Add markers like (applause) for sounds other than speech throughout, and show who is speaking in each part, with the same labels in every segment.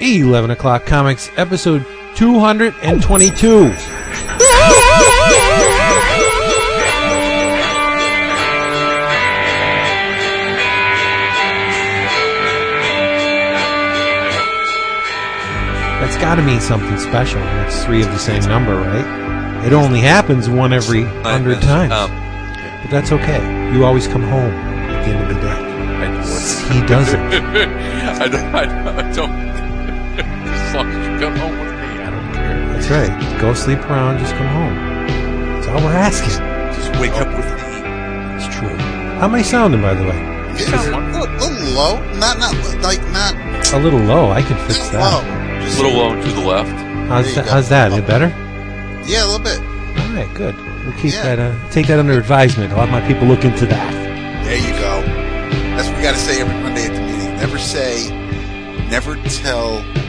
Speaker 1: 11 O'Clock Comics, episode 222. That's got to mean something special. when It's three of the same number, right? It only happens one every hundred times.
Speaker 2: Um,
Speaker 1: But that's okay. You always come home at the end of the day. He doesn't. (laughs)
Speaker 2: I don't. I don't.
Speaker 1: That's right. Go sleep around, just come home. That's all we're asking.
Speaker 2: Just wake up with me.
Speaker 1: It's true. How am I sounding, by the way?
Speaker 2: sound
Speaker 3: a little, little low. Not not like not
Speaker 1: A little low. I can fix that.
Speaker 3: low.
Speaker 2: A little low to the left.
Speaker 1: How's
Speaker 3: There you
Speaker 1: that?
Speaker 3: go.
Speaker 1: How's that? Is it better?
Speaker 3: Yeah, a little bit.
Speaker 1: All right, good. We'll keep
Speaker 3: Yeah.
Speaker 1: that. Uh, take that under advisement. I'll have my people look into that.
Speaker 3: There you go. That's what we got to say every Monday at the meeting. Never say, never tell Tony you don't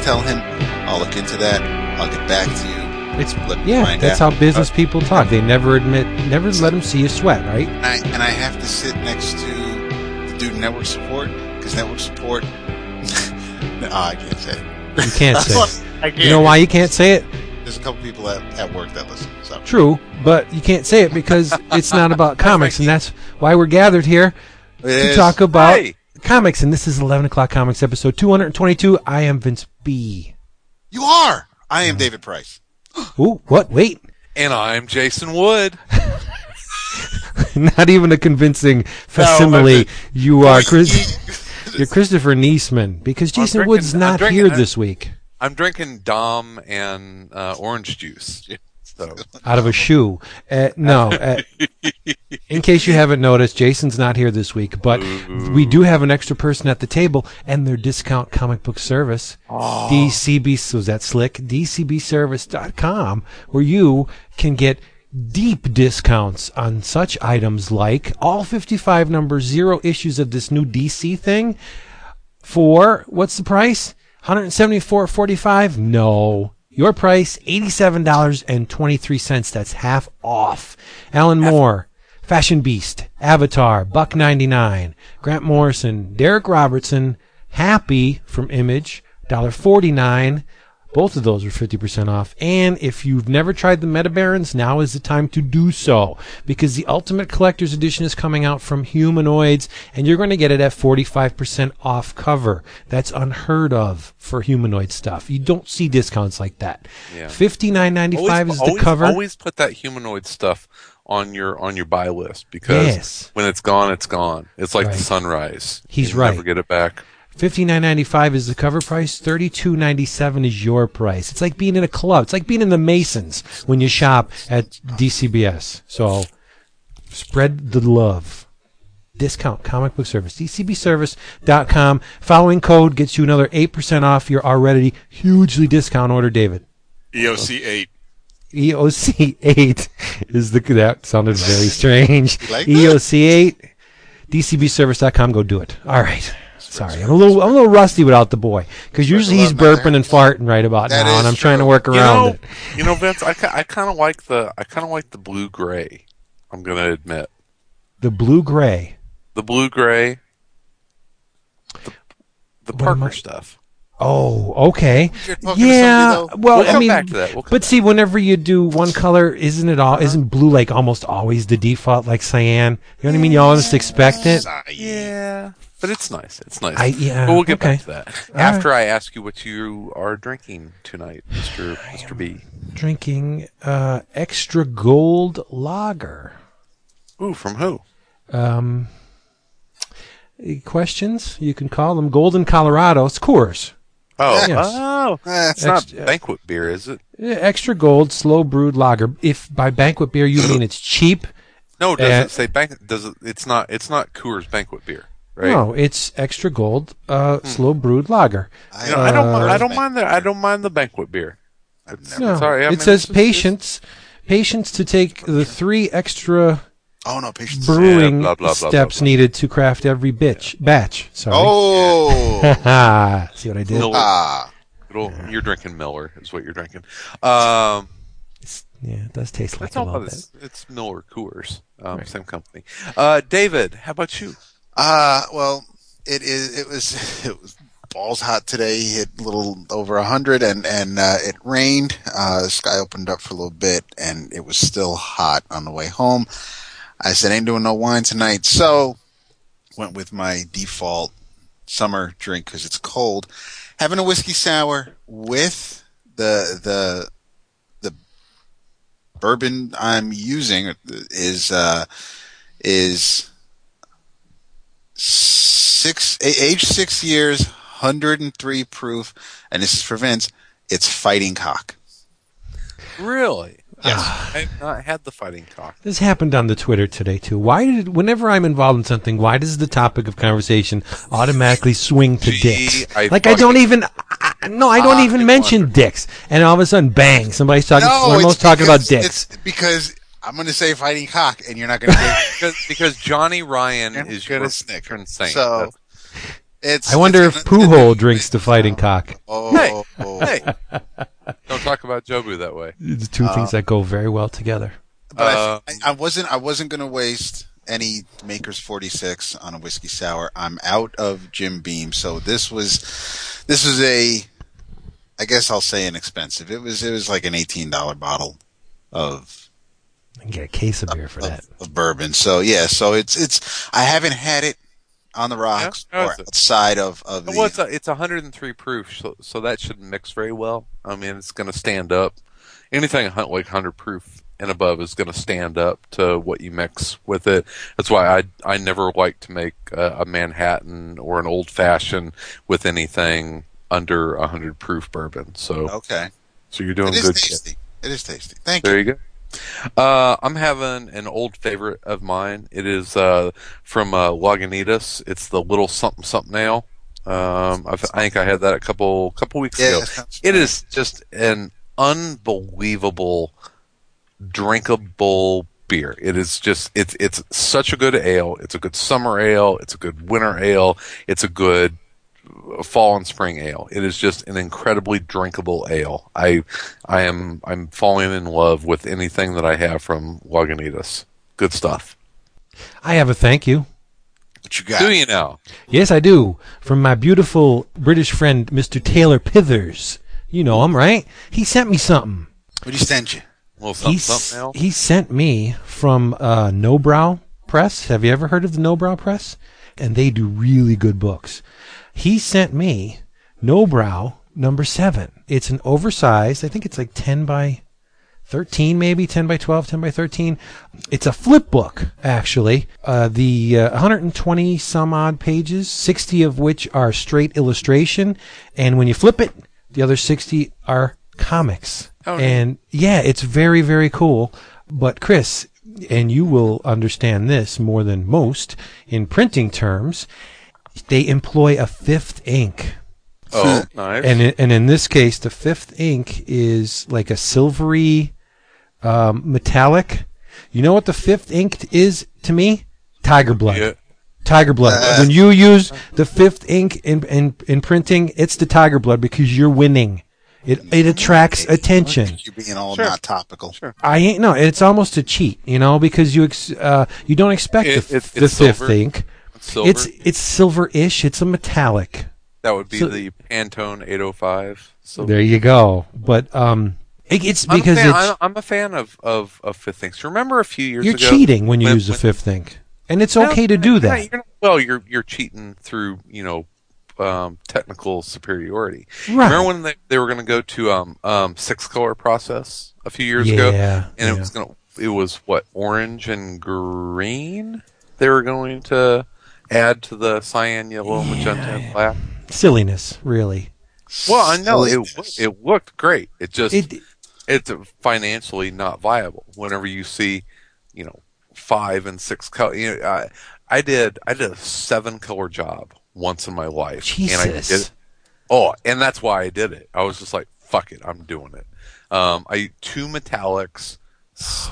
Speaker 3: Tell him, I'll look into that. I'll get back to you.
Speaker 1: It's
Speaker 3: Let
Speaker 1: yeah. That's
Speaker 3: out.
Speaker 1: how business uh, people talk. They never admit, never let them see you sweat, right?
Speaker 3: And I, and I have to sit next to the dude network support because network support. (laughs) no, I can't say it.
Speaker 1: You can't (laughs) say. it. You know why you can't say it?
Speaker 3: There's a couple people at, at work that listen. So
Speaker 1: True, but you can't say it because it's not about (laughs) comics, and that's why we're gathered here
Speaker 3: It
Speaker 1: to
Speaker 3: is.
Speaker 1: talk about
Speaker 2: Hey.
Speaker 1: Comics. And this is 11 o'clock comics episode 222. I am Vince B.
Speaker 3: You are. I am David Price.
Speaker 1: Ooh, what? Wait.
Speaker 2: And I'm Jason Wood. (laughs)
Speaker 1: Not even a convincing facsimile.
Speaker 2: I'm
Speaker 1: you are Chris. (laughs) You're Christopher Neesman because Jason
Speaker 2: drinking-
Speaker 1: Wood's not
Speaker 2: drinking-
Speaker 1: here
Speaker 2: I'm-
Speaker 1: this week.
Speaker 2: I'm drinking Dom and uh, orange juice. So (laughs)
Speaker 1: Out of a shoe. Uh, no. Uh, in case you haven't noticed, Jason's not here this week, but we do have an extra person at the table and their discount comic book service. DCB, was that slick? DCBservice.com, where you can get deep discounts on such items like all 55 number zero issues of this new DC thing for what's the price? 174.45? No. Your price $87.23. That's half off. Alan Moore, Fashion Beast, Avatar, Buck 99, Grant Morrison, Darick Robertson, Happy from Image, $1.49. Both of those are 50% off. And if you've never tried the Meta Barons, now is the time to do so because the Ultimate Collector's Edition is coming out from Humanoids and you're going to get it at 45% off cover. That's unheard of for humanoid stuff. You don't see discounts like that.
Speaker 2: Yeah.
Speaker 1: $59.95 is the
Speaker 2: always,
Speaker 1: cover.
Speaker 2: Always put that humanoid stuff on your on your buy list because
Speaker 1: Yes.
Speaker 2: when it's gone, it's gone. It's like
Speaker 1: Right.
Speaker 2: the sunrise.
Speaker 1: He's
Speaker 2: You
Speaker 1: right.
Speaker 2: Never get it back.
Speaker 1: $59.95 is the cover price. $32.97 is your price. It's like being in a club. It's like being in the Masons when you shop at DCBS. So spread the love. Discount comic book service. DCBService.com. Following code gets you another 8% off your already hugely discount order, David.
Speaker 3: EOC eight.
Speaker 1: EOC 8 (laughs) is the, that sounded very (laughs) strange.
Speaker 3: Like that?
Speaker 1: EOC 8, DCBService.com, go do it. All right. Sorry, I'm a little, I'm a little rusty without the boy because usually he's burping and farting right about
Speaker 3: That
Speaker 1: now, and I'm trying to
Speaker 3: true.
Speaker 1: work
Speaker 2: You
Speaker 1: around
Speaker 2: know,
Speaker 1: it.
Speaker 2: you know, Vince. I, I kind of like the I kind of like the blue gray. I'm gonna admit
Speaker 1: The blue gray.
Speaker 2: the blue gray. The, the Parker
Speaker 1: I-
Speaker 2: stuff.
Speaker 1: Oh, okay.
Speaker 3: You're talking to
Speaker 1: Yeah.
Speaker 3: somebody.
Speaker 1: Well,
Speaker 2: We'll
Speaker 1: I mean,
Speaker 2: back to that. We'll
Speaker 1: but
Speaker 2: back.
Speaker 1: see, whenever you do one color, isn't it all?
Speaker 3: Uh-huh.
Speaker 1: Isn't blue like almost always the default, like cyan? You know what I mean? You all just expect it.
Speaker 2: Yeah, but it's nice. It's nice.
Speaker 1: I- yeah,
Speaker 2: But we'll get
Speaker 1: okay.
Speaker 2: back to that
Speaker 1: All
Speaker 2: after I ask you what you are drinking tonight, Mister Mister B.
Speaker 1: Drinking uh, extra gold lager.
Speaker 2: Ooh, from who?
Speaker 1: Um, questions? You can call them Golden Colorado. It's Coors.
Speaker 2: Oh,
Speaker 1: Yes.
Speaker 2: oh,
Speaker 3: Eh,
Speaker 2: it's not banquet beer, is it?
Speaker 1: Extra gold, slow brewed lager. If by banquet beer you mean it's cheap,
Speaker 2: No, does
Speaker 1: Uh,
Speaker 2: say banquet? Does it? It's not. It's not Coors banquet beer, right?
Speaker 1: no, it's extra gold, uh, slow brewed lager.
Speaker 3: I,
Speaker 2: You know, I don't.
Speaker 1: Uh,
Speaker 2: I don't mind the. I don't mind the banquet beer.
Speaker 3: I've never.
Speaker 1: No,
Speaker 2: Sorry, I mean,
Speaker 1: it says
Speaker 2: it's- it's-
Speaker 1: patience, patience to take the three extra
Speaker 3: Oh no, patience.
Speaker 1: brewing
Speaker 2: blah, blah, blah,
Speaker 1: steps
Speaker 2: blah, blah.
Speaker 1: needed to craft every bitch batch. Sorry.
Speaker 3: Oh. (laughs)
Speaker 1: See what I did?
Speaker 2: Miller.
Speaker 3: ah.
Speaker 2: It'll- You're drinking Miller, is what you're drinking. Um,
Speaker 1: Yeah, it does taste like
Speaker 2: That's
Speaker 1: a
Speaker 2: all
Speaker 1: little
Speaker 2: about
Speaker 1: bit.
Speaker 2: it's, it's Miller Coors, um,
Speaker 1: Right.
Speaker 2: same company. Uh, David, how about you?
Speaker 3: Uh, well, it is. It was. (laughs) It was balls hot today. Hit a little over a hundred, and and uh, it rained. Uh, the sky opened up for a little bit, and it was still hot on the way home. I said, "Ain't doing no wine tonight," so went with my default summer drink because it's cold. Having a whiskey sour with the the the bourbon I'm using is uh, is six age six years, hundred and three proof, and this is for Vince. It's fighting cock.
Speaker 2: Really? Yes. I've not had the fighting cock.
Speaker 1: This happened on the Twitter today too. Why did whenever I'm involved in something, why does the topic of conversation automatically swing to
Speaker 2: Gee,
Speaker 1: dicks?
Speaker 2: I
Speaker 1: like I don't even I, no, I don't ah,
Speaker 2: I
Speaker 1: even mention
Speaker 2: wonder.
Speaker 1: dicks, and all of a sudden, bang! Somebody's talking. someone's
Speaker 3: it's
Speaker 1: talking about dicks.
Speaker 3: It's because I'm going to say fighting cock, and you're not going to get
Speaker 2: Because, (laughs) because Johnny Ryan
Speaker 3: You're
Speaker 2: is
Speaker 3: gonna
Speaker 2: your
Speaker 3: snicker.
Speaker 2: patron saint.
Speaker 3: So it's.
Speaker 1: I wonder
Speaker 3: it's
Speaker 1: if
Speaker 3: gonna-
Speaker 1: Poohole drinks the fighting cock.
Speaker 3: Oh,
Speaker 2: hey, (laughs) don't talk about Jobu that way.
Speaker 1: It's two things that go very well together.
Speaker 3: but
Speaker 2: Uh,
Speaker 3: I, I wasn't. I wasn't going to waste any Maker's 46 on a whiskey sour. I'm out of Jim Beam, so this was. This was a. I guess I'll say inexpensive. It was. It was like an eighteen dollar bottle of
Speaker 1: I can get a case of beer for
Speaker 3: of,
Speaker 1: that.
Speaker 3: of bourbon. So yeah, so it's it's I haven't had it on the rocks
Speaker 2: Yeah,
Speaker 3: or outside of of the.
Speaker 2: Well, it's a, it's 103 proof, so, so that shouldn't mix very well. I mean, it's going to stand up. Anything a hun- like 100 proof and above is going to stand up to what you mix with it. That's why I I never like to make a, a Manhattan or an old fashioned with anything under 100 proof bourbon. So
Speaker 3: okay,
Speaker 2: so you're doing
Speaker 3: it is
Speaker 2: good. kid.
Speaker 3: tasty. It is tasty. Thank
Speaker 2: There
Speaker 3: you.
Speaker 2: There you go. Uh, I'm having an old favorite of mine. It is uh, from uh, Lagunitas. It's the little something something ale. Um, I think I had that a couple couple weeks
Speaker 3: Yeah,
Speaker 2: ago. It is just an unbelievable drinkable beer. It is just it's it's such a good ale. It's a good summer ale. It's a good winter ale. It's a good fall and spring ale. It is just an incredibly drinkable ale. I I am I'm falling in love with anything that I have from Lagunitas. Good stuff.
Speaker 1: I have a thank you.
Speaker 3: What you got?
Speaker 2: Do you now?
Speaker 1: Yes, I do. From my beautiful British friend, Mr. Taylor Pithers. You know him, right? He sent me something.
Speaker 3: What do you send you?
Speaker 2: A little something,
Speaker 1: He,
Speaker 2: something
Speaker 1: he sent me from uh, Nobrow Press. Have you ever heard of the Nobrow Press? And they do really good books. He sent me Nobrow number seven. It's an oversized, I think it's like 10 by 13 maybe 10 by 12 10 by 13 it's a flip book actually. Uh, the uh, 120 some odd pages 60 of which are straight illustration. And when you flip it the other 60 are comics.
Speaker 2: Oh,
Speaker 1: and yeah it's very very cool. But chris and you will understand this more than most in printing terms they employ a fifth ink
Speaker 2: Oh, nice.
Speaker 1: and in, and in this case, the fifth ink is like a silvery um, metallic. You know what the fifth ink is to me? Tiger blood.
Speaker 2: Yeah.
Speaker 1: Tiger blood. when you use the fifth ink in, in in printing, it's the tiger blood because you're winning. It it attracts attention.
Speaker 3: You being all
Speaker 2: Sure.
Speaker 3: not topical.
Speaker 2: Sure.
Speaker 1: I ain't no. It's almost a cheat, you know, because you ex, uh, you don't expect
Speaker 2: It-
Speaker 1: the,
Speaker 2: it's-
Speaker 1: the fifth
Speaker 2: silver.
Speaker 1: ink.
Speaker 2: Silver.
Speaker 1: It's it's silver-ish. It's a metallic.
Speaker 2: that would be
Speaker 1: so-
Speaker 2: the Pantone 805. So
Speaker 1: There you go. But um, it, it's
Speaker 2: I'm a
Speaker 1: because
Speaker 2: fan,
Speaker 1: it's
Speaker 2: I'm, I'm a fan of, of, of fifth inks. Remember a few years
Speaker 1: you're
Speaker 2: ago?
Speaker 1: cheating when you
Speaker 2: when-
Speaker 1: use the
Speaker 2: when-
Speaker 1: fifth ink, and it's
Speaker 2: No,
Speaker 1: okay to do
Speaker 2: not-
Speaker 1: that.
Speaker 2: you're not- well, you're you're cheating through you know um, technical superiority.
Speaker 1: Right.
Speaker 2: Remember when they, they were going to go to um, um, six color process a few years ago,
Speaker 1: Yeah,
Speaker 2: and it was going to it was what orange and green. They were going to add to the cyan, yellow, magenta, and black.
Speaker 1: Silliness, really.
Speaker 2: Well, I know it it looked great. It just
Speaker 1: It
Speaker 2: it's financially not viable whenever you see you know five and six color you know I, I did i did a seven color job once in my life and i
Speaker 1: Jesus.
Speaker 2: did it oh and that's why i did it i was just like fuck it i'm doing it um i two metallics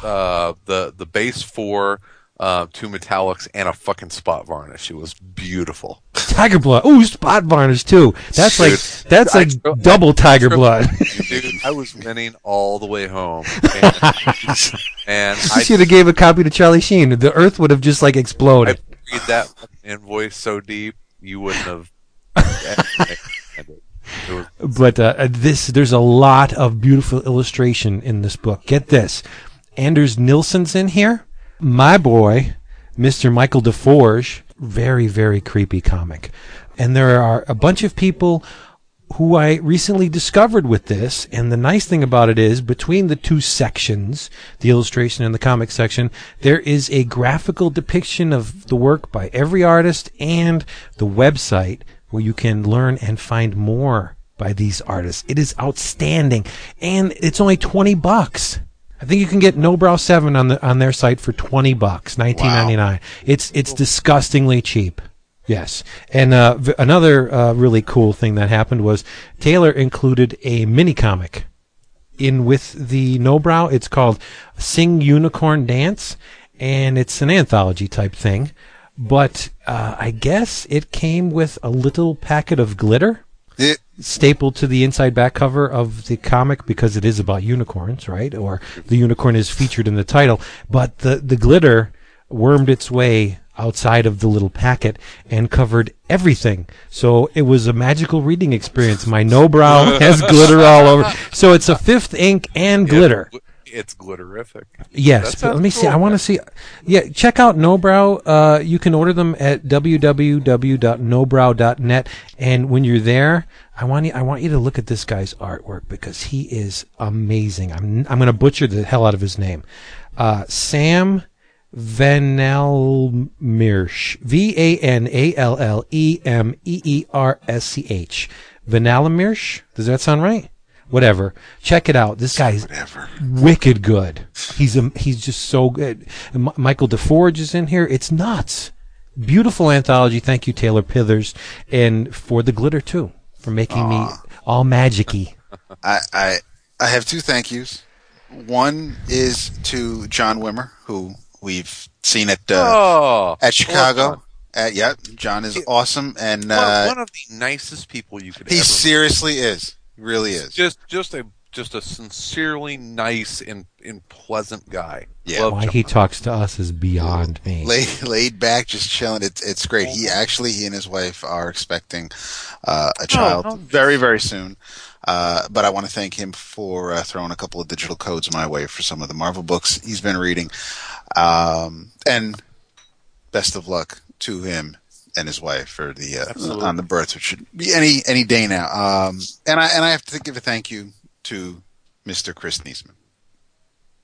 Speaker 2: uh the the base four uh two metallics and a fucking spot varnish it was beautiful
Speaker 1: tiger blood. Ooh, spot varnish too. That's
Speaker 2: Dude,
Speaker 1: like that's
Speaker 2: I
Speaker 1: like double tiger blood. (laughs)
Speaker 2: dude i was winning all the way home (laughs) and, and
Speaker 1: I
Speaker 2: i
Speaker 1: should have gave a copy to Charlie Sheen. The Earth would have just like
Speaker 2: I
Speaker 1: exploded.
Speaker 2: read that invoice so deep. you wouldn't have. (laughs)
Speaker 1: But uh, this, there's a lot of beautiful illustration in this book. Get this, Anders Nilsen's in here. My boy, Mr. Michael DeForge, very very creepy comic, and there are a bunch of people who I recently discovered with this. And the nice thing about it is, between the two sections, the illustration and the comic section, there is a graphical depiction of the work by every artist and the website where you can learn and find more by these artists. It is outstanding, and it's only twenty bucks. I think you can get Nobrow Seven on the on their site for twenty bucks, nineteen ninety nine. It's it's disgustingly cheap. Yes, and uh, v- another uh, really cool thing that happened was Taylor included a mini comic in with the Nobrow. It's called Sing Unicorn Dance, and it's an anthology type thing. But uh, I guess it came with a little packet of glitter
Speaker 3: It,
Speaker 1: stapled to the inside back cover of the comic because it is about unicorns, right? Or the unicorn is featured in the title, but the the glitter wormed its way outside of the little packet and covered everything. So it was a magical reading experience. My Nobrow (laughs) has glitter all over. So it's a fifth ink and glitter.
Speaker 2: It's glitterific.
Speaker 1: Yes, but let me
Speaker 2: sounds
Speaker 1: see. I want to see. Yeah, check out Nobrow. Uh, you can order them at www.nobrow.net. And when you're there, I want you. I want you to look at this guy's artwork because he is amazing. I'm. I'm going to butcher the hell out of his name. Uh, Sam Vanallemeersch. V A N A L L E M E E R S C H. Vanallemeersch. Does that sound right? Whatever. Check it out. This guy's
Speaker 3: whatever.
Speaker 1: wicked good. He's um, he's just so good. And Mi- Michael DeForge is in here. It's nuts. Beautiful anthology. Thank you, Taylor Pithers, and for the glitter too, for making me all magicy.
Speaker 3: I, I I have two thank yous. One is to John Wimmer, who we've seen at uh,
Speaker 2: oh,
Speaker 3: at Chicago. At yeah, John is awesome, and
Speaker 2: done.
Speaker 3: uh,
Speaker 2: one, one of the nicest people you could
Speaker 3: he
Speaker 2: ever.
Speaker 3: seriously is. He really is.
Speaker 2: Just, just a, just a sincerely nice and, and pleasant guy.
Speaker 3: Yeah.
Speaker 2: Love
Speaker 1: Why
Speaker 2: John.
Speaker 1: he talks to us is beyond me.
Speaker 3: laid laid back, just chilling. It's it's great. He actually he and his wife are expecting uh, a child
Speaker 2: no.
Speaker 3: very very soon. Uh, but I want to thank him for uh, throwing a couple of digital codes my way for some of the Marvel books he's been reading. Um, and best of luck to him and his wife for the uh,
Speaker 2: Absolutely.
Speaker 3: on the birth, which should be any any day now. Um, and I and I have to give a thank you to Mr. Chris Niesman.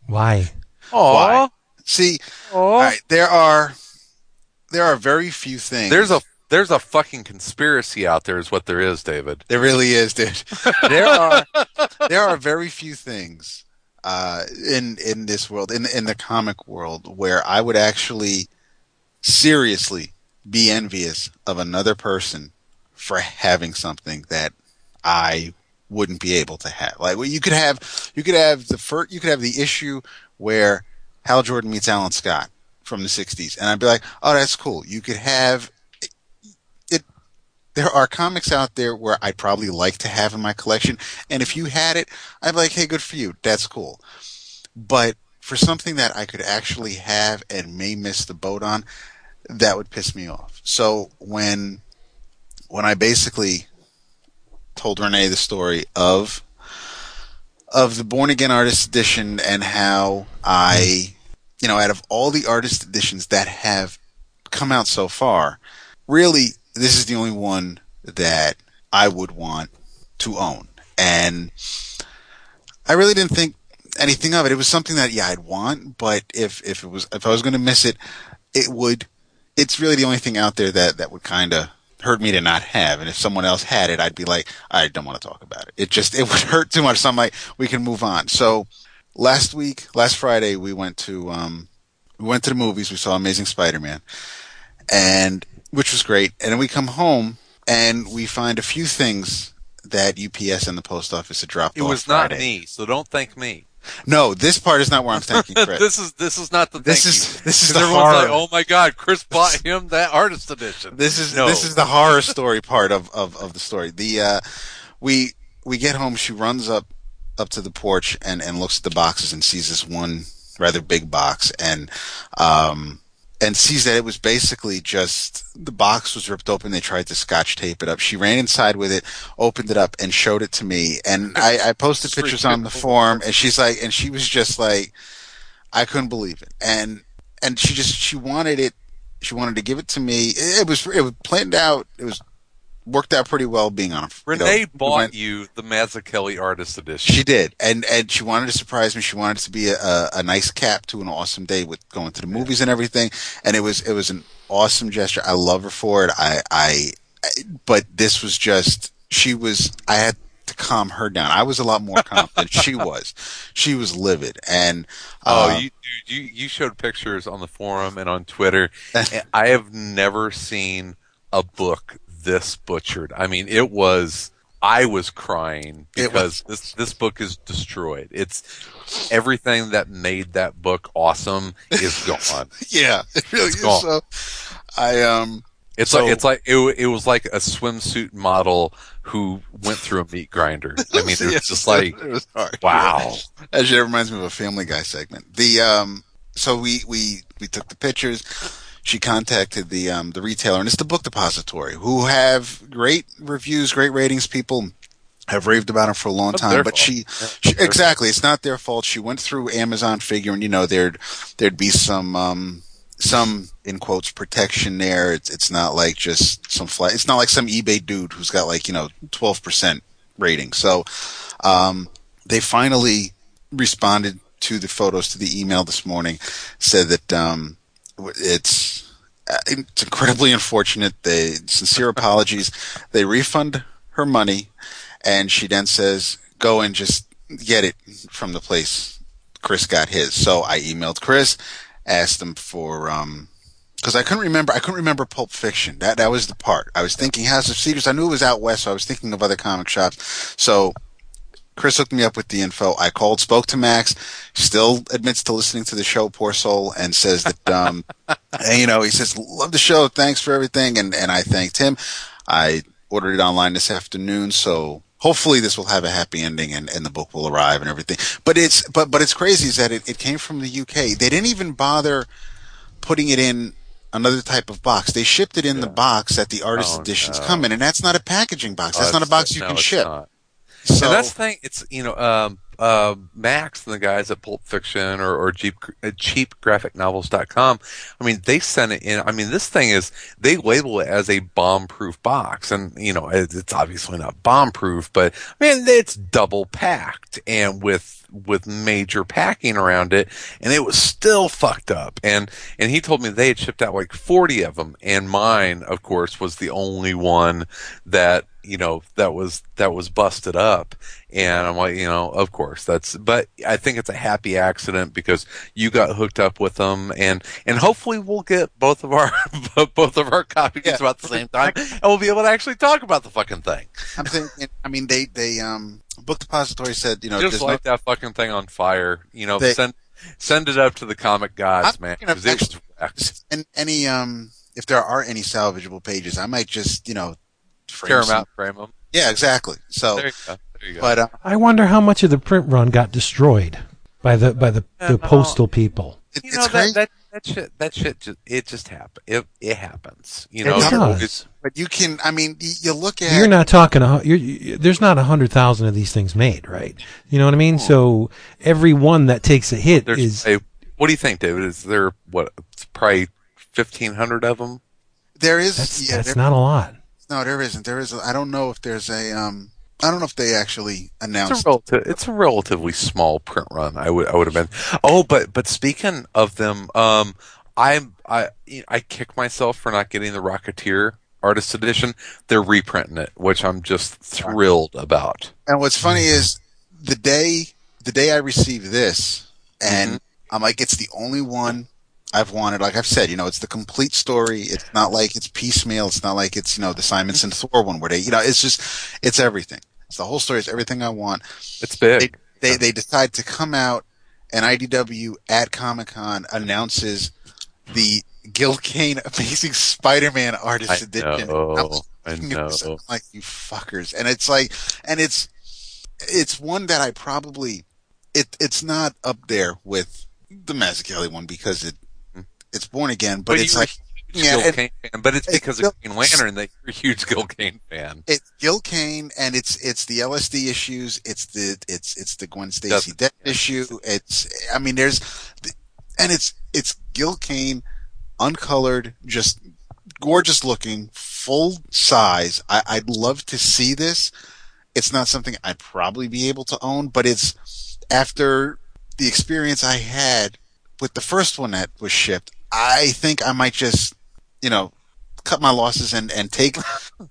Speaker 1: Why?
Speaker 3: Why? See,
Speaker 2: Aw.
Speaker 3: all right, there are there are very few things.
Speaker 2: There's a there's a fucking conspiracy out there, is what there is, David.
Speaker 3: There really is, dude. (laughs) there are there are very few things uh, in in this world, in in the comic world, where I would actually seriously be envious of another person for having something that I wouldn't be able to have. Like well, you could have you could have the first you could have the issue where Hal Jordan meets Alan Scott from the '60s, and I'd be like, oh, that's cool. You could have it there are comics out there where I'd probably like to have in my collection, and if you had it, I'd be like, hey, good for you, that's cool. But for something that I could actually have and may miss the boat on, that would piss me off. So when when I basically told Renee the story of of the Born Again Artist Edition and how I, you know, out of all the artist editions that have come out so far, really, this is the only one that I would want to own. And I really didn't think anything of it. It was something that, yeah, I'd want, but if, if it was, if I was going to miss it, it would, it's really the only thing out there that, that would kind of hurt me to not have. And if someone else had it, I'd be like, I don't want to talk about it. It just, (laughs) it would hurt too much. So I'm like, we can move on. So last week, last Friday, we went to, um, we went to the movies. We saw Amazing Spider-Man and which was great. And then we come home and we find a few things that UPS and the post office had dropped
Speaker 2: on.
Speaker 3: It
Speaker 2: was not
Speaker 3: Friday.
Speaker 2: me, so don't thank me.
Speaker 3: No, this part is not where I'm thanking (laughs) Chris.
Speaker 2: this is this is not the
Speaker 3: This
Speaker 2: thank
Speaker 3: is-
Speaker 2: you.
Speaker 3: this is the
Speaker 2: everyone's
Speaker 3: horror.
Speaker 2: like, oh my god, Chris bought him that artist edition.
Speaker 3: This is
Speaker 2: No.
Speaker 3: this is the horror story part of, of, of the story. The uh, we we get home. She runs up up to the porch and, and looks at the boxes and sees this one rather big box and um and sees that it was basically just the box was ripped open. They tried to scotch tape it up. She ran inside with it, opened it up, and showed it to me. And I, I posted pictures on the forum, and she's like, and she was just like, I couldn't believe it. And and she just she wanted it. She wanted to give it to me. It was it was planned out. It was worked out pretty well being on a
Speaker 2: Renee
Speaker 3: you know,
Speaker 2: bought
Speaker 3: went-
Speaker 2: you the Mazzucchelli Artist Edition.
Speaker 3: She did, and and she wanted to surprise me. She wanted it to be a, a, a nice cap to an awesome day with going to the movies and everything. And it was it was an awesome gesture. I love her for it. I I, I but this was just she was. I had to calm her down. I was a lot more calm than she (laughs) was. She was livid, and
Speaker 2: Oh,
Speaker 3: uh,
Speaker 2: you, dude, you you showed pictures on the forum and on Twitter. (laughs) I have never seen a book this butchered. I mean, it was. I was crying because this this book is destroyed. It's everything that made that book awesome is (laughs) gone.
Speaker 3: yeah, it really
Speaker 2: It's
Speaker 3: is.
Speaker 2: gone.
Speaker 3: So I um
Speaker 2: It's
Speaker 3: So-
Speaker 2: like it's like it, it was like a swimsuit model who went through a meat grinder. (laughs) I mean, it was just like
Speaker 3: was
Speaker 2: wow.
Speaker 3: Actually, it reminds me of a Family Guy segment. The um, so we we we took the pictures. She contacted the um the retailer, and it's the Book Depository, who have great reviews, great ratings. People have raved about them for a long
Speaker 2: That's
Speaker 3: time, but she, she exactly, it's not their fault. She went through Amazon, figuring you know there'd there'd be some um some in quotes protection there. It's it's not like just some flat. It's not like some eBay dude who's got like you know twelve percent rating. So um, they finally responded to the photos to the email this morning. Said that um, it's uh, it's incredibly unfortunate. They sincere apologies. They refund her money, and she then says, "Go and just get it from the place Chris got his." So I emailed Chris, asked him for um because I couldn't remember. I couldn't remember Pulp Fiction. That that was the part. I was thinking House of Secrets. I knew it was out west, so I was thinking of other comic shops. So Chris hooked me up with the info. I called, spoke to Max. Still admits to listening to the show, poor soul, and says that um, (laughs) and, you know he says love the show, thanks for everything, and and I thanked him. I ordered it online this afternoon, so hopefully this will have a happy ending and, and the book will arrive and everything. But it's but but it's crazy is that it, it came from the UK. They didn't even bother putting it in another type of box. They shipped it in the box that the artist
Speaker 2: Oh,
Speaker 3: editions
Speaker 2: no.
Speaker 3: come in, and that's not a packaging box.
Speaker 2: Oh,
Speaker 3: That's not a box you
Speaker 2: no,
Speaker 3: can ship.
Speaker 2: not.
Speaker 3: So
Speaker 2: and that's the thing. It's you know, um, uh, Max and the guys at Pulp Fiction or, or cheap, uh, cheapgraphicnovels.com. I mean, they sent it in. I mean, this thing is they label it as a bomb-proof box, and you know, it's obviously not bomb-proof, but I mean, it's double packed and with with major packing around it, and it was still fucked up. And and he told me they had shipped out like forty of them, and mine, of course, was the only one that you know that was that was busted up and i'm like you know of course that's but i think it's a happy accident because you got hooked up with them and and hopefully we'll get both of our (laughs) both of our copies
Speaker 3: Yeah.
Speaker 2: about the same time and we'll be able to actually talk about the fucking thing
Speaker 3: I'm thinking. I mean, they they um book depository said you know
Speaker 2: just
Speaker 3: there's
Speaker 2: light that fucking thing on fire you know
Speaker 3: They-
Speaker 2: send send it up to the comic gods
Speaker 3: I'm
Speaker 2: man
Speaker 3: thinking of
Speaker 2: 'cause it was wrecked.
Speaker 3: no and any um if there are any salvageable pages, I might just you know frame
Speaker 2: tear them out frame them
Speaker 3: Yeah, exactly. So,
Speaker 2: there you go there you go
Speaker 3: but uh,
Speaker 1: I wonder how much of the print run got destroyed by the by the,
Speaker 2: Yeah,
Speaker 1: the
Speaker 2: no.
Speaker 1: postal people.
Speaker 3: it,
Speaker 2: you
Speaker 3: it's
Speaker 2: know
Speaker 3: crazy.
Speaker 2: that, that that shit that shit just it just happen it it happens you know
Speaker 1: It
Speaker 2: You're-
Speaker 1: does.
Speaker 2: it's-
Speaker 3: but you can. I mean, you look at
Speaker 1: You're not talking. A, you're, you, there's not a hundred thousand of these things made, right? You know what I mean? So every one that takes a hit
Speaker 2: There's
Speaker 1: is
Speaker 2: a, what do you think, David? Is there what it's probably fifteen hundred of them?
Speaker 3: there is
Speaker 1: that's
Speaker 3: yeah
Speaker 1: that's
Speaker 3: there,
Speaker 1: not a lot.
Speaker 3: no there isn't there is a, I don't know if there's a um I don't know if they actually
Speaker 2: It's
Speaker 3: announced
Speaker 2: a relative, it's a relatively small print run. I would I would have been. Oh, but but speaking of them, um, I'm I I kick myself for not getting the Rocketeer artist edition. They're reprinting it, which I'm just thrilled about.
Speaker 3: And what's funny is the day the day I received this, and
Speaker 2: Mm-hmm.
Speaker 3: I'm like, it's the only one I've wanted. Like I've said, you know, it's the complete story. It's not like it's piecemeal. It's not like it's you know the Simonson
Speaker 2: Mm-hmm.
Speaker 3: Thor one where they, you know, it's just it's everything. It's the whole story. It's everything I want.
Speaker 2: It's big.
Speaker 3: They they they decide to come out, and IDW at Comic Con announces the Gil Kane Amazing Spider-Man Artist
Speaker 2: I
Speaker 3: Edition.
Speaker 2: know. I
Speaker 3: looking at this,
Speaker 2: know.
Speaker 3: I'm like you fuckers, and it's like, and it's it's one that I probably it it's not up there with the Mazzucchelli one because it hmm. it's Born Again, but,
Speaker 2: But
Speaker 3: it's like yeah,
Speaker 2: Gil Kane fan, but it's
Speaker 3: it's
Speaker 2: because
Speaker 3: Gil-
Speaker 2: of Green Lantern that you're a huge Gil Kane fan.
Speaker 3: it's Gil Kane and it's it's the LSD issues. It's the it's it's the Gwen Stacy death issue. It's I mean there's and it's it's Gil Kane, uncolored, just gorgeous looking, full size. I, I'd love to see this. It's not something I'd probably be able to own, but it's after the experience I had with the first one that was shipped. I think I might just, you know, cut my losses and, and take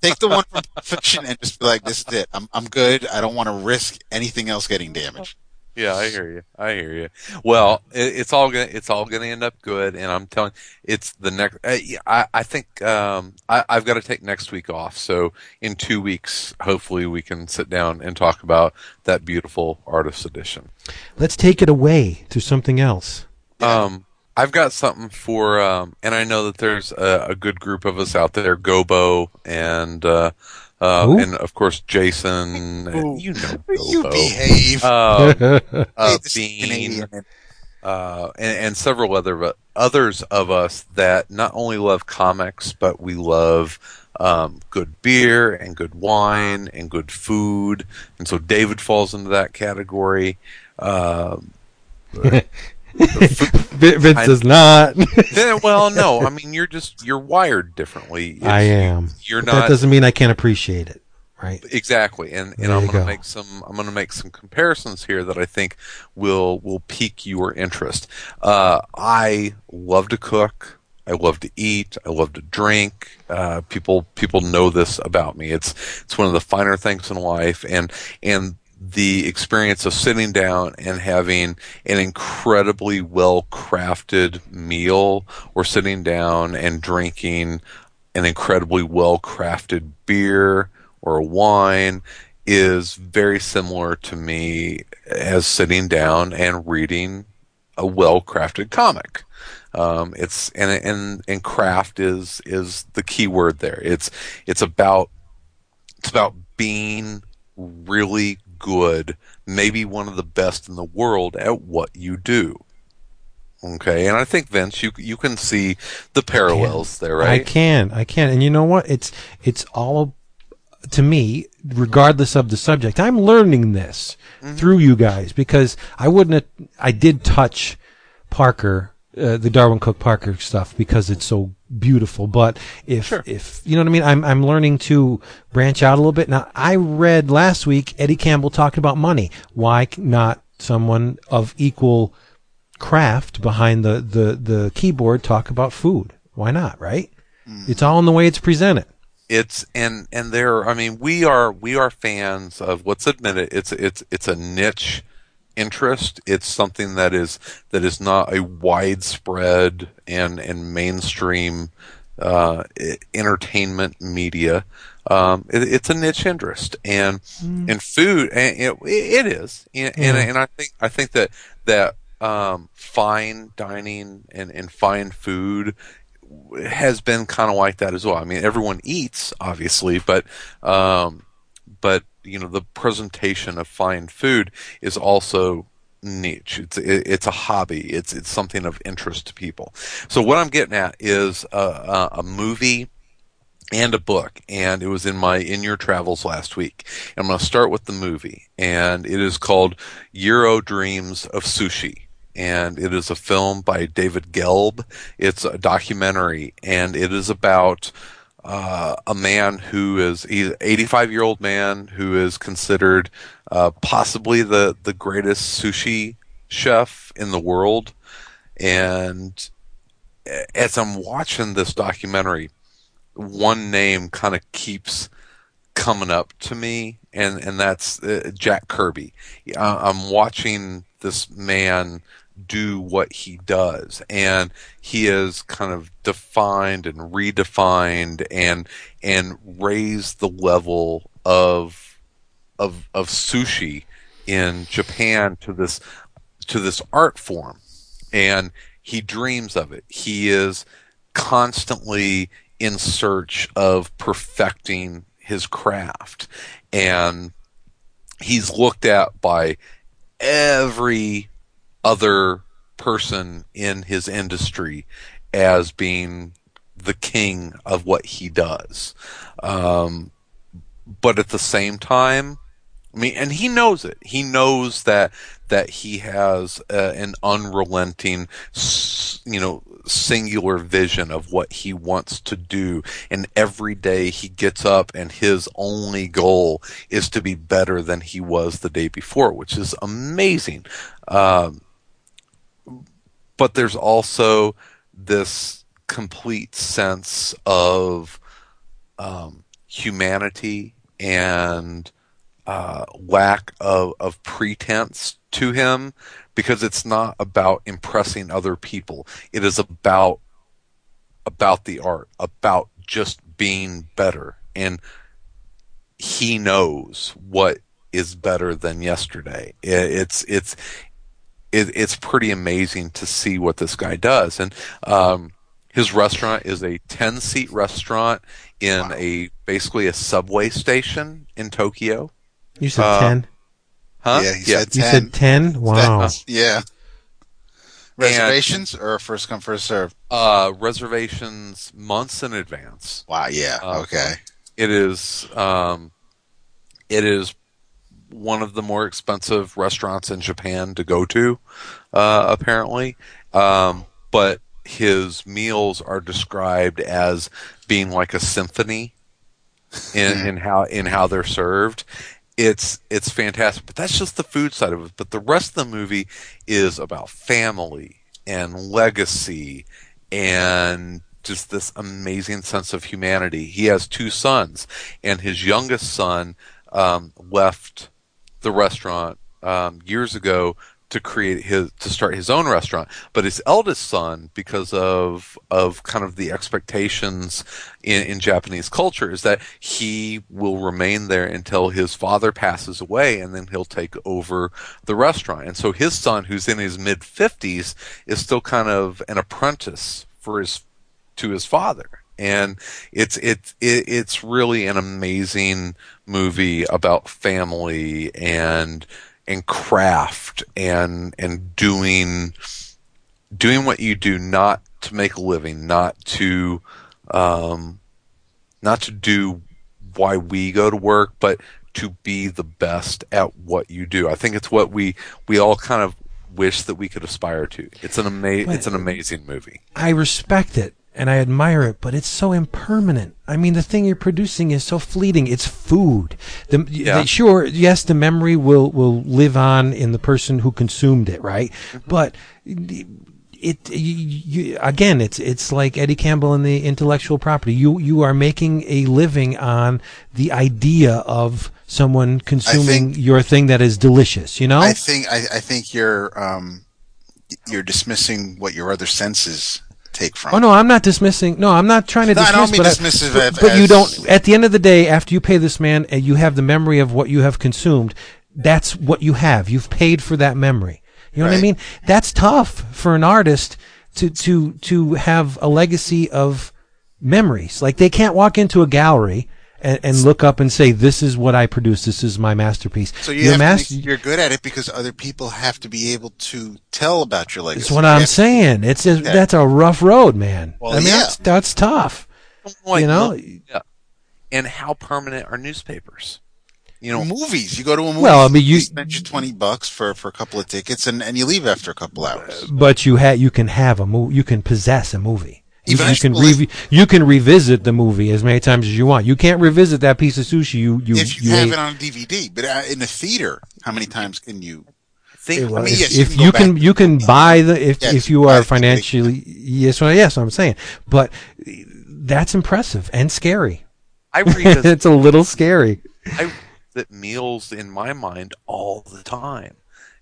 Speaker 3: take the one from (laughs) fiction and just be like, this is it. I'm I'm good. I don't want to risk anything else getting damaged.
Speaker 2: Yeah, I hear you. I hear you. Well, it, it's all gonna it's all gonna end up good, and I'm telling it's the next. Uh, I I think um I I've got to take next week off, so in two weeks, hopefully, we can sit down and talk about that beautiful artist edition.
Speaker 1: Let's take it away to something else.
Speaker 2: Um, I've got something for, um, and I know that there's a, a good group of us out there, Gobo and, uh, uh, and of course Jason, and you know
Speaker 3: You behave.
Speaker 2: uh, (laughs) uh,
Speaker 3: Hey, this is
Speaker 2: Bean, uh, and, and several other others of us that not only love comics, but we love um, good beer and good wine and good food, and so David falls into that category. Um
Speaker 1: Vin- (laughs) (laughs) Vince
Speaker 2: I-
Speaker 1: does not. (laughs)
Speaker 2: Well, no, I mean you're just you're wired differently. It's-
Speaker 1: I am.
Speaker 2: You're
Speaker 1: But
Speaker 2: not
Speaker 1: that doesn't mean I can't appreciate it, right?
Speaker 2: exactly, and and
Speaker 1: There
Speaker 2: I'm going to make some I'm going to make some comparisons here that I think will will pique your interest. Uh, I love to cook. I love to eat. I love to drink. Uh, people people know this about me. It's it's one of the finer things in life, and and the experience of sitting down and having an incredibly well crafted meal, or sitting down and drinking an incredibly well crafted beer or wine is very similar to me as sitting down and reading a well crafted comic. Um, it's and and and craft is is the key word there. It's it's about it's about being really good, maybe one of the best in the world at what you do. Okay, and I think Vince, you you can see the parallels there, right?
Speaker 1: I can, I can, and you know what? It's it's all to me, regardless of the subject. I'm learning this
Speaker 2: Mm-hmm.
Speaker 1: through you guys because I wouldn't. Have, I did touch Parker, uh, the Darwyn Cooke Parker stuff because it's so beautiful. But if if you know what I mean, I'm I'm learning to branch out a little bit. Now I read last week Eddie Campbell talking about money. Why not someone of equal craft behind the, the, the keyboard talk about food. Why not, right? Mm. It's all in the way it's presented.
Speaker 2: it's and and there i mean we are we are fans of what's admitted. it's it's it's a niche interest. It's something that is that is not a widespread and and mainstream uh, entertainment media. Um, it, it's a niche interest. And and food and it, it is. And, and, and I think I think that that um, fine dining and, and fine food has been kind of like that as well. I mean, everyone eats, obviously, but um, but you know, the presentation of fine food is also niche. It's it, it's a hobby. It's it's something of interest to people. So what I'm getting at is a, a movie and a book, and it was in my in your travels last week. I'm going to start with the movie, and it is called Jiro Dreams of Sushi. And it is a film by David Gelb. It's a documentary, and it is about uh, a man who is he's an 85 year old man who is considered uh, possibly the the greatest sushi chef in the world. And as I'm watching this documentary, one name kind of keeps coming up to me, and and that's uh, Jack Kirby. Uh, I'm watching this man do what he does, and he has kind of defined and redefined and and raised the level of of of sushi in Japan to this to this art form, and he dreams of it. He is constantly in search of perfecting his craft, and he's looked at by every other person in his industry as being the king of what he does. Um, but at the same time, I mean, and he knows it. He knows that that he has uh, an unrelenting, you know, singular vision of what he wants to do, and every day he gets up, and his only goal is to be better than he was the day before, which is amazing. Um, but there's also this complete sense of um, humanity and uh, lack of, of pretense to him because it's not about impressing other people. It is about about the art, about just being better. And he knows what is better than yesterday. It's it's it's pretty amazing to see what this guy does. And um, his restaurant is a ten seat restaurant in wow. a basically a subway station in Tokyo.
Speaker 1: You said uh, ten.
Speaker 2: Huh?
Speaker 3: Yeah, he yeah. said
Speaker 1: ten. You said ten. Wow.
Speaker 3: That, yeah. Reservations and, or first come first serve?
Speaker 2: Uh, reservations months in advance.
Speaker 3: Wow. Yeah. Uh, okay.
Speaker 2: It is. Um, it is one of the more expensive restaurants in Japan to go to, uh, apparently. Um, but his meals are described as being like a symphony in, hmm. in how in how they're served, it's it's fantastic. But that's just the food side of it. But the rest of the movie is about family and legacy and just this amazing sense of humanity. He has two sons, and his youngest son um, left the restaurant um, years ago to create his to start his own restaurant. But his eldest son, because of of kind of the expectations in, in Japanese culture, is that he will remain there until his father passes away, and then he'll take over the restaurant. And so his son, who's in his mid fifties, is still kind of an apprentice for his to his father. And it's it's it's really an amazing movie about family and and craft and and doing doing what you do not to make a living, not to um, not to do why we go to work, but to be the best at what you do. I think it's what we we all kind of wish that we could aspire to. It's an ama- it's an amazing movie.
Speaker 1: I respect it and I admire it, but it's so impermanent. I mean, the thing you're producing is so fleeting. It's food. The, yeah. the, sure, yes, the memory will will live on in the person who consumed it, right? Mm-hmm. But it you, again, it's it's like Eddie Campbell and the intellectual property. You you are making a living on the idea of someone consuming think, your thing that is delicious. You know,
Speaker 3: I think I, I think you're um, you're dismissing what your other senses take from.
Speaker 1: Oh no, I'm not dismissing. No, I'm not trying to
Speaker 3: no,
Speaker 1: dismiss.
Speaker 3: I don't mean
Speaker 1: but,
Speaker 3: dismissive
Speaker 1: I, but, but you don't. At the end of the day, after you pay this man and you have the memory of what you have consumed, that's what you have. You've paid for that memory. You know right. what I mean? That's tough for an artist to to to have a legacy of memories. Like they can't walk into a gallery and, and, look up and say, "This is what I produce. This is my masterpiece."
Speaker 3: So you are mas- you're good at it because other people have to be able to tell about your legacy.
Speaker 1: That's what I'm saying. It's a, yeah. that's a rough road, man. Well, I mean, yeah. that's, that's tough. Oh like, you know,
Speaker 2: yeah. And how permanent are newspapers?
Speaker 3: You know, movies. You go to a movie.
Speaker 1: Well, I mean, you, you
Speaker 3: spend your twenty bucks for, for a couple of tickets, and, and you leave after a couple hours.
Speaker 1: But you have you can have a movie. You can possess a movie. You, you can re- you can revisit the movie as many times as you want. You can't revisit that piece of sushi you you
Speaker 3: if you, you have ate. it on DVD, but uh, in the theater, how many times can you?
Speaker 1: Think, I mean, yes, if you can, you can, you can buy the if yes, if you are financially yes, well, yes, I'm saying, but that's impressive and scary.
Speaker 2: I read (laughs)
Speaker 1: it's a little scary.
Speaker 2: I that meals in my mind all the time,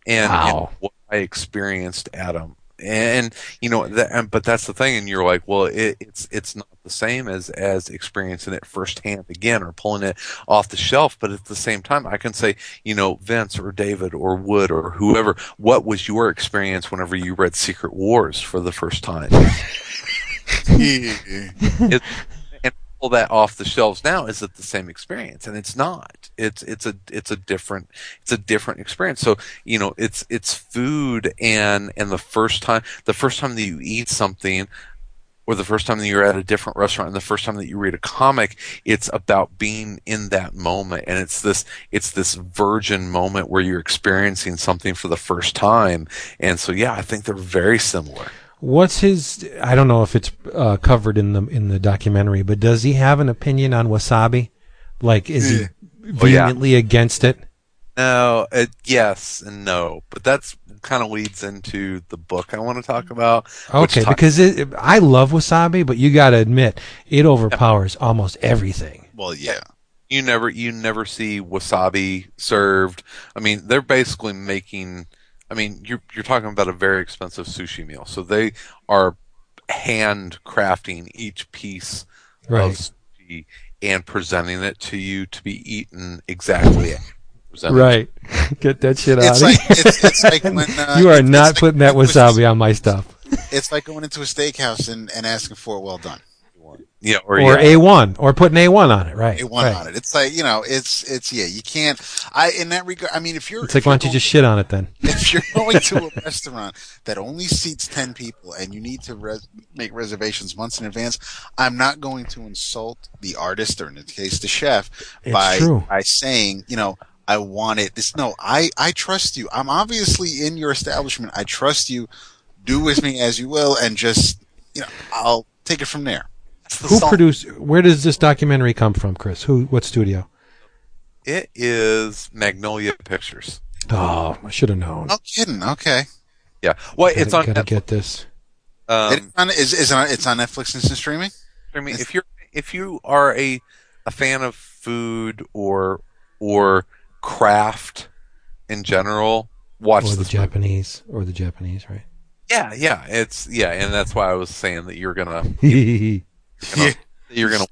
Speaker 2: and,
Speaker 1: wow.
Speaker 2: and what I experienced at them and you know that, but that's the thing and you're like well it, it's it's not the same as as experiencing it firsthand again or pulling it off the shelf but at the same time i can say you know vince or david or wood or whoever what was your experience whenever you read secret wars for the first time (laughs) it, pull that off the shelves now, is it the same experience? And it's not. It's it's a it's a different it's a different experience. So you know, it's it's food and and the first time the first time that you eat something, or the first time that you're at a different restaurant and the first time that you read a comic, it's about being in that moment. And it's this, it's this virgin moment where you're experiencing something for the first time. And so, yeah, I think they're very similar.
Speaker 1: What's his? I don't know if it's uh, covered in the in the documentary, but does he have an opinion on wasabi? Like, is he
Speaker 2: Oh, yeah.
Speaker 1: vehemently against it?
Speaker 2: No, it, yes and no, but that's kind of leads into the book I want to talk about.
Speaker 1: Okay,
Speaker 2: talk-
Speaker 1: because it, I love wasabi, but you got to admit it overpowers almost everything.
Speaker 3: Well, yeah.
Speaker 2: you never you never see wasabi served. I mean, they're basically making. I mean, you're you're talking about a very expensive sushi meal, so they are handcrafting each piece
Speaker 1: Right.
Speaker 2: of sushi and presenting it to you to be eaten exactly.
Speaker 1: Right. (laughs) Get that shit out
Speaker 3: It's
Speaker 1: of
Speaker 3: like
Speaker 1: here.
Speaker 3: it's, it's like when (laughs) uh,
Speaker 1: you are not
Speaker 3: like
Speaker 1: putting that wasabi on my stuff.
Speaker 3: It's like going into a steakhouse and, and asking for it well done.
Speaker 2: Yeah, or,
Speaker 1: Or
Speaker 2: yeah.
Speaker 1: A1, or putting A1 on it, right.
Speaker 3: It one
Speaker 1: right.
Speaker 3: on it. It's like you know, it's it's yeah. You can't. I in that regard. I mean, if you're
Speaker 1: It's like,
Speaker 3: if
Speaker 1: why
Speaker 3: you're
Speaker 1: don't you just shit on it then? (laughs)
Speaker 3: if you're going to a (laughs) restaurant that only seats 10 people and you need to res- make reservations months in advance, I'm not going to insult the artist or in this case the chef
Speaker 1: It's
Speaker 3: by
Speaker 1: true.
Speaker 3: by saying, you know, I want it. This no, I I trust you. I'm obviously in your establishment. I trust you. Do with me as you will and just, you know, I'll take it from there.
Speaker 2: That's the
Speaker 1: Who
Speaker 2: salt.
Speaker 1: produced? Where does this documentary come from, Chris? Who? What studio?
Speaker 2: It is Magnolia Pictures.
Speaker 1: Oh, I should have known.
Speaker 3: No kidding. Okay.
Speaker 2: Yeah, well,
Speaker 1: Gotta-
Speaker 2: it's on.
Speaker 1: Gotta
Speaker 2: Netflix.
Speaker 1: get this.
Speaker 2: Um,
Speaker 3: It's on, is, is it on, it's on Netflix instant streaming?
Speaker 2: I mean, if you're if you are a a fan of food or or craft in general, watch
Speaker 1: Or the
Speaker 2: this. movie.
Speaker 1: Japanese, or the Japanese, right?
Speaker 2: Yeah, yeah, it's yeah, and that's why I was saying that you're gonna (laughs)
Speaker 1: yeah.
Speaker 2: you're gonna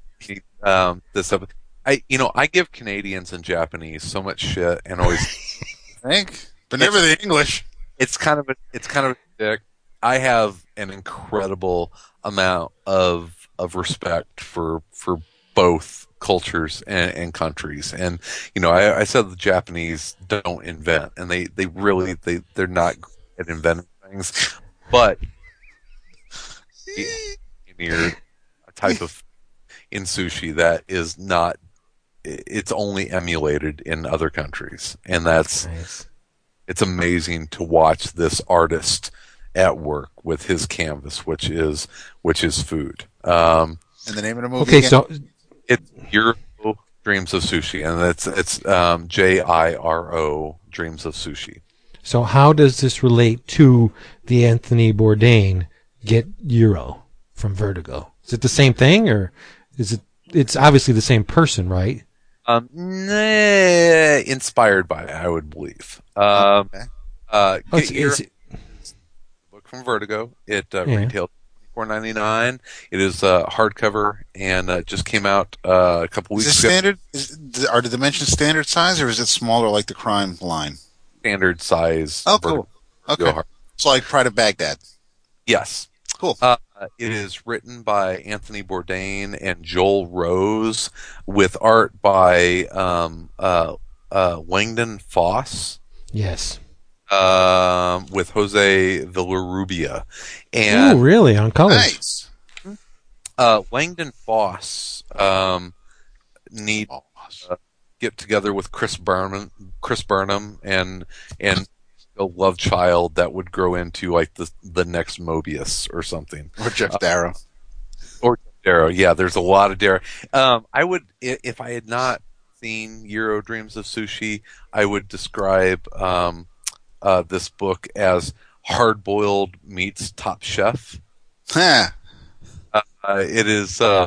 Speaker 2: um this up. I you know I give Canadians and Japanese so much shit and always (laughs)
Speaker 3: think. But never the English.
Speaker 2: it's kind of a, it's kind of a dick. I have an incredible amount of of respect for for both cultures and, and countries, and you know I, I said the Japanese don't invent, and they they really they they're not at inventing things, but (laughs) engineered type of in sushi that is not it's only emulated in other countries, and that's
Speaker 1: Nice.
Speaker 2: it's amazing to watch this artist at work with his canvas, which is which is food. Um,
Speaker 3: And the name of the movie.
Speaker 1: Okay,
Speaker 3: again?
Speaker 1: so
Speaker 2: it's Jiro Dreams of Sushi, and it's it's um, J I R O Dreams of Sushi.
Speaker 1: so how does this relate to the Anthony Bourdain Get Jiro from Vertigo? Is it the same thing, or is it? It's obviously the same person, right?
Speaker 2: Um, nah, inspired by, it, I would believe. Um,
Speaker 3: Okay.
Speaker 2: uh,
Speaker 1: Oh, it's,
Speaker 2: Get Jiro
Speaker 1: it's,
Speaker 2: book from Vertigo. It uh,
Speaker 1: Yeah.
Speaker 2: retails four ninety nine. It is uh, hardcover and uh, just came out uh, a couple
Speaker 3: Is
Speaker 2: weeks
Speaker 3: this
Speaker 2: ago.
Speaker 3: standard? Is, are the dimensions standard size or is it smaller like the crime line?
Speaker 2: Standard size.
Speaker 3: Oh,
Speaker 2: Vertigo
Speaker 3: cool. Okay.
Speaker 2: hard-
Speaker 3: So like Pride of Baghdad.
Speaker 2: Yes.
Speaker 3: Cool.
Speaker 2: Uh, it is written by Anthony Bourdain and Joel Rose, with art by um, uh, uh, Langdon Foss,
Speaker 1: yes.
Speaker 2: um, with Jose Villarrubia,
Speaker 1: Oh,
Speaker 2: and
Speaker 1: really? On colors?
Speaker 3: Nice.
Speaker 2: uh, Langdon Foss um, need
Speaker 3: Oh,
Speaker 2: get together with Chris Burnham, Chris Burnham, and and a love child that would grow into like the the next Moebius or something.
Speaker 3: or Geof Darrow.
Speaker 2: Or Darrow, yeah. There's a lot of Darrow. Um, I would, if I had not seen Jiro Dreams of Sushi, I would describe um, uh, this book as hard boiled meets Top Chef.
Speaker 3: Huh.
Speaker 2: Uh, it is, uh,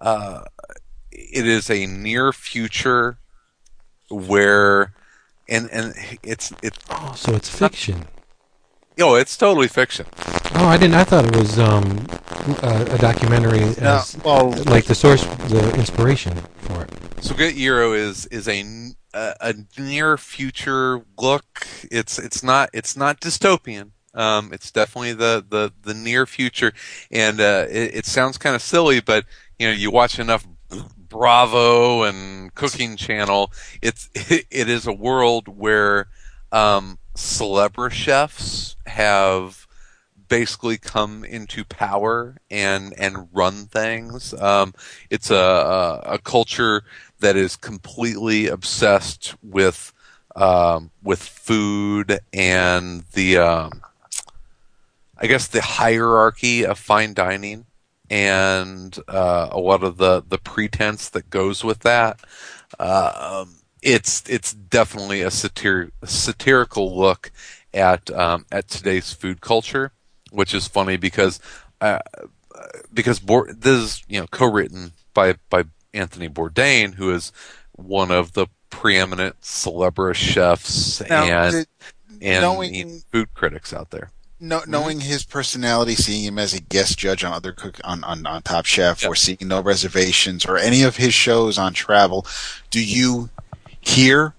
Speaker 2: uh, it is a near future where, and and it's it's
Speaker 1: Oh, so it's fiction.
Speaker 2: know it's totally fiction.
Speaker 1: Oh, I didn't. I thought it was um, a, a documentary
Speaker 3: No,
Speaker 1: as
Speaker 3: well,
Speaker 1: like the source, the inspiration for it.
Speaker 2: So Get Jiro is is a, a- a near future look. It's it's not it's not dystopian. Um, it's definitely the, the, the near future, and uh, it, it sounds kind of silly, but you know you watch enough Bravo and Cooking Channel. It's (laughs) it is a world where um, celebrity chefs have basically come into power and and run things. Um, it's a, a, a culture that is completely obsessed with um, with food and the um, I guess the hierarchy of fine dining and uh, a lot of the the pretense that goes with that. Uh, um, it's it's definitely a satir- satirical look at um, at today's food culture, which is funny because uh, because this is you know co-written by by Anthony Bourdain, who is one of the preeminent celebrity chefs now, and and knowing, food critics out there.
Speaker 3: No, knowing his personality, seeing him as a guest judge on other cook on, on, on Top Chef, yep. or seeing no reservations, or any of his shows on travel, do you hear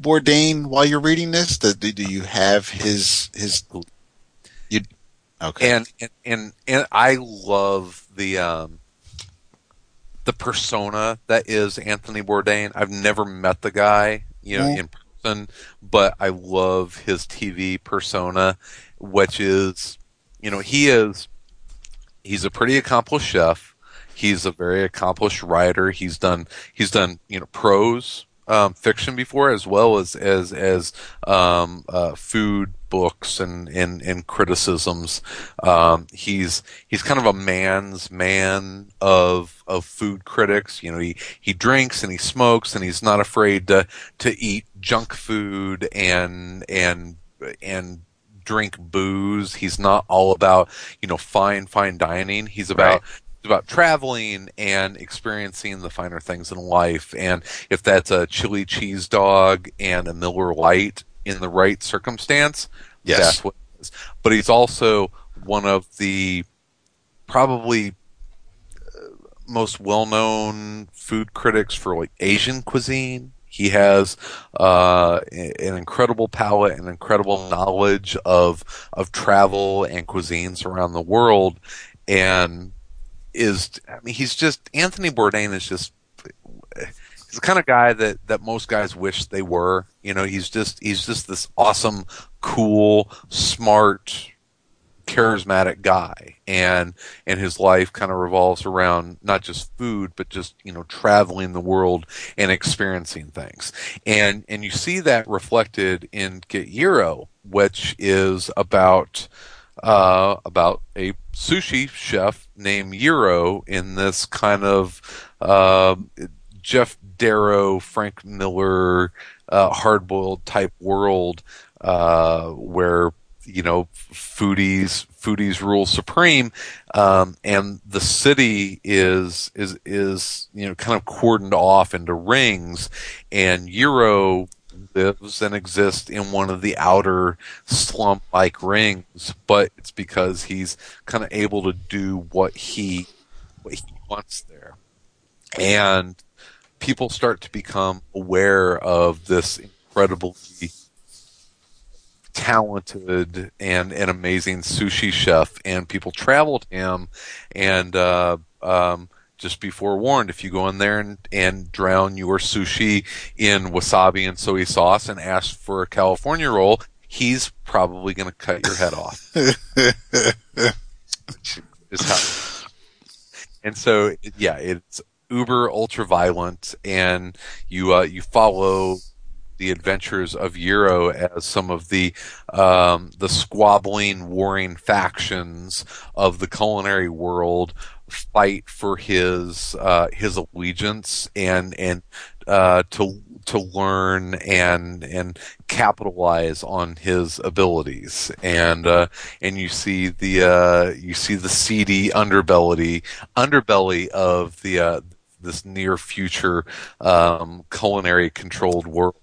Speaker 3: Bourdain while you're reading this? Do, do you have his his? You
Speaker 2: okay? And and and, and I love the um, the persona that is Anthony Bourdain. I've never met the guy, you know, in person, but I love his TV persona, which is, you know, he is, he's a pretty accomplished chef. He's a very accomplished writer. He's done, he's done, you know, prose, um, fiction before, as well as as as um, uh, food books and and, and criticisms. Um, he's he's kind of a man's man of of food critics. You know, he he drinks and he smokes and he's not afraid to to eat junk food and and and drink booze. He's not all about you know fine fine dining. He's about right about traveling and experiencing the finer things in life. And if that's a chili cheese dog and a Miller Lite in the right circumstance, yes. that's what it is. But he's also one of the probably uh, most well-known food critics for like Asian cuisine. He has uh, an incredible palate and incredible knowledge of of travel and cuisines around the world, and is, I mean, he's just, Anthony Bourdain is just, he's the kind of guy that, that most guys wish they were. You know, he's just, he's just this awesome, cool, smart, charismatic guy and and his life kind of revolves around not just food but just you know traveling the world and experiencing things. And and you see that reflected in Get Jiro which is about uh, about a sushi chef named Jiro in this kind of uh, Geof Darrow, Frank Miller, uh, hardboiled type world uh, where you know foodies foodies rule supreme, um, and the city is is is you know kind of cordoned off into rings, and Jiro lives and exists in one of the outer slump like rings, but it's because he's kind of able to do what he what he wants there. And people start to become aware of this incredibly talented and an amazing sushi chef and people travel to him and uh, um, just be forewarned if you go in there and, and drown your sushi in wasabi and soy sauce and ask for a California roll, he's probably going to cut your head off. (laughs) and so, yeah, it's uber ultra violent, and you uh, you follow the adventures of Jiro as some of the um, the squabbling, warring factions of the culinary world fight for his uh, his allegiance and and uh, to to learn and and capitalize on his abilities and uh, and you see the uh, you see the seedy underbelly underbelly of the uh, this near future um, culinary controlled world.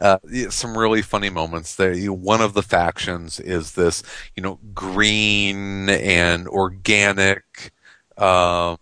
Speaker 2: Uh, some really funny moments there. You, one of the factions is this, you know, green and organic, um,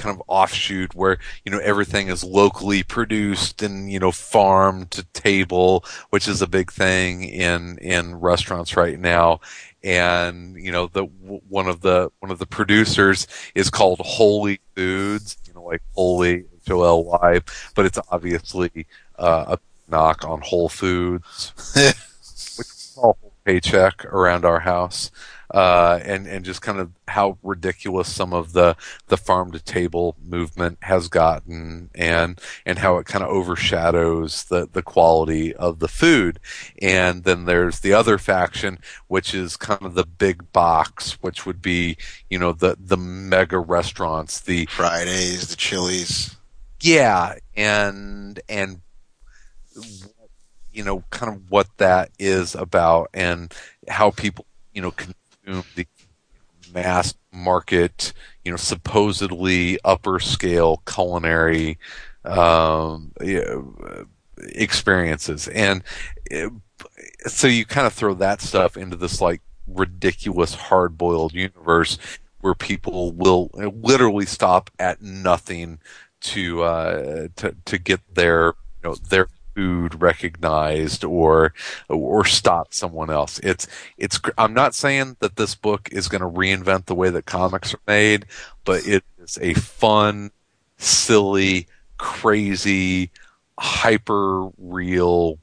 Speaker 2: kind of offshoot where you know everything is locally produced and you know farm to table, which is a big thing in in restaurants right now. And you know the one of the one of the producers is called Holy Foods, you know like Holy H O L Y, but it's obviously uh, a knock on Whole Foods, which is all paycheck around our house uh, and and just kind of how ridiculous some of the the farm to table movement has gotten, and and how it kind of overshadows the the quality of the food. And then there's the other faction, which is kind of the big box, which would be you know the the mega restaurants, the
Speaker 3: Fridays, the Chili's.
Speaker 2: Yeah, and and you know kind of what that is about and how people you know consume the mass market, you know, supposedly upper scale culinary um, experiences, and uh, so you kind of throw that stuff into this like ridiculous hard boiled universe where people will literally stop at nothing to uh, to to get their you know their food recognized or or stop someone else. It's it's I'm not saying that this book is going to reinvent the way that comics are made, but it is a fun, silly, crazy, hyper real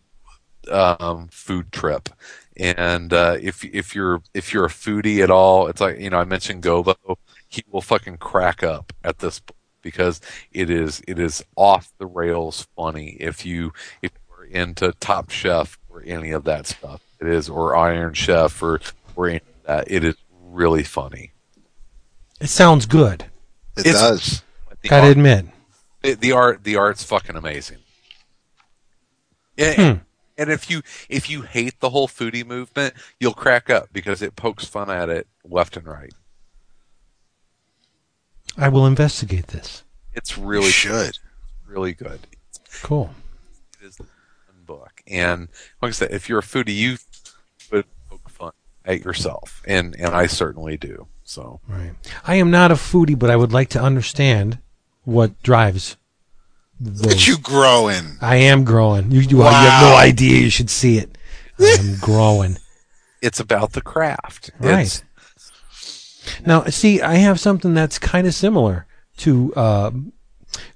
Speaker 2: um, food trip. And uh, if if you're if you're a foodie at all, it's like you know I mentioned Gobo. He will fucking crack up at this book because it is it is off the rails funny if you if you're into Top Chef or any of that stuff. It is or Iron Chef or or any of that. It is really funny.
Speaker 1: It sounds good.
Speaker 3: It it's, does.
Speaker 1: Gotta art, admit.
Speaker 2: The, the, art the art's fucking amazing. Yeah. Hmm. And if you if you hate the whole foodie movement, you'll crack up because it pokes fun at it left and right.
Speaker 1: I will investigate this.
Speaker 2: It's really
Speaker 3: you should
Speaker 2: really good.
Speaker 1: Cool.
Speaker 2: It is a book, and like I said, if you're a foodie, you put poke fun at yourself, and and I certainly do. So
Speaker 1: right, I am not a foodie, but I would like to understand what drives.
Speaker 3: Those. Look at you growing.
Speaker 1: I am growing. You, you, wow. you have no idea. You should see it. I'm (laughs) growing.
Speaker 2: It's about the craft.
Speaker 1: Right. It's, now, see, I have something that's kind of similar to uh,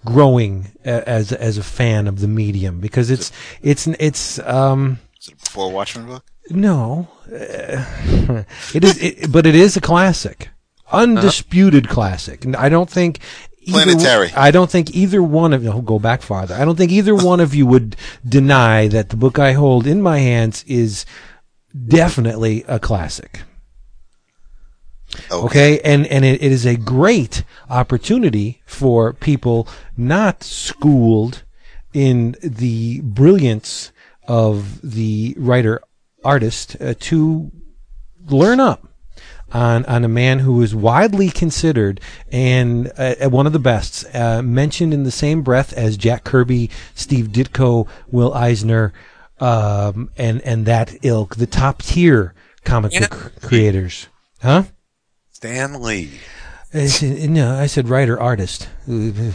Speaker 1: growing as as a fan of the medium because it's it's it's um.
Speaker 3: Is it a before Watchmen book?
Speaker 1: No, uh, (laughs) it is, it, but it is a classic, undisputed uh-huh. classic, and I don't think
Speaker 3: Planetary.
Speaker 1: I don't think either one of you. I'll go back farther. I don't think either (laughs) one of you would deny that the book I hold in my hands is definitely a classic. Okay. okay. And, and it, it is a great opportunity for people not schooled in the brilliance of the writer artist uh, to learn up on on a man who is widely considered and uh, one of the best, uh, mentioned in the same breath as Jack Kirby, Steve Ditko, Will Eisner, um, and and that ilk, the top tier comic book creators, huh?
Speaker 2: Stan Lee.
Speaker 1: I said, no, I said writer artist. (laughs)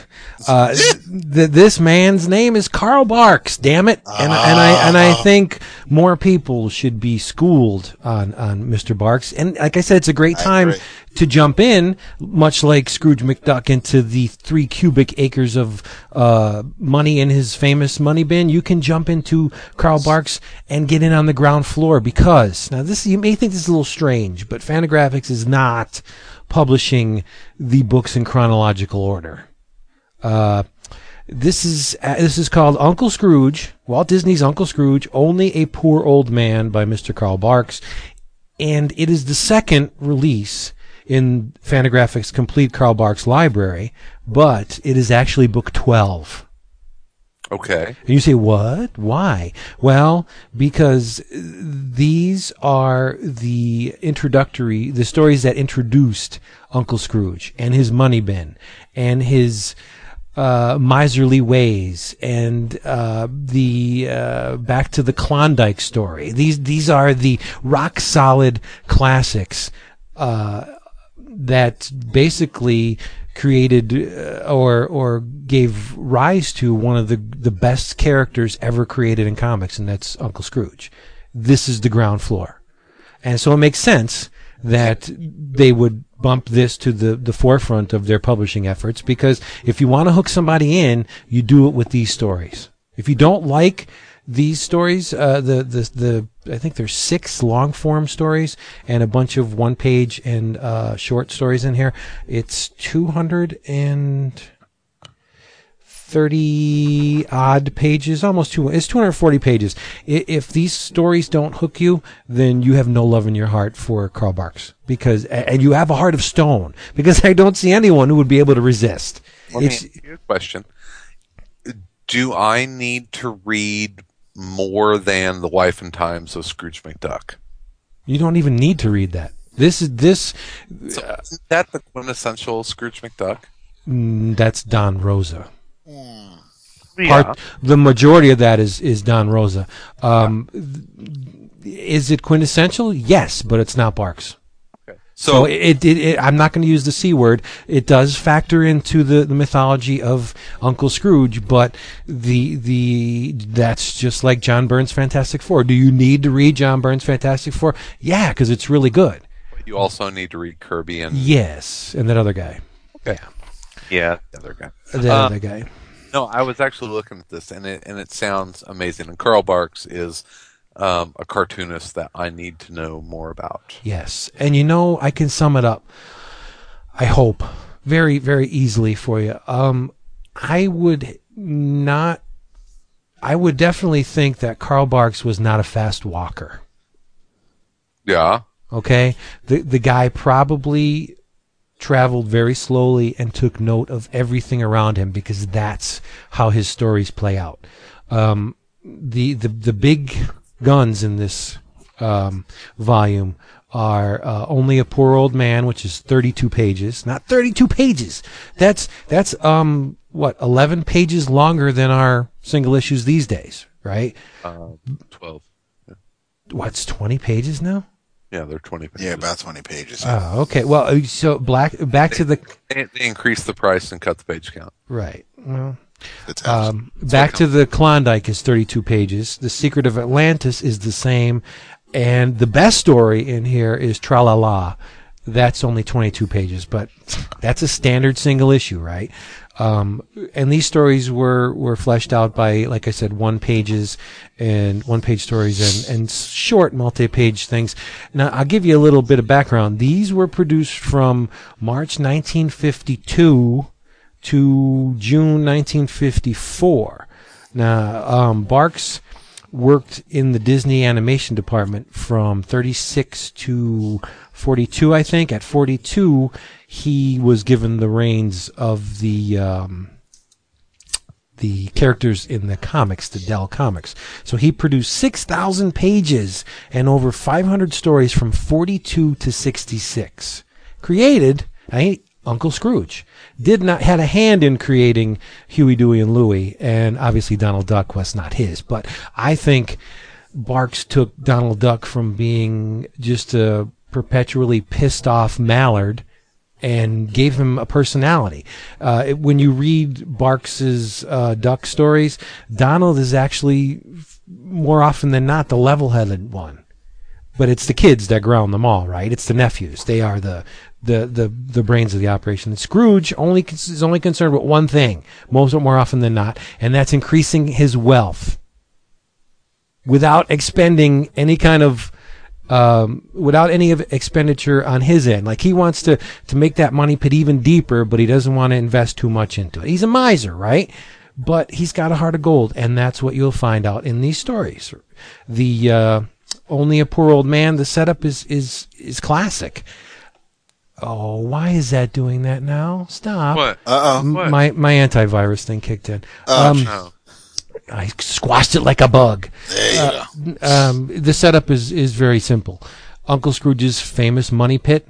Speaker 1: Uh, th- this man's name is Carl Barks. Damn it! And, and I and I ah. think more people should be schooled on on Mr. Barks. And like I said, it's a great time to jump in, much like Scrooge McDuck, into the three cubic acres of uh, money in his famous money bin. You can jump into Carl Barks and get in on the ground floor because now this you may think this is a little strange, but Fantagraphics is not publishing the books in chronological order. Uh, this is uh, this is called Uncle Scrooge, Walt Disney's Uncle Scrooge, Only a Poor Old Man by Mr. Carl Barks, and it is the second release in Fantagraphics' complete Carl Barks library, but it is actually book 12.
Speaker 2: Okay.
Speaker 1: And you say, what? Why? Well, because these are the introductory, the stories that introduced Uncle Scrooge and his money bin and his uh, miserly ways and uh, the uh, back to the Klondike story. These these are the rock solid classics uh, that basically created uh, or or gave rise to one of the the best characters ever created in comics, and that's Uncle Scrooge. This is the ground floor, and so it makes sense that they would bump this to the, the forefront of their publishing efforts because if you want to hook somebody in, you do it with these stories. If you don't like these stories, uh, the the the I think there's six long form stories and a bunch of one page and uh, short stories in here. It's two hundred and thirty odd pages, almost two. It's two hundred forty pages. If these stories don't hook you, then you have no love in your heart for Carl Barks because, and you have a heart of stone because (laughs) I don't see anyone who would be able to resist.
Speaker 2: Let me
Speaker 1: It's-
Speaker 2: ask you a question. Do I need to read more than The Life and Times of Scrooge McDuck?
Speaker 1: you don't even need to read that. This is this.
Speaker 2: So isn't that the quintessential Scrooge McDuck?
Speaker 1: mm, That's Don Rosa.
Speaker 2: Yeah.
Speaker 1: Part, the majority of that is is Don Rosa. Um, th- Is it quintessential? Yes, but it's not Barks. So,
Speaker 2: So,
Speaker 1: it, it, it, I'm not going to use the c word. It does factor into the, the mythology of Uncle Scrooge, but the the that's just like John Byrne's Fantastic Four. Do you need to read John Byrne's Fantastic Four? Yeah, because it's really good.
Speaker 2: you also need to read Kirby and
Speaker 1: Yes, and that other guy,
Speaker 2: yeah, Yeah, the other guy.
Speaker 1: that
Speaker 2: Uh,
Speaker 1: other guy.
Speaker 2: No, I was actually looking at this, and it and it sounds amazing. And Carl Barks is um, a cartoonist that I need to know more about.
Speaker 1: Yes. And you know, I can sum it up, I hope, very, very easily for you. Um, I would not, I would definitely think that Carl Barks was not a fast walker.
Speaker 2: Yeah,
Speaker 1: Okay. The, the guy probably traveled very slowly and took note of everything around him because that's how his stories play out. Um, the, the, the big guns in this, um, volume are, uh, only a poor old man, which is 32 pages, not 32 pages. That's, that's, um, what, 11 pages longer than our single issues these days, right?
Speaker 2: uh, twelve.
Speaker 1: What's 20 pages now?
Speaker 2: Yeah, they're twenty. Pages.
Speaker 3: Yeah, about 20 pages.
Speaker 1: Oh, okay. Well, uh, so black back to the
Speaker 2: They, they increased the price and cut the page count.
Speaker 1: right. Well,
Speaker 3: That's how-
Speaker 1: um, back to the Klondike is 32 pages. The Secret of Atlantis is the same, and the best story in here is Tra La La. That's only 22 pages, but that's a standard single issue, right? Um, and these stories were, were fleshed out by, like I said, one pages and one page stories and, and short multi-page things. Now, I'll give you a little bit of background. These were produced from March 1952 to June 1954. Now, um, Barks worked in the Disney animation department from 36 to 42, I think. At 42, he was given the reins of the um, the characters in the comics, the Dell comics. So he produced 6,000 pages and over 500 stories from 42 to 66. Created, I Uncle Scrooge did not had a hand in creating Huey, Dewey, and Louie, and obviously Donald Duck was not his. But I think Barks took Donald Duck from being just a perpetually pissed off mallard and gave him a personality. Uh, it- when you read Barks's uh, duck stories, Donald is actually more often than not the level-headed one. But it's the kids that ground them all, right? It's the nephews. They are the the the, the brains of the operation. And Scrooge only is only concerned with one thing, most more often than not, and that's increasing his wealth without expending any kind of um, without any of expenditure on his end. Like he wants to to make that money pit even deeper, but he doesn't want to invest too much into it. He's a miser, right? But he's got a heart of gold, and that's what you'll find out in these stories. The uh, only a poor old man. The setup is is is classic. Oh, why is that doing that now? Stop.
Speaker 2: What?
Speaker 3: Uh-oh.
Speaker 1: M-
Speaker 2: What?
Speaker 1: My my antivirus thing kicked in.
Speaker 3: Oh,
Speaker 1: um,
Speaker 2: No.
Speaker 1: I squashed it like a bug.
Speaker 3: There you go.
Speaker 1: Um, the setup is, is very simple. Uncle Scrooge's famous money pit,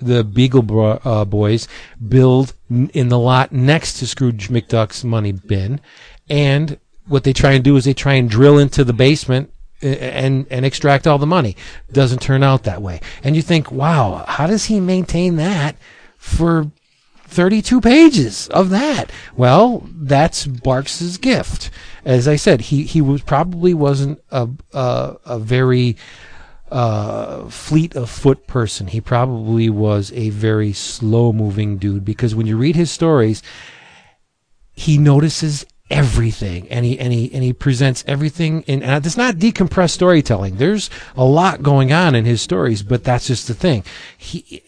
Speaker 1: the Beagle bro- uh, Boys build n- in the lot next to Scrooge McDuck's money bin, and what they try and do is they try and drill into the basement uh, and and extract all the money. Doesn't turn out that way, and you think, wow, how does he maintain that for 32 pages of that. Well, that's Barks's gift. As I said, he, he was probably wasn't a, a, a very, uh, fleet of foot person. He probably was a very slow moving dude because when you read his stories, he notices everything and he and he and he presents everything in and it's not decompressed storytelling. There's a lot going on in his stories but that's just the thing. He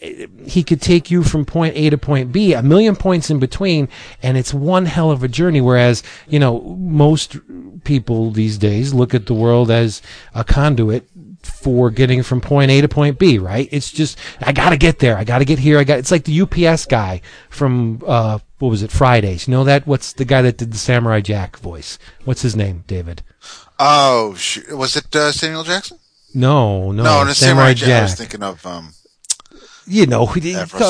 Speaker 1: he could take you from point A to point B a million points in between and it's one hell of a journey whereas you know most people these days look at the world as a conduit for getting from point A to point B, right? It's just I got to get there. I got to get here. I got. It's like the UPS guy from uh, what was it Fridays? You know that? What's the guy that did the Samurai Jack voice? What's his name, David?
Speaker 3: Oh, sh- was it uh, Samuel Jackson?
Speaker 1: No, no,
Speaker 3: No, the Samurai, Jack. I was thinking of um,
Speaker 1: you know,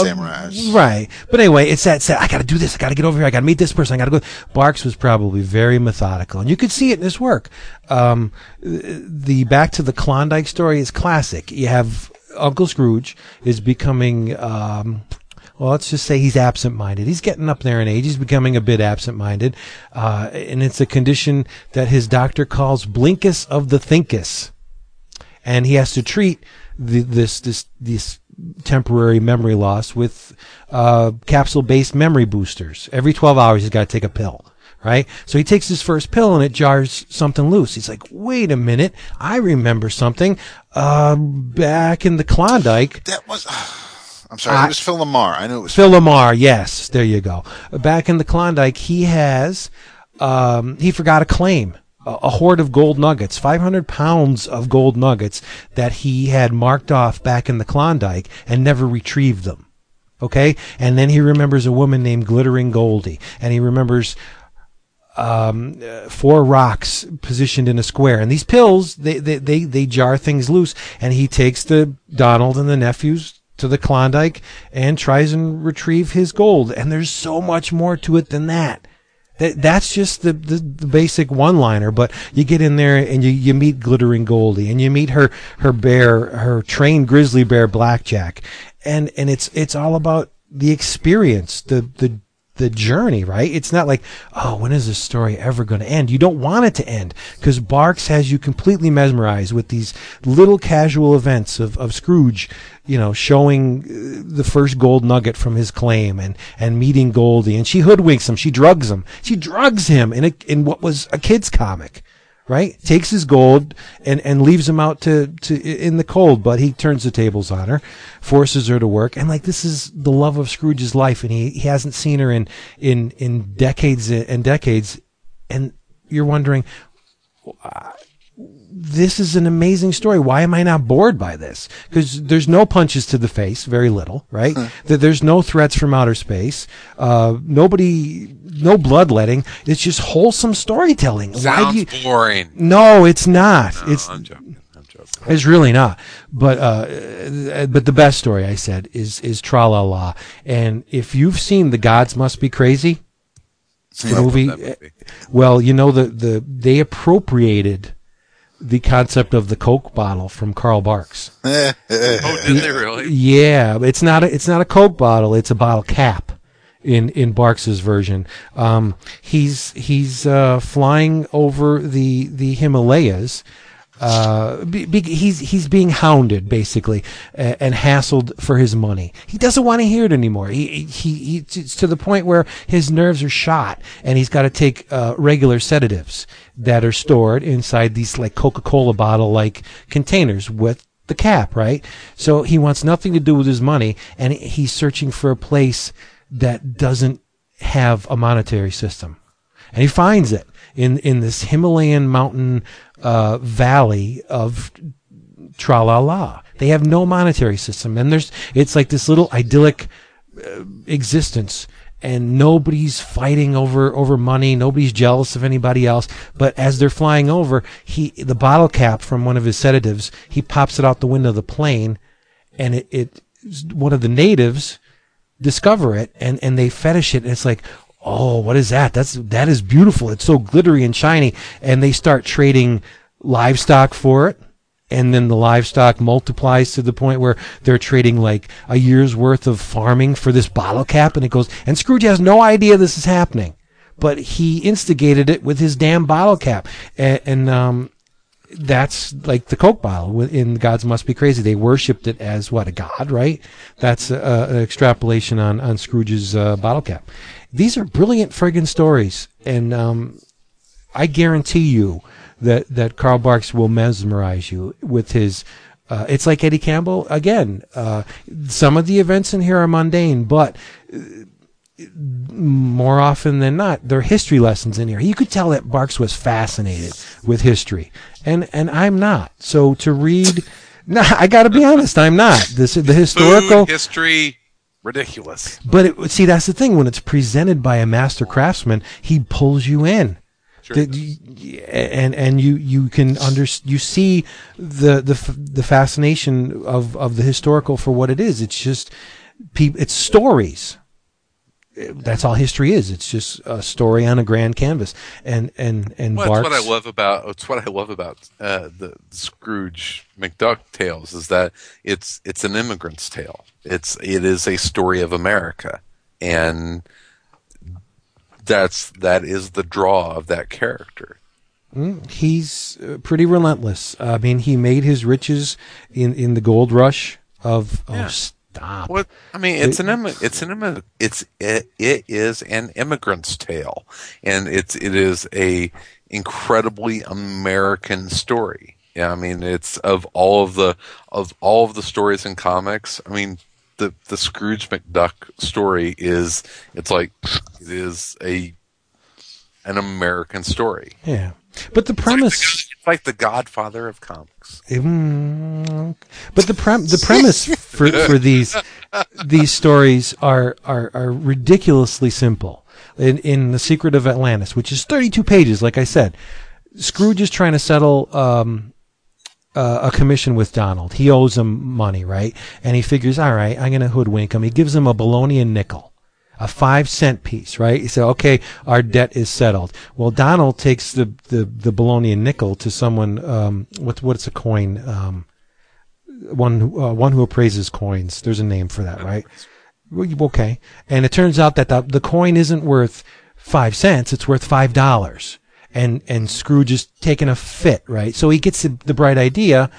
Speaker 3: Samurais.
Speaker 1: right? But anyway, it's that. that I got to do this. I got to get over here. I got to meet this person. I got to go. Barks was probably very methodical, and you could see it in his work. Um, the Back to the Klondike story is classic. You have Uncle Scrooge is becoming. Um, well, let's just say he's absent-minded. He's getting up there in age. He's becoming a bit absent-minded, uh, and it's a condition that his doctor calls blinkus of the thinkus and he has to treat the, this this this temporary memory loss with uh, capsule-based memory boosters. Every 12 hours, he's got to take a pill. Right, so he takes his first pill and it jars something loose. He's like, "Wait a minute, I remember something. Uh, back in the Klondike,
Speaker 3: that was. (sighs) I'm sorry,
Speaker 1: I-
Speaker 3: it was Phil LaMarr. I knew it was.
Speaker 1: Phil LaMarr, yes, there you go. Back in the Klondike, he has, um, he forgot a claim. A hoard of gold nuggets, 500 pounds of gold nuggets that he had marked off back in the Klondike and never retrieved them. Okay? And then he remembers a woman named Glittering Goldie. And he remembers um, four rocks positioned in a square. And these pills, they, they, they, they jar things loose. And he takes the Donald and the nephews to the Klondike and tries and retrieve his gold. And there's so much more to it than that. That, that's just the, the, the basic one liner, but you get in there and you, you meet Glittering Goldie and you meet her, her bear, her trained grizzly bear Blackjack. And, and it's, it's all about the experience, the, the, the journey, right? It's not like, oh, when is this story ever going to end? You don't want it to end because Barks has you completely mesmerized with these little casual events of, of Scrooge, you know, showing uh, the first gold nugget from his claim and, and meeting Goldie. And she hoodwinks him. She drugs him. She drugs him in a, in what was a kid's comic. Right? Takes his gold and, and leaves him out to, to, in the cold, but he turns the tables on her, forces her to work. And like, this is the love of Scrooge's life. And he, he hasn't seen her in, in, in decades and decades. And you're wondering, this is an amazing story. Why am I not bored by this? Because there's no punches to the face, very little, right? That there's no threats from outer space. Uh, nobody, no bloodletting. It's just wholesome storytelling. Why
Speaker 2: Sounds
Speaker 1: you?
Speaker 2: boring.
Speaker 1: No, it's not.
Speaker 2: No,
Speaker 1: it's
Speaker 2: I'm joking. I'm joking.
Speaker 1: it's really not. But uh, but the best story I said is is Tra La La. And if you've seen The Gods Must Be Crazy, the movie,
Speaker 2: movie.
Speaker 1: well, you know the the they appropriated the concept of the Coke bottle from Carl Barks.
Speaker 2: Oh, did they really?
Speaker 1: Yeah, it's not a, it's not a Coke bottle. It's a bottle cap. In in Barks's version, um, he's he's uh, flying over the the Himalayas. Uh, be, he's he's being hounded basically and hassled for his money. He doesn't want to hear it anymore. He he, he it's to the point where his nerves are shot, and he's got to take uh, regular sedatives that are stored inside these like Coca Cola bottle like containers with the cap, right? So he wants nothing to do with his money, and he's searching for a place that doesn't have a monetary system. And he finds it in, in this Himalayan mountain uh, valley of Tra La La. They have no monetary system, and there's it's like this little idyllic uh, existence. And nobody's fighting over over money. Nobody's jealous of anybody else. But as they're flying over he the bottle cap from one of his sedatives he pops it out the window of the plane. And it, it one of the natives discover it and and they fetish it. And it's like oh what is that? That's that is beautiful. It's so glittery and shiny. And they start trading livestock for it. And then the livestock multiplies to the point where they're trading like a year's worth of farming for this bottle cap. And it goes and Scrooge has no idea this is happening. But he instigated it with his damn bottle cap. And, and um that's like the Coke bottle in Gods Must Be Crazy. They worshipped it as what a god, right? That's a, a, an extrapolation on on Scrooge's uh, bottle cap. These are brilliant friggin' stories, and um, I guarantee you that that Carl Barks will mesmerize you with his. Uh, it's like Eddie Campbell again. Uh, some of the events in here are mundane, but uh, more often than not, there are history lessons in here. You could tell that Barks was fascinated with history, and and I'm not. So to read, (laughs) no, I got to be honest, I'm not. This the historical
Speaker 2: Food history ridiculous.
Speaker 1: But it, see, that's the thing. When it's presented by a master craftsman, he pulls you in.
Speaker 2: Sure.
Speaker 1: The- and and you you can under you see the the the fascination of of the historical for what it is. It's just it's stories. That's all history is. It's just a story on a grand canvas. And and and
Speaker 2: Well, that's what I love about. It's what I love about uh, the Scrooge McDuck tales is that it's it's an immigrant's tale. It's it is a story of America, and that's that is the draw of that character.
Speaker 1: he's uh, pretty relentless. I mean, he made his riches in in the gold rush of
Speaker 2: Yeah.
Speaker 1: oh stop.
Speaker 2: What I mean, it's an it's an it's it, it is an immigrant's tale, and it's it is a incredibly American story. Yeah, I mean, it's of all of the of all of the stories in comics. I mean, the the Scrooge McDuck story is it's like it is a an American story.
Speaker 1: Yeah. But the premise (laughs)
Speaker 2: It's like the Godfather of comics.
Speaker 1: But the prem- the premise for, (laughs) for these these stories are, are are ridiculously simple. In in the Secret of Atlantis, which is 32 pages, like I said, Scrooge is trying to settle um, uh, a commission with Donald. He owes him money, right? And he figures, all right, I'm going to hoodwink him. He gives him a bologna nickel, a five cent piece, right? He said, okay, our debt is settled. Well, Donald takes the, the, the bologna nickel to someone, um, what, what's a coin? Um, one, uh, one who appraises coins. There's a name for that, right? Okay. And it turns out that the, the coin isn't worth five cents. It's worth five dollars. And, and Scrooge is taking a fit, right? So he gets the, the bright idea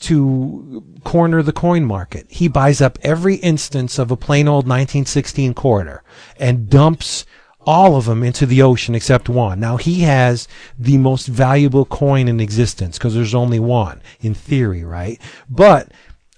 Speaker 1: to corner the coin market. He buys up every instance of a plain old 1916 quarter and dumps all of them into the ocean except one. Now he has the most valuable coin in existence because there's only one in theory, right? But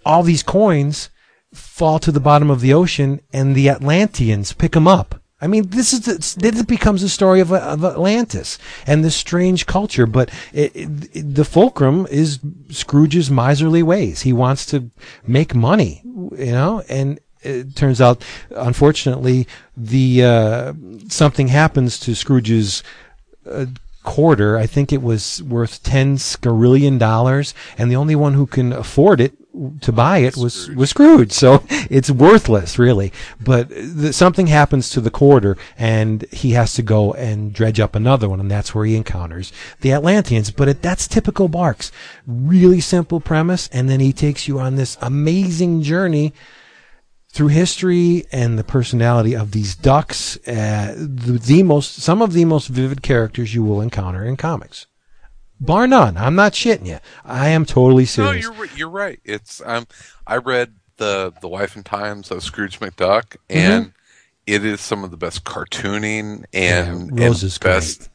Speaker 1: all these coins fall to the bottom of the ocean and the Atlanteans pick them up. I mean, this is the, this becomes a story of, of Atlantis and this strange culture. But it, it, the fulcrum is Scrooge's miserly ways. He wants to make money, you know, and it turns out, unfortunately, the uh, something happens to Scrooge's uh, quarter. I think it was worth ten scarillion dollars, and the only one who can afford it to buy it was was Scrooge. So (laughs) it's worthless, really. But the, something happens to the quarter, and he has to go and dredge up another one, and that's where he encounters the Atlanteans. But it, that's typical Barks. Really simple premise, and then he takes you on this amazing journey through history and the personality of these ducks, uh, the, the most, some of the most vivid characters you will encounter in comics. Bar none. I'm not shitting you. I am totally serious.
Speaker 2: No, you're you're right. It's um, I read the the Life and Times of Scrooge McDuck, and it is some of the best cartooning and,
Speaker 1: Yeah, Rose
Speaker 2: and
Speaker 1: is great.
Speaker 2: best.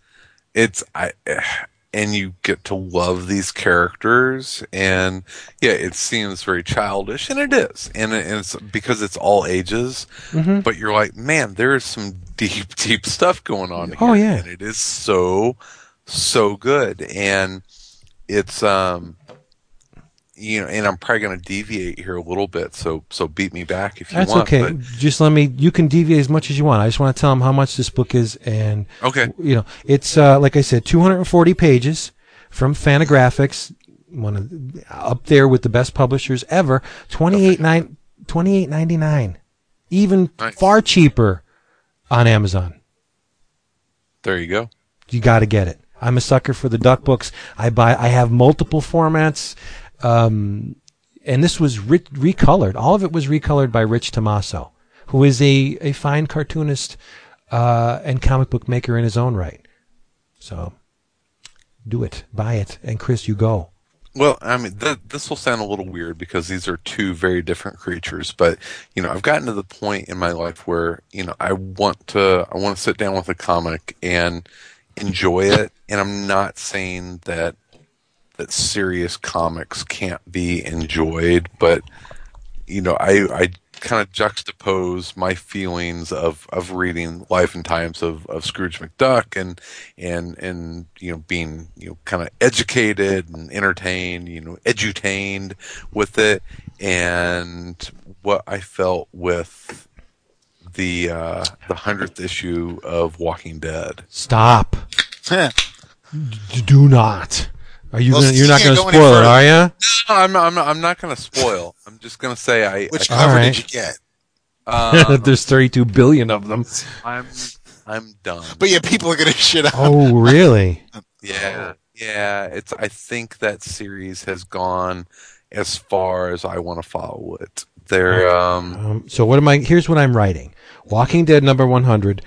Speaker 2: It's I, (sighs) and you get to love these characters, and yeah, it seems very childish, and it is, and, it, and it's because it's all ages.
Speaker 1: Mm-hmm.
Speaker 2: But you're like, man, there's some (laughs) deep, deep stuff going on. Here,
Speaker 1: Oh, yeah.
Speaker 2: and it is so so good and it's um you know and i'm probably going to deviate here a little bit so so beat me back if you
Speaker 1: That's
Speaker 2: want
Speaker 1: That's
Speaker 2: okay.
Speaker 1: Just let me. You can deviate as much as you want. I just want to tell them how much this book is, and
Speaker 2: okay
Speaker 1: you know, it's uh, like I said, 240 pages from Fantagraphics, one of up there with the best publishers ever. 28 nine, 28.99, even
Speaker 2: Nice.
Speaker 1: far cheaper on Amazon.
Speaker 2: there you go
Speaker 1: You got to get it. I'm a sucker for the duck books. I buy. I have multiple formats, um, and this was re- recolored. All of it was recolored by Rich Tommaso, who is a a fine cartoonist uh, and comic book maker in his own right. So, do it, buy it, and Chris, you go.
Speaker 2: Well, I mean, th- this will sound a little weird because these are two very different creatures, but you know, I've gotten to the point in my life where you know I want to I want to sit down with a comic and enjoy it, and I'm not saying that that serious comics can't be enjoyed, but you know, I I kind of juxtapose my feelings of, of reading Life and Times of, of Scrooge McDuck and and and you know being you know kind of educated and entertained, you know, edutained with it, and what I felt with the uh, the hundredth issue of Walking Dead.
Speaker 1: Stop. D- do not. Are you
Speaker 3: Well,
Speaker 1: gonna, you're not going to
Speaker 3: go
Speaker 1: spoil it, are you?
Speaker 2: No, I'm not, I'm not, I'm not going to spoil. I'm just going to say I.
Speaker 3: Which
Speaker 2: I,
Speaker 3: cover
Speaker 1: Alright.
Speaker 3: did you get?
Speaker 2: uh, (laughs)
Speaker 1: There's 32 billion of them.
Speaker 2: I'm I'm done.
Speaker 3: But yeah, people are gonna (laughs) shit out.
Speaker 1: Oh, really? (laughs)
Speaker 2: Yeah, yeah. It's. I think that series has gone as far as I want to follow it. There. Um.
Speaker 1: Um, so what am I? Here's what I'm writing: Walking Dead number 100,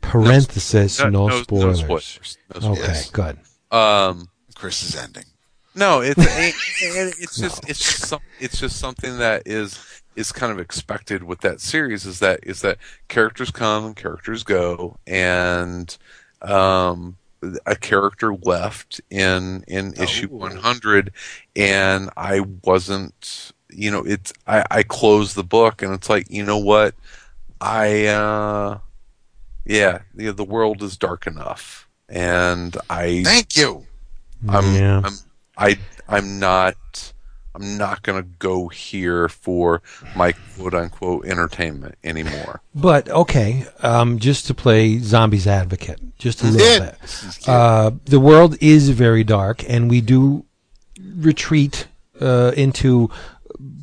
Speaker 1: parenthesis, no, spoilers.
Speaker 2: spoilers. No
Speaker 1: Okay,
Speaker 2: spoilers.
Speaker 1: good.
Speaker 2: Um.
Speaker 3: Chris is ending.
Speaker 2: No, it's (laughs) it, it- it's just it's just some, it's just something that is is kind of expected with that series. Is that is that characters come and characters go, and um, a character left in in issue
Speaker 3: Oh.
Speaker 2: 100, and I wasn't. You know, it's I I closed the book, and it's like you know what, I uh, yeah, the the world is dark enough, and I
Speaker 3: Thank you.
Speaker 2: I'm,
Speaker 1: yeah.
Speaker 2: I'm I I'm not I'm not gonna go here for my quote unquote entertainment anymore.
Speaker 1: But okay, um, just to play zombies advocate, just a little bit. Uh, the world is very dark, and we do retreat uh, into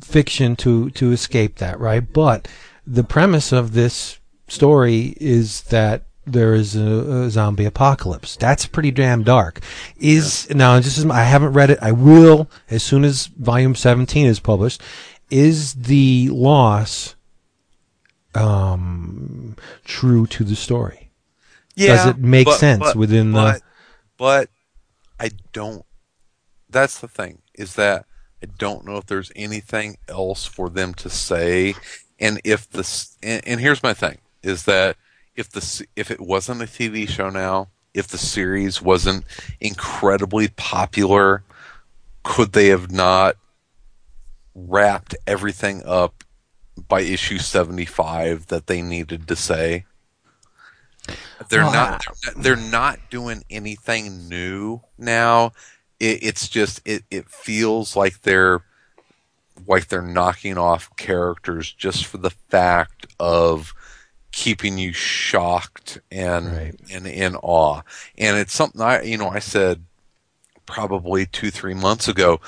Speaker 1: fiction to to escape that, right? But the premise of this story is that there is a, a zombie apocalypse. That's pretty damn dark. Is now this is I haven't read it. I will as soon as volume seventeen is published. Is the loss um, true to the story? Does it make sense within the-
Speaker 2: but, But I don't. That's the thing is that I don't know if there's anything else for them to say, and if this and, and here's my thing is that if the if it wasn't a TV show now, if the series wasn't incredibly popular, could they have not wrapped everything up by issue 75 that they needed to say? They're not they're not doing anything new now. It, it's just it, it feels like they're like they're knocking off characters just for the fact of keeping you shocked and
Speaker 1: Right.
Speaker 2: and in awe. And it's something I you know I said probably two three months ago.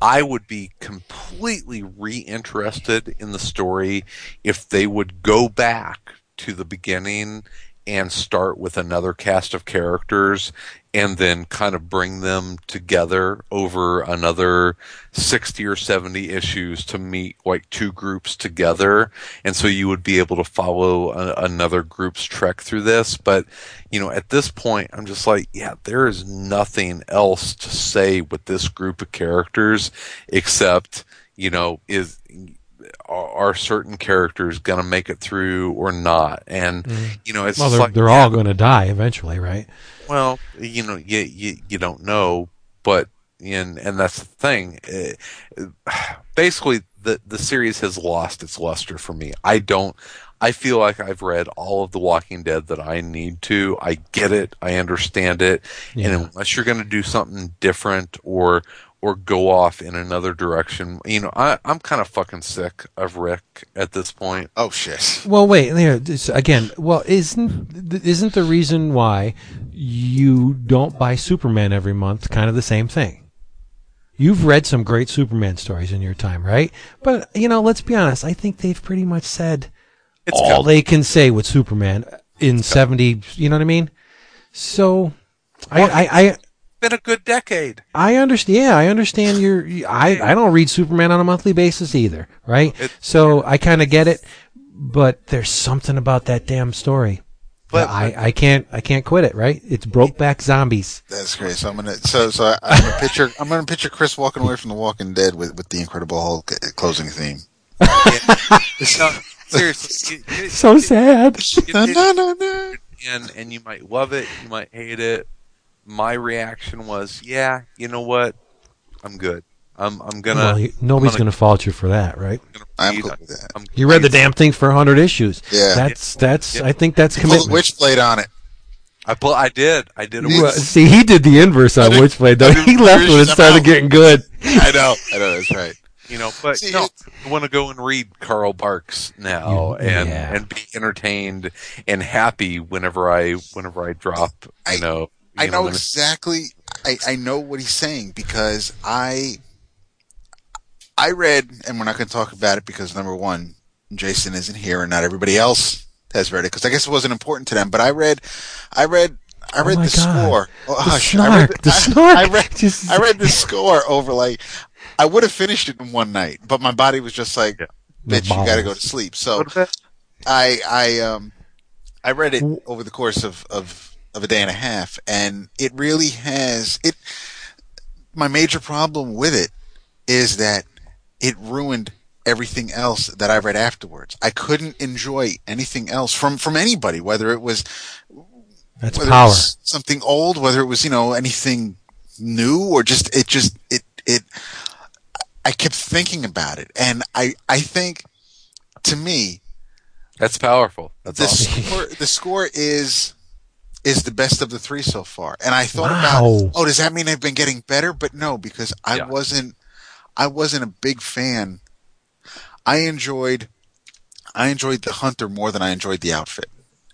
Speaker 2: I would be completely reinterested in the story if they would go back to the beginning and start with another cast of characters and then kind of bring them together over another 60 or 70 issues to meet like two groups together. And so you would be able to follow a, another group's trek through this. But you know at this point i'm just like yeah there is nothing else to say with this group of characters except you know is are, are certain characters going to make it through or not and you know it's
Speaker 1: well, they're,
Speaker 2: like
Speaker 1: they're all going to die eventually, right?
Speaker 2: well, you know, you you, you don't know, but and and that's the thing. Uh, basically, the the series has lost its luster for me. I don't. I feel like I've read all of The Walking Dead that I need to. I get it. I understand it.
Speaker 1: Yeah.
Speaker 2: And unless you're going to do something different or or go off in another direction, you know, I, I'm kind of fucking sick of Rick at this point.
Speaker 3: Oh shit.
Speaker 1: Well, wait. There, this, again. Well, isn't isn't the reason why you don't buy Superman every month kind of the same thing? You've read some great Superman stories in your time, right? But you know, let's be honest. I think they've pretty much said
Speaker 2: It's
Speaker 1: all
Speaker 2: coming.
Speaker 1: they can say with Superman in seventy. You know what I mean? So, I, I, I
Speaker 2: been a good decade.
Speaker 1: I understand. Yeah, I understand. Your, I, I don't read Superman on a monthly basis either, right?
Speaker 2: It-
Speaker 1: so I kind of get it, but there's something about that damn story
Speaker 2: But
Speaker 1: I, I can't I can't quit it. Right? It's Brokeback Zombies.
Speaker 3: That's great. So I'm gonna so so I, I'm gonna picture I'm gonna picture Chris walking away from The Walking Dead with with the Incredible Hulk uh, closing theme.
Speaker 2: no, seriously, you- you-
Speaker 1: So sad.
Speaker 2: and and you might love it, you might hate it. My reaction was, yeah, you know what, I'm good. I'm I'm gonna.
Speaker 1: Well, you, nobody's
Speaker 2: I'm
Speaker 1: going to fault you for that, right?
Speaker 3: I'm
Speaker 2: read-
Speaker 3: cool with that.
Speaker 2: I'm-
Speaker 1: You read the damn thing for 100 issues.
Speaker 3: Yeah.
Speaker 1: That's that's.
Speaker 2: Yeah.
Speaker 1: I think that's
Speaker 3: Pull the
Speaker 1: commitment.
Speaker 3: Witchblade on it.
Speaker 2: I pull, I did. I did. A
Speaker 1: Well, see, he did the inverse on
Speaker 3: I didn't-
Speaker 1: Witchblade, though. He left when it started
Speaker 3: out.
Speaker 1: getting good.
Speaker 3: I know. I know. That's right.
Speaker 2: you know, but
Speaker 3: See,
Speaker 2: no,
Speaker 3: it-
Speaker 2: I want to go and read Carl Barks now
Speaker 1: You-
Speaker 2: and
Speaker 1: yeah.
Speaker 2: and be entertained and happy whenever I whenever I drop.
Speaker 3: I-
Speaker 2: You know,
Speaker 3: I
Speaker 2: you
Speaker 3: know exactly. I, I know what he's saying because I I read, and we're not going to talk about it because number one, Jason isn't here, and not everybody else has read it because I guess it wasn't important to them. But I read, I read, I
Speaker 1: Oh
Speaker 3: read
Speaker 1: my
Speaker 3: the
Speaker 1: God.
Speaker 3: score. Oh,
Speaker 1: The
Speaker 3: hush. (laughs)
Speaker 1: snark,
Speaker 3: I read
Speaker 1: the
Speaker 3: I-
Speaker 1: snark.
Speaker 3: I read,
Speaker 1: Just-
Speaker 3: I read the score over like I would have finished it in one night, but my body was just like,
Speaker 2: Yeah.
Speaker 3: bitch, you got to go to sleep. So I I um I read it over the course of, of of a day and a half, and it really has it. My major problem with it is that it ruined everything else that I read afterwards. I couldn't enjoy anything else from from anybody, whether it was
Speaker 1: That's
Speaker 3: whether
Speaker 1: power.
Speaker 3: it was something old, whether it was you know anything new, or just it just it it. I kept thinking about it, and I I think to me
Speaker 2: That's powerful. That's
Speaker 3: the
Speaker 2: awesome.
Speaker 3: score the score is is the best of the three so far. And I thought
Speaker 1: Wow.
Speaker 3: about oh, does that mean they've been getting better? But no, because I
Speaker 2: Yeah.
Speaker 3: wasn't I wasn't a big fan. I enjoyed I enjoyed the hunter more than I enjoyed the outfit.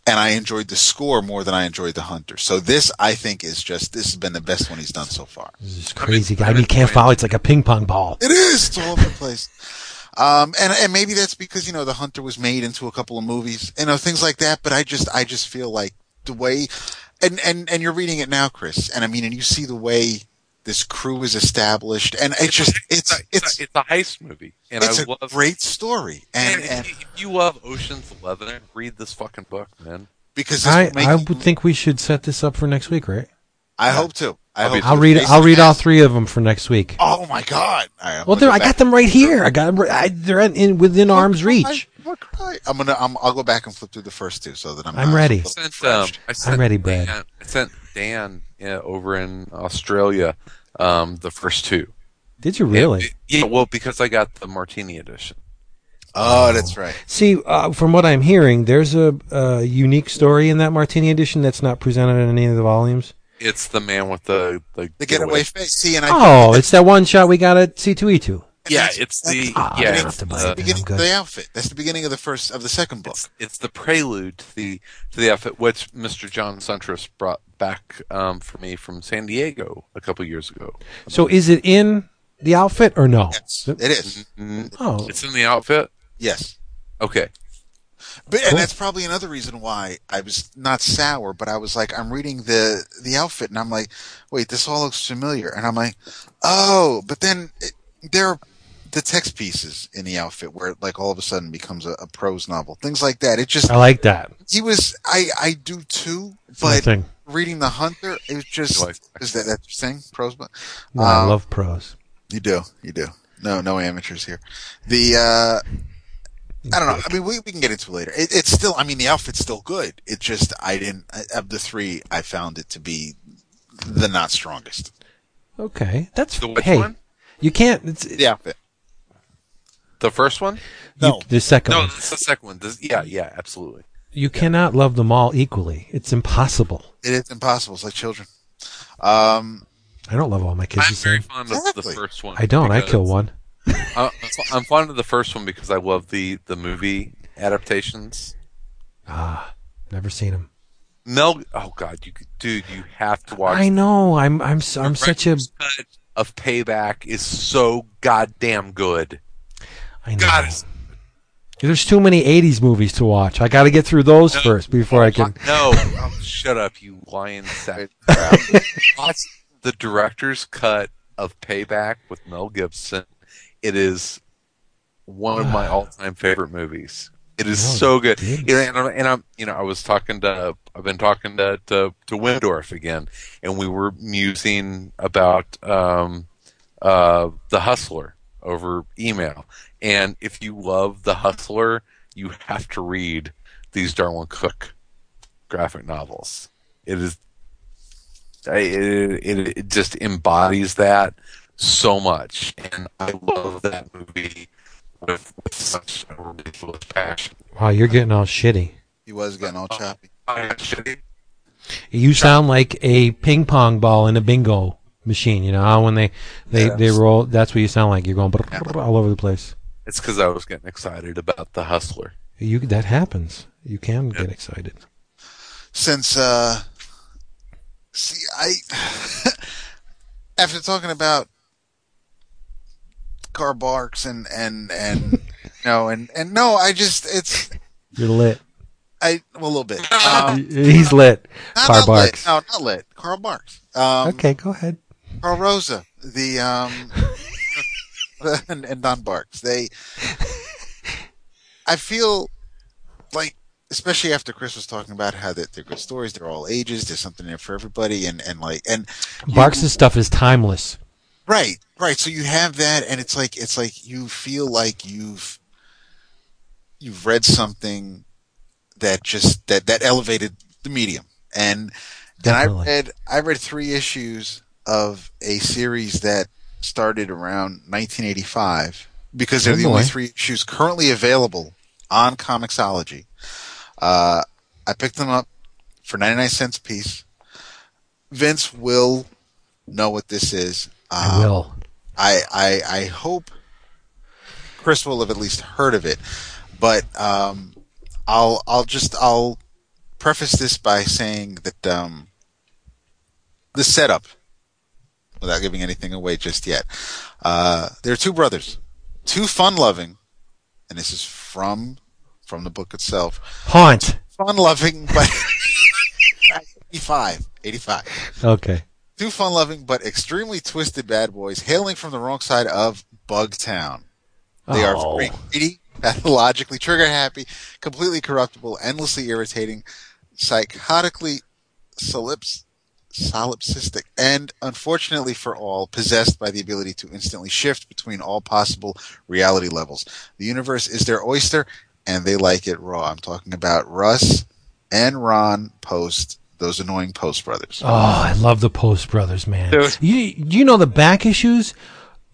Speaker 3: And I enjoyed the score more than I enjoyed the hunter. So this I think is just this has been the best one he's done so far.
Speaker 1: This is
Speaker 2: I mean,
Speaker 1: crazy guy.
Speaker 2: I mean,
Speaker 1: You can't follow. It's like a ping pong ball.
Speaker 3: It is. It's all over the place. Um, and and maybe that's because you know the Hunter was made into a couple of movies, you know things like that. But I just I just feel like the way, and and and you're reading it now, Chris, and I mean, and you see the way this crew is established, and it's just it's
Speaker 2: a,
Speaker 3: it's
Speaker 2: a, it's a heist movie, and
Speaker 3: it's
Speaker 2: I
Speaker 3: a
Speaker 2: love.
Speaker 3: great story, and
Speaker 2: and
Speaker 3: and
Speaker 2: if, you, love Ocean's Eleven, read this fucking book, man.
Speaker 3: because this
Speaker 1: I I would think we should set this up for next week, right?
Speaker 3: I hope to. I
Speaker 2: I'll
Speaker 1: I'll read. I'll read all three of them for next week.
Speaker 3: Oh my god! All right, I'm
Speaker 1: Well, there
Speaker 3: go
Speaker 1: I got them right here. I got them. Right, I, they're in, in within arm's reach.
Speaker 3: I'm, gonna. I'm gonna. I'm, I'll go back and flip through the first two so that I'm.
Speaker 1: I'm ready.
Speaker 3: a
Speaker 2: I
Speaker 3: little
Speaker 2: sent, um,
Speaker 3: refreshed.
Speaker 2: I sent
Speaker 1: ready, Brad.
Speaker 2: Dan, I sent Dan yeah, over in Australia um, the first two.
Speaker 1: Did you really?
Speaker 2: Yeah, well, because I got the Martini edition.
Speaker 3: Oh, that's right.
Speaker 1: See, uh, from what I'm hearing, there's a, a unique story in that Martini edition that's not presented in any of the volumes.
Speaker 2: It's the man with the the,
Speaker 3: The getaway face. See, and I
Speaker 1: Oh, it's that one shot we got at C2E2.
Speaker 2: Yeah, it's the
Speaker 1: I
Speaker 2: yeah, it's,
Speaker 1: have to buy
Speaker 2: the,
Speaker 3: beginning of the outfit. That's the beginning of the first of the second book.
Speaker 2: it's, it's the prelude to the to the outfit which Mr. John Suntress brought back um, for me from San Diego a couple years ago.
Speaker 1: So is it in the outfit or no?
Speaker 3: Yes, it is.
Speaker 2: Mm,
Speaker 1: Oh,
Speaker 2: It's in the outfit.
Speaker 3: Yes,
Speaker 2: Okay.
Speaker 3: But
Speaker 1: Cool.
Speaker 3: and that's probably another reason why I was not sour, but I was like, I'm reading the the outfit, and I'm like, wait, this all looks familiar, and I'm like, oh, but then it, there are the text pieces in the outfit where it like all of a sudden becomes a, a prose novel, things like that. It just
Speaker 1: I like that.
Speaker 3: he was I I do too,
Speaker 1: It's
Speaker 3: but
Speaker 1: thing.
Speaker 3: reading the Hunter, it was just
Speaker 2: like-
Speaker 3: is that that your thing prose? book?
Speaker 1: No, I
Speaker 3: Um,
Speaker 1: love prose.
Speaker 3: You do. You do. No, no amateurs here. The, uh, I don't know. I mean, we, we can get into it later. It, it's still, I mean, the outfit's still good. It just, I didn't, of the three, I found it to be the not strongest.
Speaker 1: Okay, that's
Speaker 2: The which
Speaker 1: hey.
Speaker 2: one?
Speaker 1: You can't. It's,
Speaker 3: The outfit.
Speaker 2: The first one?
Speaker 1: you-
Speaker 3: No.
Speaker 1: the second
Speaker 2: No,
Speaker 1: one.
Speaker 2: that's the second one. This, yeah, yeah, absolutely.
Speaker 1: You cannot love them all equally. It's impossible.
Speaker 3: It is impossible. It's like children. Um,
Speaker 1: I don't love all my kids
Speaker 2: I'm
Speaker 1: the
Speaker 2: very
Speaker 1: same.
Speaker 2: fond of
Speaker 3: Exactly.
Speaker 2: the first one.
Speaker 1: I don't. I kill one.
Speaker 2: I- I'm fond of the first one because I love the the movie adaptations.
Speaker 1: Ah, never seen them.
Speaker 2: Mel, oh god, you dude, you have to watch.
Speaker 1: I know. I'm. I'm. s- I'm such a.
Speaker 2: Cut of Payback is so goddamn good.
Speaker 1: I know.
Speaker 2: God,
Speaker 1: There's too many '80s movies to watch. I got to get through those
Speaker 2: No.
Speaker 1: first before I can.
Speaker 2: No, oh, (laughs) shut up, you lion sack. crap. (laughs) Watch the director's cut of Payback with Mel Gibson. It is one of my all-time favorite movies. It is so good.
Speaker 1: it is.
Speaker 2: You know, and, I'm, and I'm, you know, I was talking to, I've been talking to to, to Windorf again, and we were musing about um, uh, the Hustler over email. And if you love the Hustler, you have to read these Darwyn Cooke graphic novels. It is it, it, it just embodies that so much, and I love that movie with, with such a ridiculous passion.
Speaker 1: Wow, you're getting all shitty.
Speaker 3: He was getting all choppy.
Speaker 2: I am shitty.
Speaker 1: You sound like a ping pong ball in a bingo machine. You know how when they they,
Speaker 3: Yes.
Speaker 1: they roll, that's what you sound like. You're going all over the place.
Speaker 2: It's because I was getting excited about the Hustler.
Speaker 1: You that happens. You can get excited.
Speaker 3: Since uh, see, I (sighs) after talking about Carl Barks and and and you know and and no, I just it's
Speaker 1: You're lit.
Speaker 3: I well, a little bit. (laughs) Um,
Speaker 1: He's lit.
Speaker 3: not,
Speaker 1: Carl
Speaker 3: not
Speaker 1: Barks.
Speaker 3: Lit. No, not lit. Carl Barks. Um,
Speaker 1: Okay, go ahead.
Speaker 3: Carl Rosa, the um, (laughs) and, and Don Barks. They, I feel like, especially after Chris was talking about how that they're good stories, they're all ages, there's something there for everybody, and and like and you-
Speaker 1: Barks' stuff is timeless.
Speaker 3: Right, right. So you have that, and it's like it's like you feel like you've you've read something that just that that elevated the medium, and and I read I read three issues of a series that started around 1985 because they're
Speaker 1: Oh,
Speaker 3: the only three issues currently available on Comixology. Uh, I picked them up for 99 cents a piece. Vince will know what this is.
Speaker 1: I will.
Speaker 3: I, I I hope Chris will have at least heard of it, but um, I'll I'll just I'll preface this by saying that um, the setup, without giving anything away just yet, uh, there are two brothers, two fun-loving, and this is from from the book itself,
Speaker 1: Haunt.
Speaker 3: fun-loving, but (laughs) 85, 85
Speaker 1: Okay.
Speaker 3: Two fun-loving but extremely twisted bad boys hailing from the wrong side of Bugtown. They
Speaker 1: Oh.
Speaker 3: are very greedy, pathologically trigger-happy, completely corruptible, endlessly irritating, psychotically solips, solipsistic, and unfortunately for all, possessed by the ability to instantly shift between all possible reality levels. The universe is their oyster, and they like it raw. I'm talking about Russ and Ron Post, those annoying Post brothers.
Speaker 1: Oh, I love the Post Brothers, man.
Speaker 2: Dude.
Speaker 1: You you know the back issues,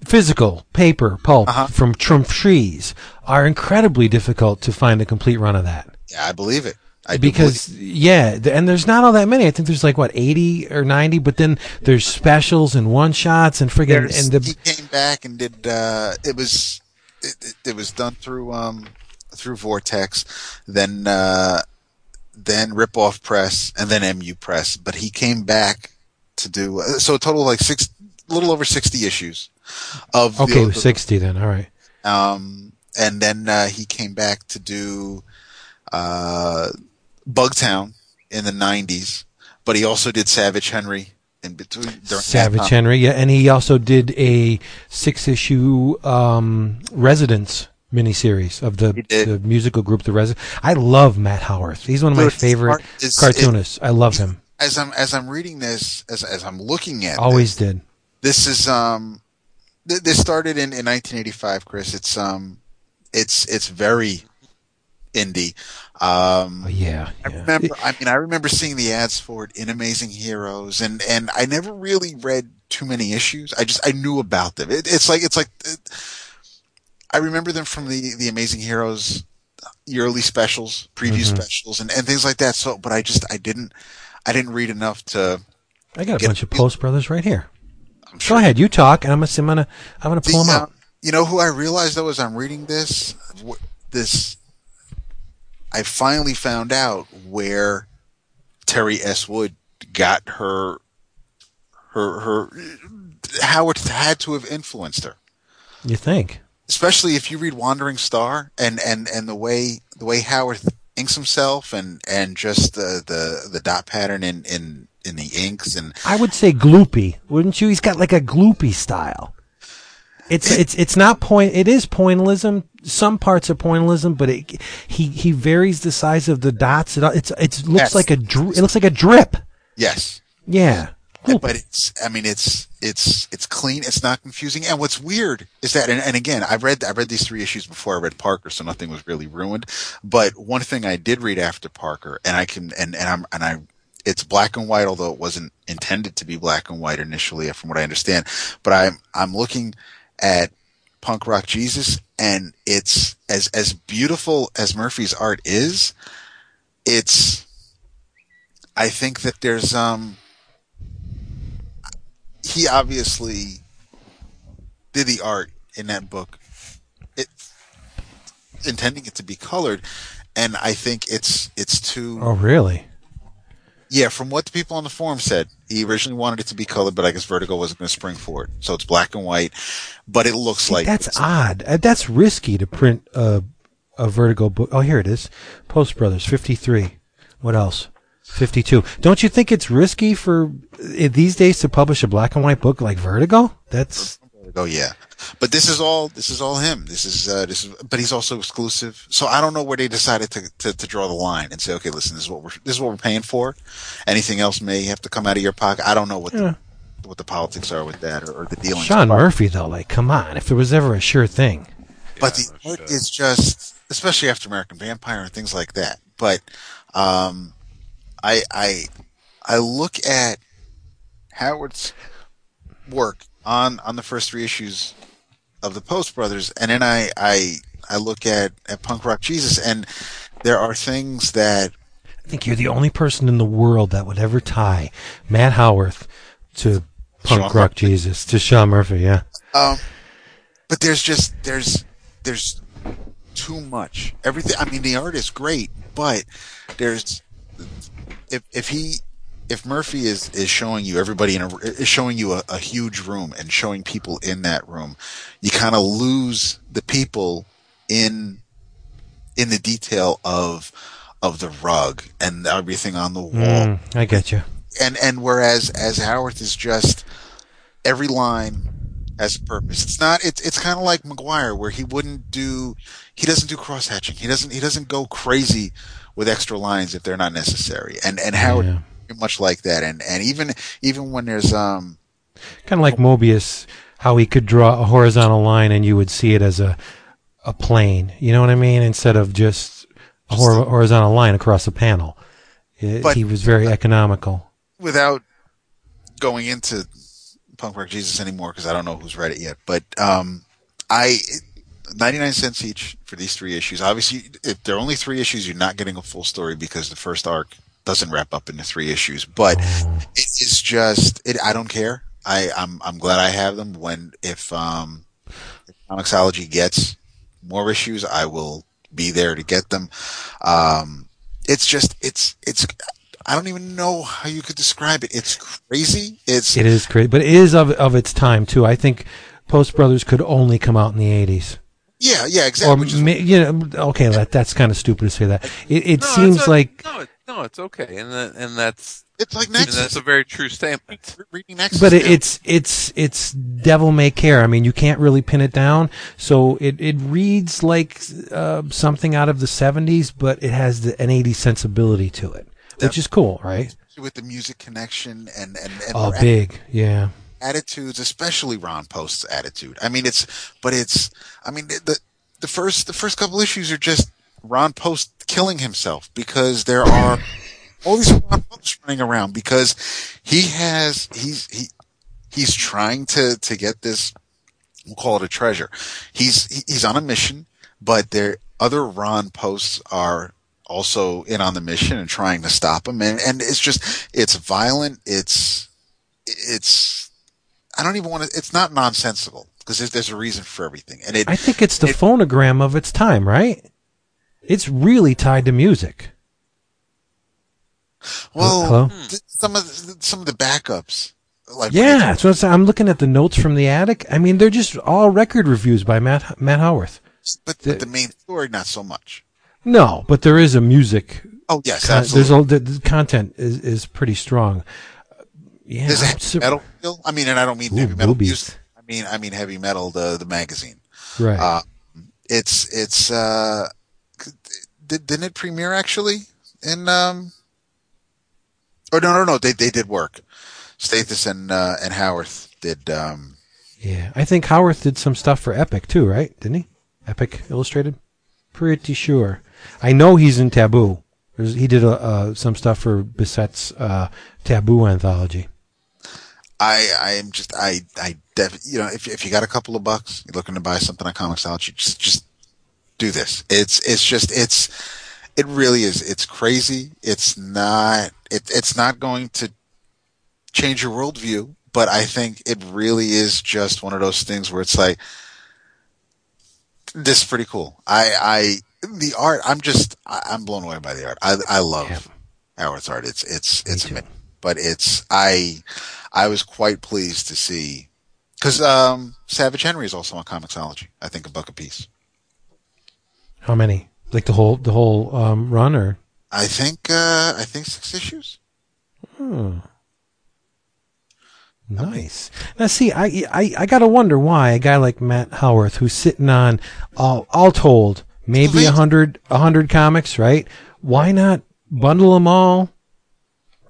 Speaker 1: physical paper pulp
Speaker 3: Uh-huh.
Speaker 1: from Trump trees are incredibly difficult to find a complete run of that.
Speaker 3: Yeah, I believe it. I do
Speaker 1: because yeah, th- and there's not all that many. I think there's like what 80 or 90, but then there's specials and one shots and friggin'
Speaker 3: There's-
Speaker 1: and the
Speaker 3: he came back and did. Uh, it was it, it, it was done through um through Vortex, then uh, then Rip Off Press, and then MU Press. But he came back to do uh, so a total of like six, a little over sixty issues of the-
Speaker 1: okay,
Speaker 3: the,
Speaker 1: 60 then. All right.
Speaker 3: um, and then uh, he came back to do uh, Bugtown in the '90s. But he also did Savage Henry in between.
Speaker 1: Savage. Henry, yeah, and he also did a six issue um, Residents miniseries of the, the musical group The Residents. I love Matt Howarth. He's one of my favorite
Speaker 3: art is-
Speaker 1: cartoonists. I love him.
Speaker 3: as I'm as I'm reading this, as as I'm looking at
Speaker 1: Always
Speaker 3: this,
Speaker 1: did.
Speaker 3: this is um th- this started in, in 1985, Chris. It's um it's it's very indie. Um
Speaker 1: Oh, yeah.
Speaker 3: I remember I mean I remember seeing the ads for it in Amazing Heroes and and I never really read too many issues. I just I knew about them. It, it's like it's like it, I remember them from the the Amazing Heroes yearly specials, preview
Speaker 1: Mhm.
Speaker 3: specials and and things like that. So but I just I didn't I didn't read enough to
Speaker 1: I got a bunch of Post Brothers right here.
Speaker 3: I'm
Speaker 1: Go
Speaker 3: sure
Speaker 1: ahead, you talk, and I'm gonna I'm gonna I'm gonna pull
Speaker 3: The,
Speaker 1: them out.
Speaker 3: You know who I realized though as I'm reading this, this, I finally found out where Teri S. Wood got her, her, her. Howard had to have influenced her,
Speaker 1: You think?
Speaker 3: Especially if you read Wandering Star and and and the way the way Howard inks himself and and just the the the dot pattern in in in the inks and
Speaker 1: I would say gloopy, wouldn't you? He's got like a gloopy style. it's it's it's not point. It is pointillism. Some parts are pointillism, but it, he he varies the size of the dots. It it's it looks
Speaker 3: Yes.
Speaker 1: like a dr- it looks like a drip.
Speaker 3: Yes.
Speaker 1: Yeah. Cool.
Speaker 3: But it's, I mean, it's, it's, it's clean. It's not confusing. And what's weird is that, and, and again, I read, I read these three issues before I read Parker, so nothing was really ruined. But one thing I did read after Parker, and I can, and, and I'm, and I, it's black and white, although it wasn't intended to be black and white initially, from what I understand. But I'm, I'm looking at Punk Rock Jesus, and it's as, as beautiful as Murphy's art is, it's, I think that there's, um, he obviously did the art in that book, it intending it to be colored, and I think it's it's too
Speaker 1: oh, really?
Speaker 3: yeah. From what the people on the forum said, he originally wanted it to be colored, but I guess Vertigo wasn't going to spring for it, so it's black and white. But it looks
Speaker 1: See,
Speaker 3: like
Speaker 1: that's odd. Uh, That's risky to print a a Vertigo book. Oh, here it is. Post Brothers, fifty three. What else? Fifty two. Don't you think it's risky for uh, these days to publish a black and white book like Vertigo? That's
Speaker 3: Oh yeah, but this is all this is all him. This is uh, this is, but he's also exclusive. So I don't know where they decided to, to to draw the line and say, okay, listen, this is what we're this is what we're paying for. Anything else may have to come out of your pocket. I don't know what
Speaker 1: Yeah.
Speaker 3: the, what the politics are with that or, or the dealings.
Speaker 1: Sean Murphy though. Like, come on. If there was ever a sure thing.
Speaker 3: but the art is just, especially after American Vampire and things like that. But um, I I I look at Howard's work on on the first three issues of the Post Brothers, and then I I I look at at Punk Rock Jesus, and there are things that
Speaker 1: I think you're the only person in the world that would ever tie Matt Howarth to Punk
Speaker 3: Sean
Speaker 1: Rock
Speaker 3: Murphy.
Speaker 1: Jesus to Sean Murphy. Yeah.
Speaker 3: Um, but there's just there's there's too much. Everything. I mean, the art is great, but there's if if he if Murphy is is showing you everybody in a is showing you a, a huge room and showing people in that room, you kind of lose the people in in the detail of of the rug and everything on the wall
Speaker 1: Mm, I get you.
Speaker 3: and and whereas as Howard is just every line has a purpose. It's not. It's it's kind of like McGuire, where he wouldn't do. He doesn't do cross hatching. He doesn't. He doesn't go crazy with extra lines if they're not necessary. And and Howard
Speaker 1: Yeah.
Speaker 3: much like that. And and even even when there's um
Speaker 1: Kind of like Moebius, how he could draw a horizontal line and you would see it as a a plane. You know what I mean? Instead of just a hor- horizontal line across a panel.
Speaker 3: But-
Speaker 1: he was very economical.
Speaker 3: without going into Punk Rock Jesus anymore because I don't know who's read it yet. But um, I ninety nine cents each for these three issues. Obviously, if there are only three issues, you're not getting a full story because the first arc doesn't wrap up into three issues. But it is just it. I don't care. I I'm I'm glad I have them. When if um, if Comixology gets more issues, I will be there to get them. Um, it's just it's it's. I don't even know how you could describe it. It's crazy. It's
Speaker 1: It is crazy, but it is of of its time too. I think Post Brothers could only come out in the eighties.
Speaker 3: Yeah, yeah, exactly. Which is-
Speaker 1: ma- you know, okay, that that's kind of stupid to say that. It, it
Speaker 2: No,
Speaker 1: seems
Speaker 2: a-
Speaker 1: like,
Speaker 2: no, no, it's okay, and that, and that's
Speaker 3: it's like
Speaker 2: and
Speaker 3: Nexus.
Speaker 2: that's a very true statement.
Speaker 3: reading Nexus.
Speaker 1: but it, it's it's it's devil may care. I mean, you can't really pin it down. So it it reads like uh, something out of the seventies, but it has the, an eighties sensibility to it, which is cool, right?
Speaker 3: with the music connection and and, and
Speaker 1: Oh, big, yeah.
Speaker 3: Attitudes, especially Ron Post's attitude. I mean, it's but it's. I mean, the the first the first couple issues are just Ron Post killing himself because there are all these Ron Posts running around because he has he's he he's trying to to get this. We'll call it a treasure. He's he's on a mission, but there other Ron Posts are also in on the mission and trying to stop him and and it's just it's violent it's it's I don't even want to. It's not nonsensical because there's, there's a reason for everything, and it.
Speaker 1: I think it's the
Speaker 3: It-
Speaker 1: phonogram of its time, right? It's really tied to music.
Speaker 3: well, th- some of the, some of the backups, like
Speaker 1: Yeah, that's what I'm. I'm looking at the notes from the attic. I mean, they're just all record reviews by Matt Matt Howarth.
Speaker 3: but, but the main story not so much.
Speaker 1: No, but there is a music.
Speaker 3: Oh yes,
Speaker 1: Con- there's all the, the content is, is pretty strong. Yeah,
Speaker 3: There's
Speaker 1: I'm
Speaker 3: a heavy
Speaker 1: sur-
Speaker 3: metal feel. I mean, and I don't mean
Speaker 1: Ooh,
Speaker 3: heavy metal
Speaker 1: boobies.
Speaker 3: music. I mean, I mean, heavy metal, the the magazine.
Speaker 1: Right.
Speaker 3: Uh, it's it's uh, did, didn't it premiere actually in um? Oh no no no they they did work. Stathis and uh, and Howarth did um.
Speaker 1: yeah. I think Howarth did some stuff for Epic too, right? Didn't he? Epic Illustrated. Pretty sure. I know he's in Taboo. There's, he did uh, uh, some stuff for Bissette's uh, Taboo anthology.
Speaker 3: I I am just I I def, you know if if you got a couple of bucks you're looking to buy something on Comixology just just do this. It's it's just it's it really is it's crazy. It's not it it's not going to change your worldview, but I think it really is just one of those things where it's like this is pretty cool. I I the art I'm just I, I'm blown away by the art. I I love
Speaker 1: Yeah.
Speaker 3: Howard's art. It's it's it's amazing. But it's I I was quite pleased to see because um, Savage Henry is also on Comixology. I think a buck a piece.
Speaker 1: How many? Like the whole the whole um, run, or
Speaker 3: I think uh, I think six issues.
Speaker 1: Hmm. Nice. Now, see, I, I, I gotta wonder why a guy like Matt Howarth, who's sitting on, all, all told, maybe a hundred, a hundred comics, right? Why not bundle them all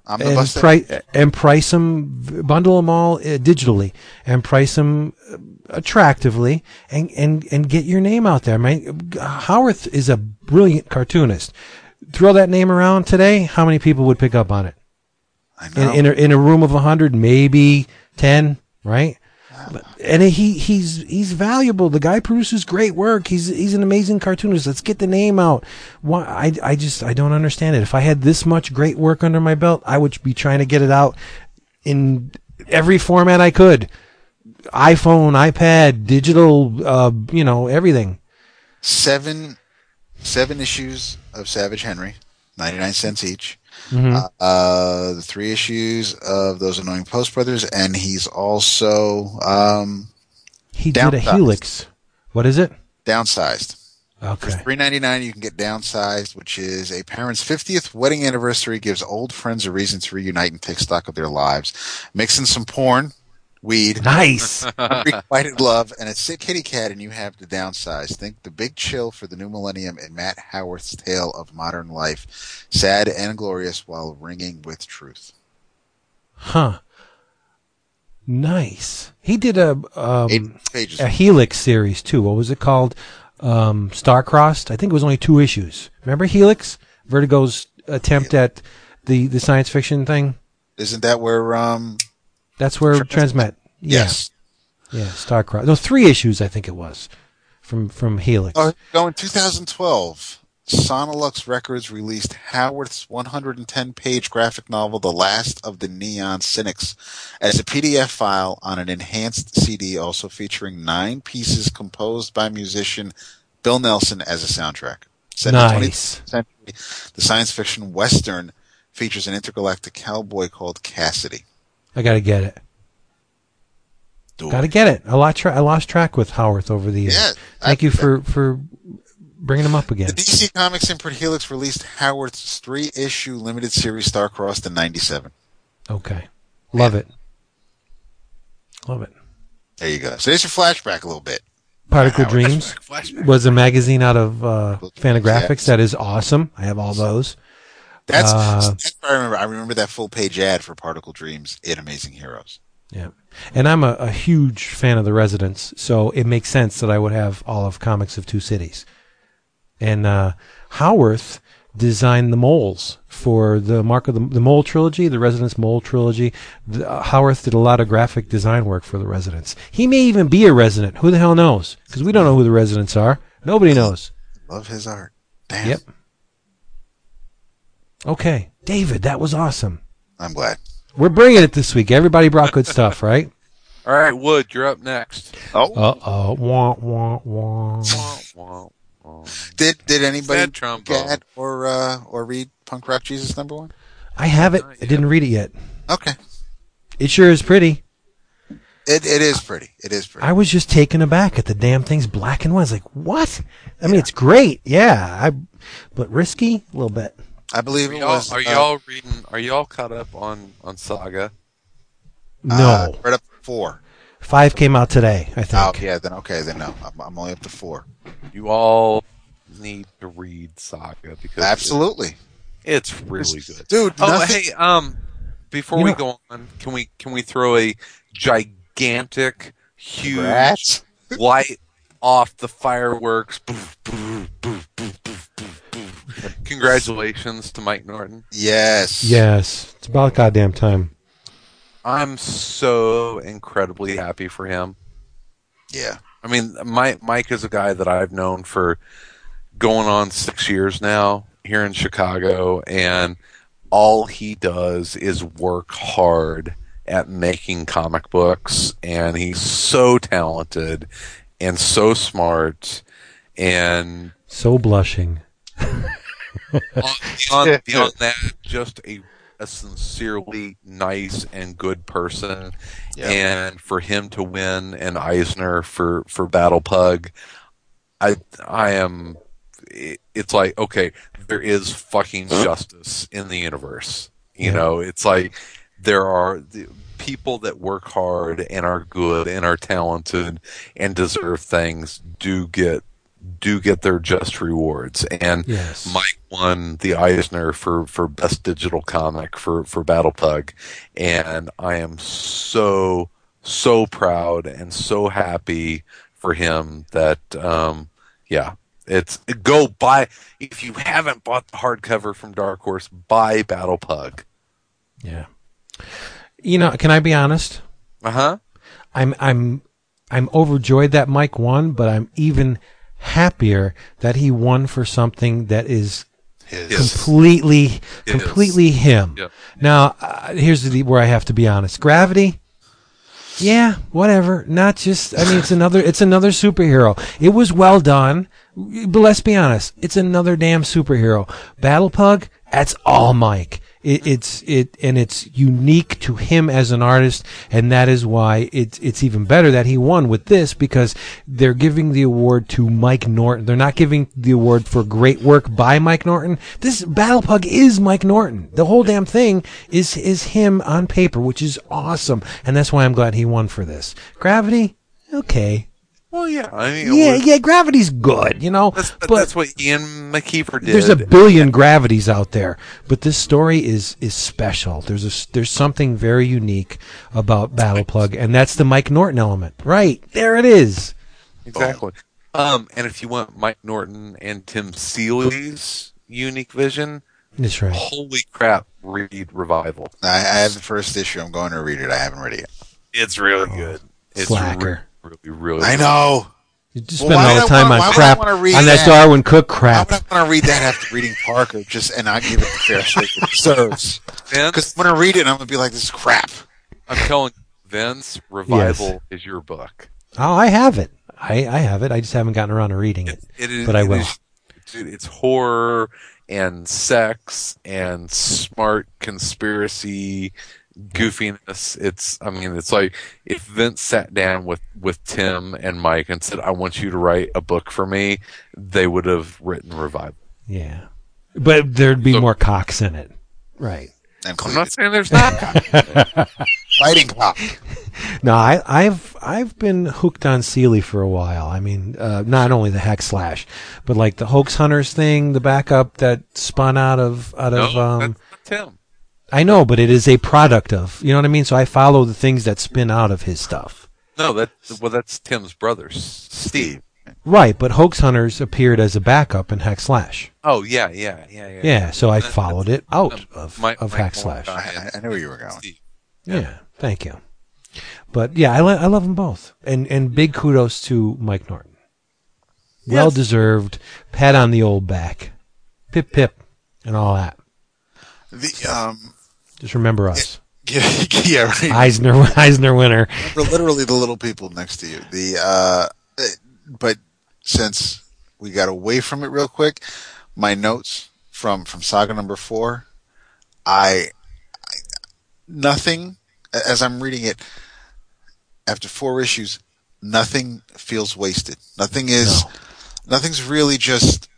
Speaker 1: and price and price them, bundle them all uh, digitally and price them attractively and, and, and get your name out there. Man, Howarth is a brilliant cartoonist. Throw that name around today, how many people would pick up on it?
Speaker 3: I
Speaker 1: in,
Speaker 3: know.
Speaker 1: in, a, in a room of 100 maybe 10 right and he he's he's valuable. The guy produces great work. He's he's an amazing cartoonist. Let's get the name out. Why i i just i don't understand it. If i had this much great work under my belt i would be trying to get it out in every format i could. iphone ipad digital uh you know everything.
Speaker 3: Seven seven issues of Savage Henry, ninety nine cents each.
Speaker 1: Mhm.
Speaker 3: Uh, uh, the three issues of those annoying Post Brothers, and he's also um,
Speaker 1: he did a helix what is it
Speaker 3: downsized.
Speaker 1: Okay.
Speaker 3: For three ninety nine, you can get downsized, which is a parent's fiftieth wedding anniversary gives old friends a reason to reunite and take stock of their lives. Mix in some porn, weed,
Speaker 1: nice (laughs)
Speaker 3: requited love, and a sick kitty cat, and you have the downsize. Think the big chill for the new millennium and Matt Howarth's tale of modern life, sad and glorious while ringing with truth.
Speaker 1: Huh. Nice. He did a um,
Speaker 3: pages.
Speaker 1: a Helix series too. What was it called? Um, Starcrossed. I think it was only two issues. Remember Helix? Vertigo's attempt at the the science fiction thing.
Speaker 3: Isn't that where? Um,
Speaker 1: That's where
Speaker 3: Trans-
Speaker 1: Transmet. Yeah,
Speaker 3: yes.
Speaker 1: Yeah. Starcrossed. No, three issues. I think it was from from Helix.
Speaker 3: Oh, go in 2012. Sonolux Records released Howarth's 110-page graphic novel, The Last of the Neon Cynics, as a PDF file on an enhanced CD, also featuring nine pieces composed by musician Bill Nelson as a soundtrack. Set in the 20th
Speaker 1: nice.
Speaker 3: century, the science fiction western features an intergalactic cowboy called Cassidy.
Speaker 1: I gotta get it.
Speaker 3: Do
Speaker 1: Gotta
Speaker 3: it.
Speaker 1: get it. I lost, tra- I lost track with Howarth over the years.
Speaker 3: Yeah,
Speaker 1: Thank
Speaker 3: I-
Speaker 1: you for for bringing him up again.
Speaker 3: The DC Comics Import Helix released Howarth's three-issue limited series Starcrossed in '97.
Speaker 1: Okay. Love it. Love it.
Speaker 3: There you go. So there's your flashback a little bit.
Speaker 1: Particle Dreams
Speaker 2: Flashback.
Speaker 1: was a magazine out of uh,
Speaker 3: Yes.
Speaker 1: Fantagraphics that is awesome. I have all those.
Speaker 3: That's,
Speaker 1: Uh,
Speaker 3: that's what I remember. I remember that full page ad for Particle Dreams in Amazing Heroes.
Speaker 1: Yeah. And I'm a, a huge fan of the Residents, so it makes sense that I would have all of Comics of Two Cities. And uh, Howarth designed the moles for the Mark of the, the Mole trilogy, the Residents Mole trilogy. The, uh, Howarth did a lot of graphic design work for the Residents. He may even be a resident. Who the hell knows? Because we don't know who the Residents are. Nobody knows.
Speaker 3: Love his art. Damn.
Speaker 1: Yep. Okay, David, that was awesome.
Speaker 3: I'm glad.
Speaker 1: We're bringing it this week. Everybody brought good stuff, right?
Speaker 2: All right, Wood, you're up next.
Speaker 3: Oh,
Speaker 1: Uh oh. Wah, wah, wah.
Speaker 2: Wah, wah, wah.
Speaker 3: did did anybody
Speaker 2: Sad trombone.
Speaker 3: get or uh, or read Punk Rock Jesus number one?
Speaker 1: I have it. I didn't read it yet.
Speaker 3: Okay.
Speaker 1: It sure is pretty.
Speaker 3: It it is pretty. It is pretty.
Speaker 1: I was just taken aback at the damn thing's black and white. I was like, what? I mean, it's great. Yeah. I, but risky a little bit.
Speaker 3: I believe
Speaker 2: Are
Speaker 3: it
Speaker 2: y'all,
Speaker 3: was.
Speaker 2: are
Speaker 3: uh,
Speaker 2: y'all reading? Are y'all caught up on on Saga?
Speaker 1: No.
Speaker 3: uh, right up four.
Speaker 1: Five came out today, I think.
Speaker 3: Oh yeah, then okay, then no, I'm, I'm only up to four.
Speaker 2: You all need to read Saga because
Speaker 3: Absolutely,
Speaker 2: it's really good.
Speaker 3: dude.
Speaker 2: Oh,
Speaker 3: nothing,
Speaker 2: hey, um, before
Speaker 1: You
Speaker 2: we
Speaker 1: know-
Speaker 2: go on, can we can we throw a gigantic, huge
Speaker 3: Rats. (laughs)
Speaker 2: light off the fireworks? Boof. Congratulations to Mike Norton.
Speaker 3: Yes.
Speaker 1: Yes, it's about goddamn time.
Speaker 2: I'm so incredibly happy for him.
Speaker 3: Yeah.
Speaker 2: I mean, Mike, Mike is a guy that I've known for going on six years now here in Chicago, and all he does is work hard at making comic books, and he's so talented and so smart, and
Speaker 1: So blushing. (laughs)
Speaker 2: beyond, (laughs) beyond that, just a a sincerely nice and good person.
Speaker 3: Yeah.
Speaker 2: And for him to win an Eisner for for Battle Pug, I I am. It's like okay, there is fucking justice in the universe. You
Speaker 1: Yeah.
Speaker 2: know, it's like there are the people that work hard and are good and are talented and deserve things do get do get their just rewards and
Speaker 1: Yes.
Speaker 2: Mike won the Eisner for, for best digital comic for, for Battle Pug. And I am so, so proud and so happy for him that, um, yeah, it's go buy, if you haven't bought the hardcover from Dark Horse, buy Battle Pug.
Speaker 1: Yeah. You know, can I be honest?
Speaker 2: Uh huh.
Speaker 1: I'm I'm I'm overjoyed that Mike won, but I'm even happier that he won for something that is
Speaker 3: His.
Speaker 1: Completely
Speaker 2: It is.
Speaker 1: completely him.
Speaker 2: Yep.
Speaker 1: Now, uh, here's the, where I have to be honest. Gravity yeah, whatever. Not just. I mean, it's another. It's another superhero. It was well done, but let's be honest. It's another damn superhero. Battle Pug. That's all Mike. It, it's it and it's unique to him as an artist, and that is why it's it's even better that he won with this because they're giving the award to Mike Norton. They're not giving the award for great work by Mike Norton. This Battle Pug is Mike Norton. The whole damn thing is is him on paper, which is awesome, and that's why I'm glad he won for this. Gravity, okay,
Speaker 2: Well, yeah. I mean,
Speaker 1: yeah,
Speaker 2: was-
Speaker 1: yeah, gravity's good, you know,
Speaker 2: That's,
Speaker 1: but
Speaker 2: that's what Sean McKeever did.
Speaker 1: there's a billion gravities out there, but this story is is special. There's a there's something very unique about Battle Pug, and that's the Mike Norton element. Right there, it is.
Speaker 2: Exactly. Um, and if you want Mike Norton and Tim Seeley's unique vision,
Speaker 1: That's right.
Speaker 2: holy crap, read Revival.
Speaker 3: I, I have the first issue. I'm going to read it. I haven't read it yet.
Speaker 2: It's really good. It's
Speaker 1: Slacker.
Speaker 2: really, really, really
Speaker 3: I know.
Speaker 1: You just
Speaker 3: Well,
Speaker 1: spend
Speaker 3: why
Speaker 1: all the time
Speaker 3: wanna-
Speaker 1: on
Speaker 3: why would I
Speaker 1: crap on that
Speaker 3: that?
Speaker 1: Darwyn Cooke
Speaker 3: Why
Speaker 1: crap.
Speaker 3: would I want to read that after reading Parker? Just and not give it the fair shake it deserves.
Speaker 2: Vince,
Speaker 3: Because when I'm going to read it I'm going to be like, this is crap.
Speaker 2: I'm telling you, Vince, Revival is your book.
Speaker 1: Oh, I have it. I, I have it. I just haven't gotten around to reading it.
Speaker 2: It is,
Speaker 1: But I will.
Speaker 2: is- dude, it's horror and sex and smart conspiracy goofiness. It's, I mean, it's like if Vince sat down with, with Tim and Mike and said, I want you to write a book for me, they would have written Revival.
Speaker 1: Yeah, but there'd be
Speaker 2: So-
Speaker 1: more cocks in it. Right.
Speaker 2: I'm not saying there's not. (laughs)
Speaker 3: fighting cock.
Speaker 1: No, I, I've I've been hooked on Seeley for a while. I mean, uh, not only the hack slash, but like the hoax hunters thing, the backup that spun out of out
Speaker 2: no,
Speaker 1: of. Um,
Speaker 2: that's not Tim.
Speaker 1: I know, but it is a product of. You know what I mean? So I follow the things that spin out of his stuff.
Speaker 2: No, that well, that's Tim's brother, Steve.
Speaker 1: Right, but hoax hunters appeared as a backup in hack slash.
Speaker 2: Oh yeah, yeah, yeah, yeah.
Speaker 1: Yeah, so I followed it out of
Speaker 2: Mike-
Speaker 1: of
Speaker 2: Mike
Speaker 1: hack slash.
Speaker 3: I, I knew where you were going.
Speaker 2: Steve.
Speaker 1: Yeah, thank you. But yeah, I, lo- I love them both, and and big kudos to Mike Norton. Well deserved. Pat on the old back, pip pip, and all that.
Speaker 3: The, um,
Speaker 1: Just remember us, (laughs)
Speaker 3: yeah, yeah, right.
Speaker 1: Eisner Eisner winner.
Speaker 3: We're literally the little people next to you. The uh, eh, but since we got away from it real quick, my notes from from saga number four, I, I nothing as I'm reading it after four issues, nothing feels wasted. Nothing is
Speaker 1: No.
Speaker 3: nothing's really just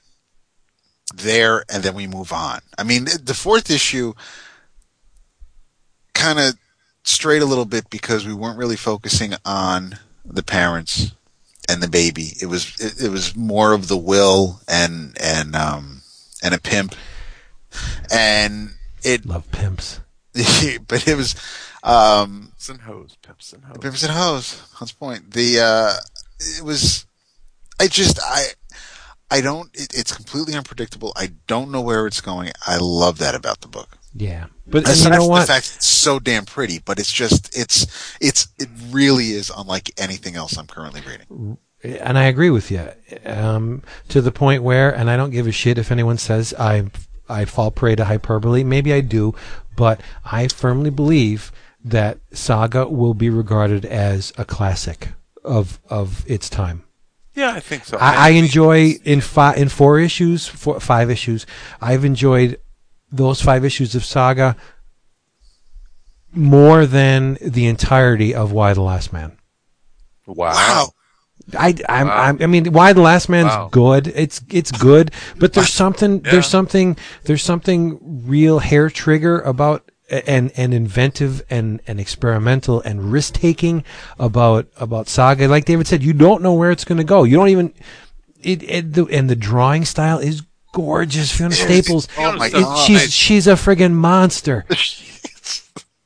Speaker 3: there and then we move on. I mean, the fourth issue kind of strayed a little bit because we weren't really focusing on the parents and the baby. It was it, it was more of the will and and um and a pimp, and it
Speaker 1: Love pimps. (laughs)
Speaker 3: but it was um
Speaker 2: Pimps and hoes, pimps and hoes.
Speaker 3: pimps and hoes. That's point. The uh it was I just I I don't it, it's completely unpredictable. I don't know where it's going. I love that about the book.
Speaker 1: Yeah, but and you know what?
Speaker 3: the fact it's so damn pretty, but it's just it's it's it really is unlike anything else I'm currently reading.
Speaker 1: and I agree with you um, to the point where, and I don't give a shit if anyone says I I fall prey to hyperbole. Maybe I do, but I firmly believe that Saga will be regarded as a classic of of its time.
Speaker 2: Yeah, I think so.
Speaker 1: I, I enjoy in five in four issues, four, five issues. I've enjoyed those five issues of Saga more than the entirety of Y: The Last Man.
Speaker 2: wow.
Speaker 3: Wow.
Speaker 1: I I'm,
Speaker 2: Wow.
Speaker 1: I'm, I mean, Y: The Last Man's
Speaker 2: Wow.
Speaker 1: good? It's it's good, but there's something
Speaker 2: Yeah.
Speaker 1: there's something there's something real hair trigger about and and inventive and and experimental and risk taking about about Saga. Like David said, you don't know where it's going to go. You don't even it, it the, and the drawing style is gorgeous. Fiona Staples,
Speaker 3: Oh my
Speaker 1: it-
Speaker 3: God.
Speaker 1: she's she's a friggin' monster. (laughs)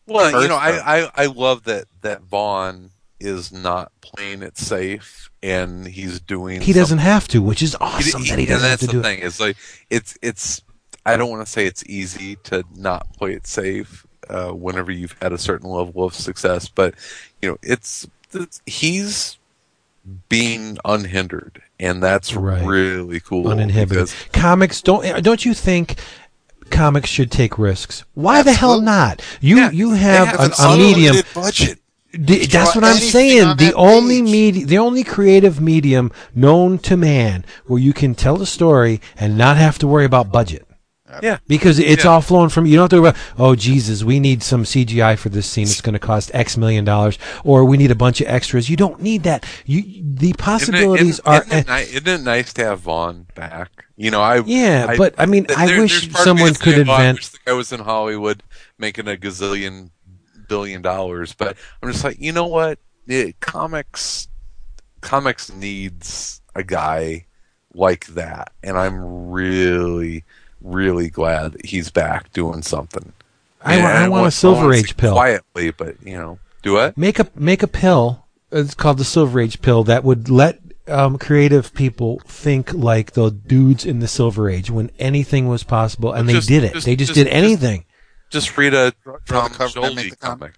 Speaker 2: Well, you know, I, I, I love that, that Vaughan is not playing it safe and he's doing
Speaker 1: He doesn't have to, which is awesome that he doesn't have
Speaker 2: that's
Speaker 1: to
Speaker 2: the
Speaker 1: do it.
Speaker 2: thing. It's like it's it's. I don't want to say it's easy to not play it safe uh, whenever you've had a certain level of success, but you know it's, it's he's being unhindered, and that's
Speaker 1: Right.
Speaker 2: really cool.
Speaker 1: uninhibited. Comics don't don't you think comics should take risks? Why the hell not? You
Speaker 2: Yeah,
Speaker 1: you have,
Speaker 2: have
Speaker 1: a, a medium.
Speaker 3: Budget.
Speaker 1: D- that's what I'm saying.
Speaker 3: on
Speaker 1: The only media, the only creative medium known to man where you can tell a story and not have to worry about budget.
Speaker 2: Yeah.
Speaker 1: Because it's
Speaker 2: Yeah.
Speaker 1: all flowing from you don't have to worry about oh Jesus we need some CGI for this scene it's going to cost X million dollars or we need a bunch of extras you don't need that you the
Speaker 2: Isn't it-
Speaker 1: possibilities
Speaker 2: isn't,
Speaker 1: are
Speaker 2: Isn't it, ni- isn't it nice to have Vaughan back? You know, I
Speaker 1: Yeah,
Speaker 2: I-
Speaker 1: but, I mean,
Speaker 2: th-
Speaker 1: I wish
Speaker 2: there's part of me
Speaker 1: someone could
Speaker 2: saying, "Oh, I
Speaker 1: invent-
Speaker 2: wish the guy was in Hollywood making a gazillion billion dollars, but I'm just like, you know what? It, comics, comics needs a guy like that, and I'm really, really glad that he's back doing something.
Speaker 1: I,
Speaker 2: And
Speaker 1: wa- I want a Silver
Speaker 2: wanna
Speaker 1: Age pill
Speaker 2: quietly, but you know, do it.
Speaker 1: make a make a pill. It's called the Silver Age pill that would let um, creative people think like the dudes in the Silver Age when anything was possible, and they did it.
Speaker 2: just-
Speaker 1: they just,
Speaker 2: just-
Speaker 1: did anything.
Speaker 2: Just read a
Speaker 3: Draw the
Speaker 2: Tom
Speaker 3: cover and make
Speaker 2: Scioli
Speaker 3: the comic.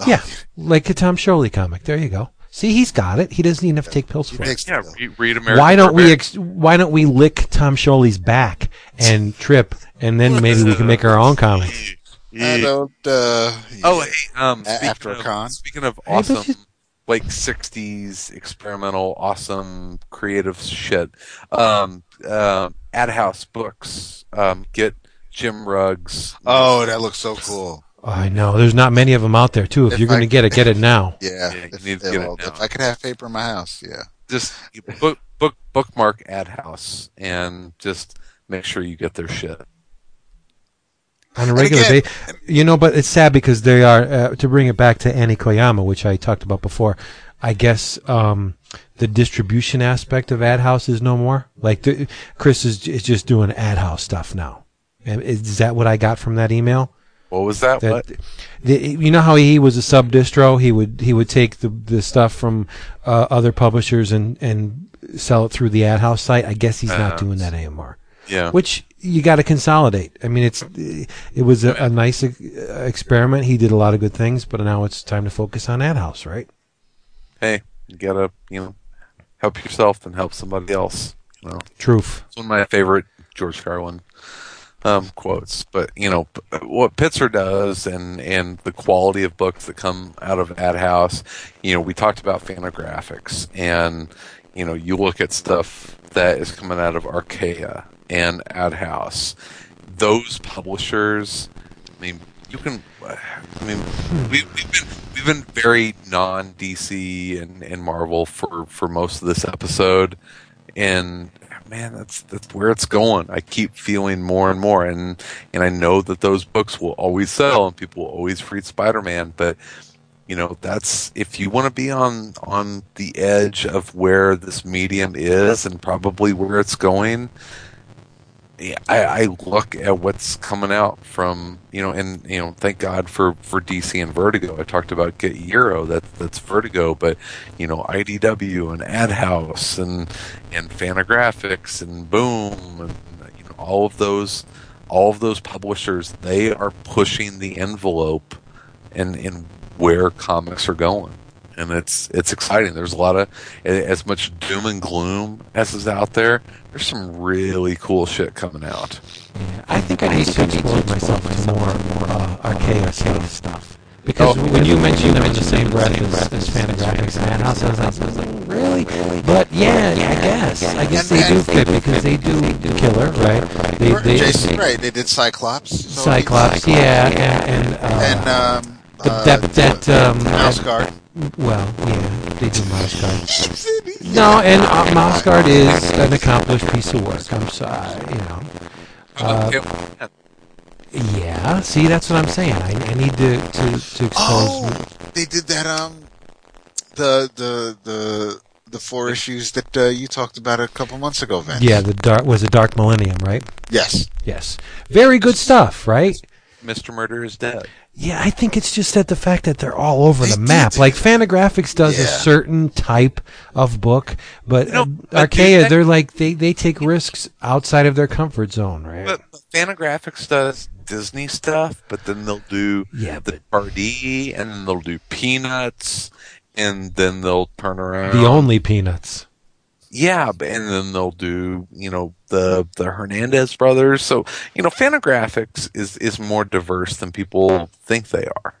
Speaker 2: comic.
Speaker 1: yeah, like a Tom Scioli comic. There you go. See, he's got it. He doesn't even have to take pills for it.
Speaker 2: Yeah, read, read American.
Speaker 1: Why don't we? Ex- why don't we lick Tom Scioli's back and trip, and then maybe we can make our own comic.
Speaker 3: I don't. Uh,
Speaker 2: Oh, hey, um,
Speaker 3: A-
Speaker 2: speaking
Speaker 3: after a
Speaker 2: of,
Speaker 3: con?
Speaker 2: Speaking of
Speaker 1: but
Speaker 2: awesome,
Speaker 1: you-
Speaker 2: like '60s experimental, awesome, creative shit. Um, uh, Ad House Books. Um, get Jim Rugg's.
Speaker 3: Oh, that looks so cool.
Speaker 1: I know. There's not many of them out there, too. If,
Speaker 3: If
Speaker 1: you're going to get it, get it now. (laughs)
Speaker 3: Yeah.
Speaker 2: Yeah, you
Speaker 3: if,
Speaker 2: need to
Speaker 3: yeah,
Speaker 2: get it
Speaker 3: well,
Speaker 2: now.
Speaker 3: if I could have paper in my house, yeah.
Speaker 2: just book, book, bookmark Ad House and just make sure you get their shit.
Speaker 1: on a regular
Speaker 3: again-
Speaker 1: basis. You know, but it's sad because they are uh, to bring it back to Annie Koyama, which I talked about before. I guess um, the distribution aspect of Ad House is no more. Like the, Chris is, is just doing Ad House stuff now. Is that what I got from that email?
Speaker 2: What was that?
Speaker 1: That the, you know how he was a sub distro. He would he would take the the stuff from uh, other publishers and and sell it through the Ad House site. I guess he's not
Speaker 2: Uh,
Speaker 1: doing that anymore
Speaker 2: Yeah.
Speaker 1: which you got to consolidate. I mean, it's it was a, a nice uh, experiment. He did a lot of good things, but now it's time to focus on Ad House, right?
Speaker 2: hey, you gotta, you know, help yourself and help somebody else. You know.
Speaker 1: Truth.
Speaker 2: It's one of my favorite George Carlin um, quotes. But you know what Pitzer does, and and the quality of books that come out of Ad House. You know, we talked about Fantagraphics, and you know, you look at stuff that is coming out of Archaia and Ad House. Those publishers, I mean, you can. I mean, we, we've been we've been very non DC and, and Marvel for for most of this episode, and man, that's that's where it's going. I keep feeling more and more, and and I know that those books will always sell, and people will always read Spider Man. But you know, that's if you want to be on on the edge of where this medium is, and probably where it's going. I, I look at what's coming out from you know, and you know, thank God for for DC and Vertigo. I talked about Get Jiro, that that's Vertigo, but you know, IDW and Ad House and and Fantagraphics and Boom and you know, all of those all of those publishers, they are pushing the envelope and in where comics are going and it's it's exciting. There's a lot of as much doom and gloom as is out there. There's some really cool shit coming out.
Speaker 1: Yeah, I think I need to expose myself to more uh, archaic stuff. Because oh, when you mentioned them in the same breath as, as Fantagraphics and Madhouse, I was like, really? But yeah, I guess. I guess they do fit because they do Killer, right?
Speaker 3: They, they, Jason, right? They did Cyclops.
Speaker 1: Cyclops, yeah, and and, uh,
Speaker 3: and um,
Speaker 1: that that um,
Speaker 3: Mouse Guard.
Speaker 1: Well, yeah, they do Mouse Guard. no, and uh, Mouse Guard is an accomplished piece of work. I'm sorry, you know. Uh, yeah, see, that's what I'm saying. I, I need to, to, to expose.
Speaker 3: Oh, they did that. Um, the the the the four issues that uh, you talked about a couple months ago, Vince.
Speaker 1: Yeah, the dark was a Dark Millennium, right?
Speaker 3: Yes.
Speaker 1: Yes. Very good stuff, right?
Speaker 2: Mr. Murder is dead.
Speaker 1: Yeah, I think it's just that the fact that they're all over the map. Like Fantagraphics does yeah. a certain type of book, but no, uh, Archaia, they're like they they take risks outside of their comfort zone, right?
Speaker 2: But Fantagraphics does Disney stuff, but then they'll do
Speaker 1: yeah,
Speaker 2: the RD and then they'll do Peanuts, and then they'll turn around
Speaker 1: the only Peanuts.
Speaker 2: Yeah, and then they'll do you know the the Hernandez brothers. So you know, Fantagraphics is is more diverse than people think they are.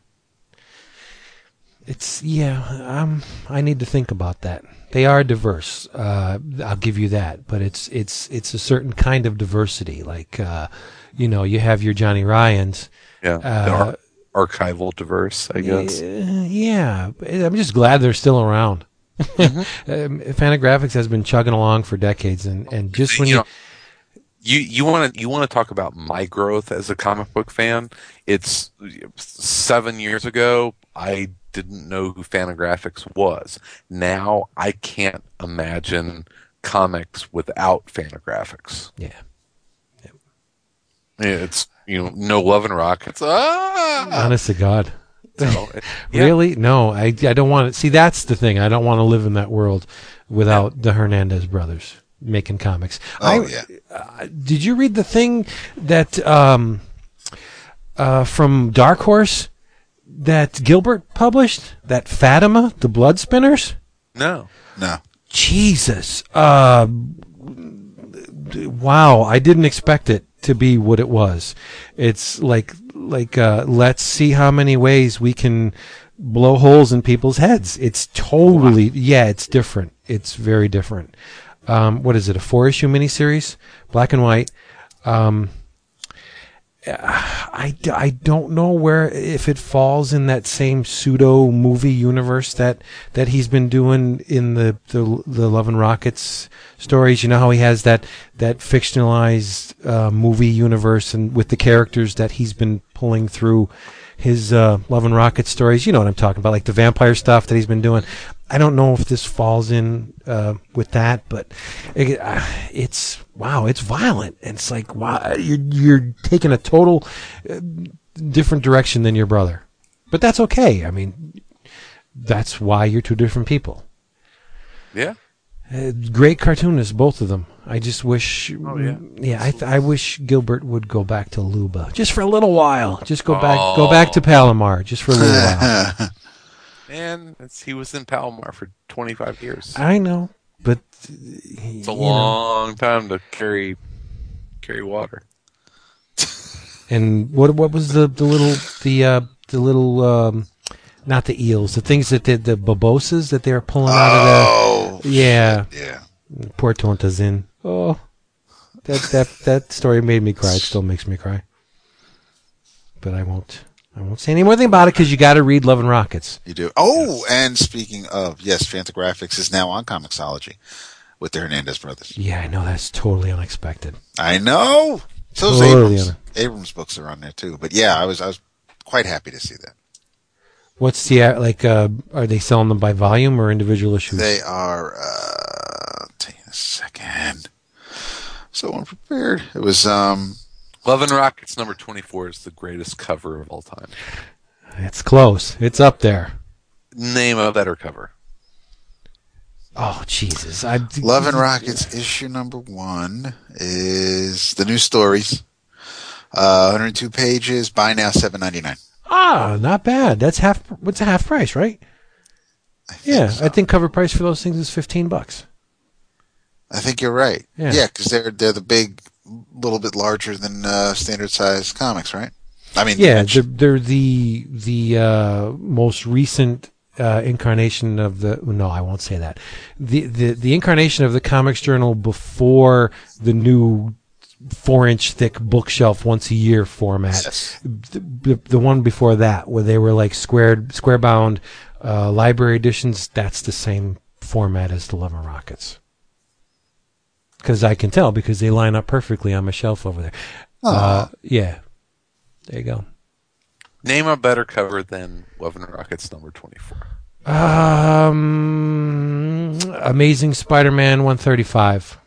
Speaker 1: It's yeah. Um, I need to think about that. They are diverse. Uh, I'll give you that, but it's it's it's a certain kind of diversity. Like uh, you know, you have your Johnny Ryans.
Speaker 2: Yeah. Uh, archival diverse, I guess.
Speaker 1: Yeah, I'm just glad they're still around. Mm-hmm. (laughs) Um, Fantagraphics has been chugging along for decades, and, and just when you, you know,
Speaker 2: you you want to you want to talk about my growth as a comic book fan? It's seven years ago. I didn't know who Fantagraphics was. Now I can't imagine comics without Fantagraphics.
Speaker 1: Yeah.
Speaker 2: yeah. It's you know no love and rockets. Ah!
Speaker 1: Honest to God. So, (laughs) yeah. Really? No, I, I don't want to. See, that's the thing. I don't want to live in that world without yeah. the Hernandez brothers making comics.
Speaker 3: Oh,
Speaker 1: I,
Speaker 3: yeah.
Speaker 1: Uh, did you read the thing that um, uh, from Dark Horse that Gilbert published? That Fatima, the Blood Spinners?
Speaker 2: No.
Speaker 3: No.
Speaker 1: Jesus. Uh, wow. I didn't expect it to be what it was. It's like like uh, let's see how many ways we can blow holes in people's heads. It's totally yeah, it's different. It's very different. Um, what is it? A four issue miniseries, black and white. Um, I, I don't know where if it falls in that same pseudo movie universe that that he's been doing in the the, the Love and Rockets stories. You know how he has that that fictionalized uh, movie universe and with the characters that he's been pulling through his uh, Love and Rockets stories. You know what I'm talking about, like the vampire stuff that he's been doing. I don't know if this falls in uh, with that, but it, uh, it's wow, it's violent. It's like wow, you're you're taking a total uh, different direction than your brother, but that's okay. I mean, that's why you're two different people.
Speaker 2: Yeah.
Speaker 1: Uh, great cartoonists, both of them. I just wish,
Speaker 2: oh, yeah,
Speaker 1: yeah. I, th- I wish Gilbert would go back to Luba just for a little while. Just go oh. back, go back to Palomar just for a little while. (laughs)
Speaker 2: Man, he was in Palomar for 25 years.
Speaker 1: I know, but
Speaker 2: it's a long know. time to carry carry water. (laughs)
Speaker 1: and what what was the the little the uh, the little um, not the eels, the things that the the babosas that they're pulling out
Speaker 3: of
Speaker 1: the yeah
Speaker 3: yeah
Speaker 1: poor Tonantzin. Oh, that that that story made me cry. It still makes me cry, but I won't. I won't say any more thing about it because you got to read Love and Rockets.
Speaker 3: You do. Oh, yes. and speaking of, yes, Fantagraphics is now on Comixology. with the Hernandez brothers.
Speaker 1: Yeah, I know that's totally unexpected.
Speaker 3: I know. So is
Speaker 1: Totally
Speaker 3: Abrams.
Speaker 1: on
Speaker 3: Abrams books are on there too. But yeah, I was I was quite happy to see that.
Speaker 1: What's the uh, like? Uh, are they selling them by volume or individual issues?
Speaker 3: They are. Uh, take a second. So unprepared. It was um.
Speaker 2: Love and Rockets number 24 is the greatest cover of all time.
Speaker 1: It's close. It's up there.
Speaker 2: Name a better cover.
Speaker 1: Oh Jesus! I
Speaker 3: Love and Rockets issue number one is the new stories. Uh, 102 pages. Buy now, 7.99.
Speaker 1: Ah, not bad. That's half. What's a half price, right?
Speaker 3: I
Speaker 1: Yeah,
Speaker 3: so.
Speaker 1: I think cover price for those things is fifteen bucks.
Speaker 3: I think you're right.
Speaker 1: Yeah.
Speaker 3: Yeah, because they're they're the big, little bit larger than uh, standard size comics, right? I mean,
Speaker 1: Yeah, they're, they're the the uh, most recent uh, incarnation of the. No, I won't say that. The, the the incarnation of the Comics Journal before the new four inch thick bookshelf once a year format.
Speaker 3: Yes.
Speaker 1: The, the, one before that, where they were like squared square bound uh, library editions. That's the same format as the Love and Rockets. Because I can tell because they line up perfectly on my shelf over there. Uh, yeah, there you go.
Speaker 2: Name a better cover than Love and Rockets number 24.
Speaker 1: Um, Amazing Spider-Man 135.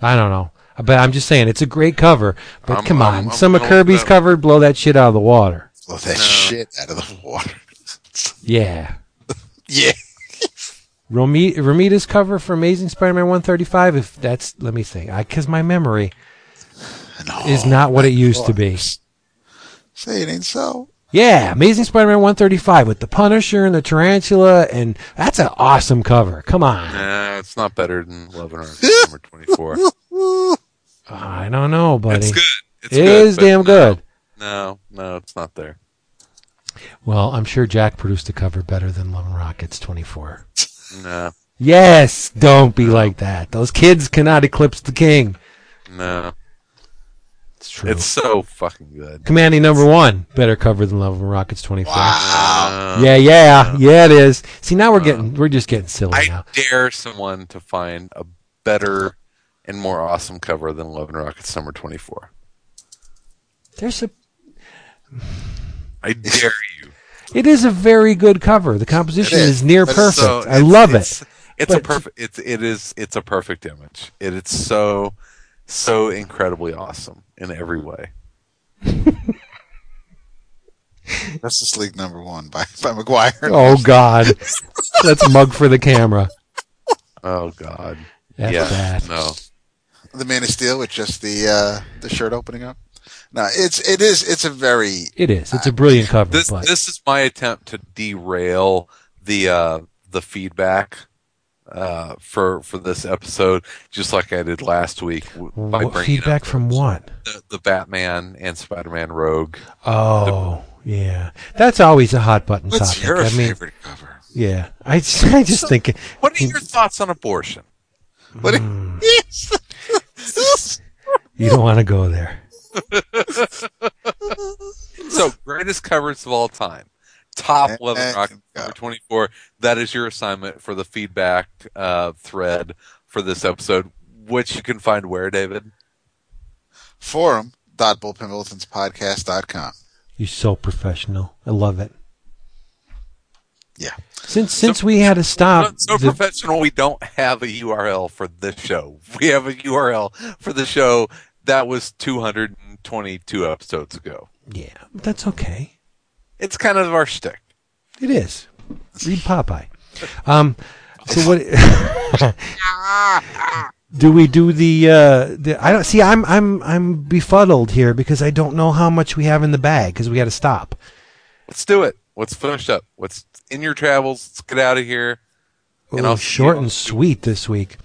Speaker 1: I don't know, but I'm just saying it's a great cover. But
Speaker 2: I'm-
Speaker 1: come
Speaker 2: I'm-
Speaker 1: on,
Speaker 2: I'm
Speaker 1: some of Kirby's
Speaker 2: with
Speaker 1: cover blow that shit out of the water.
Speaker 3: blow that
Speaker 2: No.
Speaker 3: shit out of the water. (laughs)
Speaker 1: Yeah,
Speaker 3: yeah.
Speaker 1: Romi- Romita's cover for Amazing Spider-Man 135. If that's, let me think, because my memory
Speaker 3: No,
Speaker 1: is not what it used to be.
Speaker 3: Say it ain't so.
Speaker 1: Yeah, Amazing Spider-Man 135 with the Punisher and the Tarantula, and that's an awesome cover. Come on,
Speaker 2: Nah, it's not better than Love and Rockets (laughs) number 24.
Speaker 1: I don't know, buddy.
Speaker 2: It's good. It's
Speaker 1: It
Speaker 2: good,
Speaker 1: is damn
Speaker 2: no.
Speaker 1: good.
Speaker 2: No, no, it's not there.
Speaker 1: Well, I'm sure Jack produced a cover better than Love and Rockets 24. (laughs)
Speaker 2: No,
Speaker 1: Yes, don't be like that. Those kids cannot eclipse the king.
Speaker 2: no.
Speaker 1: It's true.
Speaker 2: It's so fucking good.
Speaker 1: Kamandi number one, better cover than Love and Rockets 24.
Speaker 3: Wow.
Speaker 2: Uh,
Speaker 1: Yeah, yeah, yeah. It is. See, now we're getting, we're just getting silly
Speaker 2: I
Speaker 1: now.
Speaker 2: dare someone to find a better and more awesome cover than Love and Rockets number 24.
Speaker 1: There's a,
Speaker 2: I dare you.
Speaker 1: It is a very good cover. The composition
Speaker 3: It
Speaker 1: is,
Speaker 3: is,
Speaker 1: near
Speaker 3: but
Speaker 1: perfect.
Speaker 2: So
Speaker 1: I love
Speaker 2: it's,
Speaker 1: it.
Speaker 2: It's a perfect. It's it is it's a perfect image. It, it's so so incredibly awesome in every way. (laughs)
Speaker 3: Justice League number one by by Maguire.
Speaker 1: Oh God, that's mug for the camera.
Speaker 2: Oh God.
Speaker 1: That's
Speaker 2: yeah.
Speaker 1: bad.
Speaker 2: No.
Speaker 3: The Man of Steel with just the uh, the shirt opening up. No, it's it is it's a very
Speaker 1: It is. It's a brilliant cover.
Speaker 2: This
Speaker 1: but
Speaker 2: this is my attempt to derail the uh, the feedback uh, for for this episode, just like I did last week.
Speaker 1: what, feedback from what?
Speaker 2: the, the Batman and Spider-Man Rogue.
Speaker 1: Oh, yeah. That's always a hot button
Speaker 3: What's
Speaker 1: topic.
Speaker 3: your
Speaker 1: I mean,
Speaker 3: favorite cover?
Speaker 1: yeah. (laughs) I just, I just think
Speaker 2: What are your thoughts on abortion?
Speaker 3: What? (laughs) Yes.
Speaker 1: you don't want to go there. (laughs)
Speaker 2: So, greatest covers of all time. Top 11 Rocket
Speaker 3: go.
Speaker 2: number 24. That is your assignment for the feedback uh, thread for this episode, which you can find where, David?
Speaker 3: Forum.bullpenbulletinspodcast.com.
Speaker 1: You're so professional. I love it.
Speaker 3: Yeah.
Speaker 1: Since since we had to stop,
Speaker 2: so
Speaker 1: the-
Speaker 2: professional, we don't have a URL for this show. We have a URL for the show that was 222 episodes ago.
Speaker 1: yeah, that's okay.
Speaker 2: It's kind of our shtick.
Speaker 1: It is. Read Popeye. (laughs) Um, so what? (laughs) do we do the? Uh, the I don't see. I'm I'm I'm befuddled here because I don't know how much we have in the bag because we got to stop.
Speaker 2: Let's do it. Let's finish up. What's in your travels? Let's get out of here. And
Speaker 1: Oh,
Speaker 2: I'll-
Speaker 1: short and sweet this week.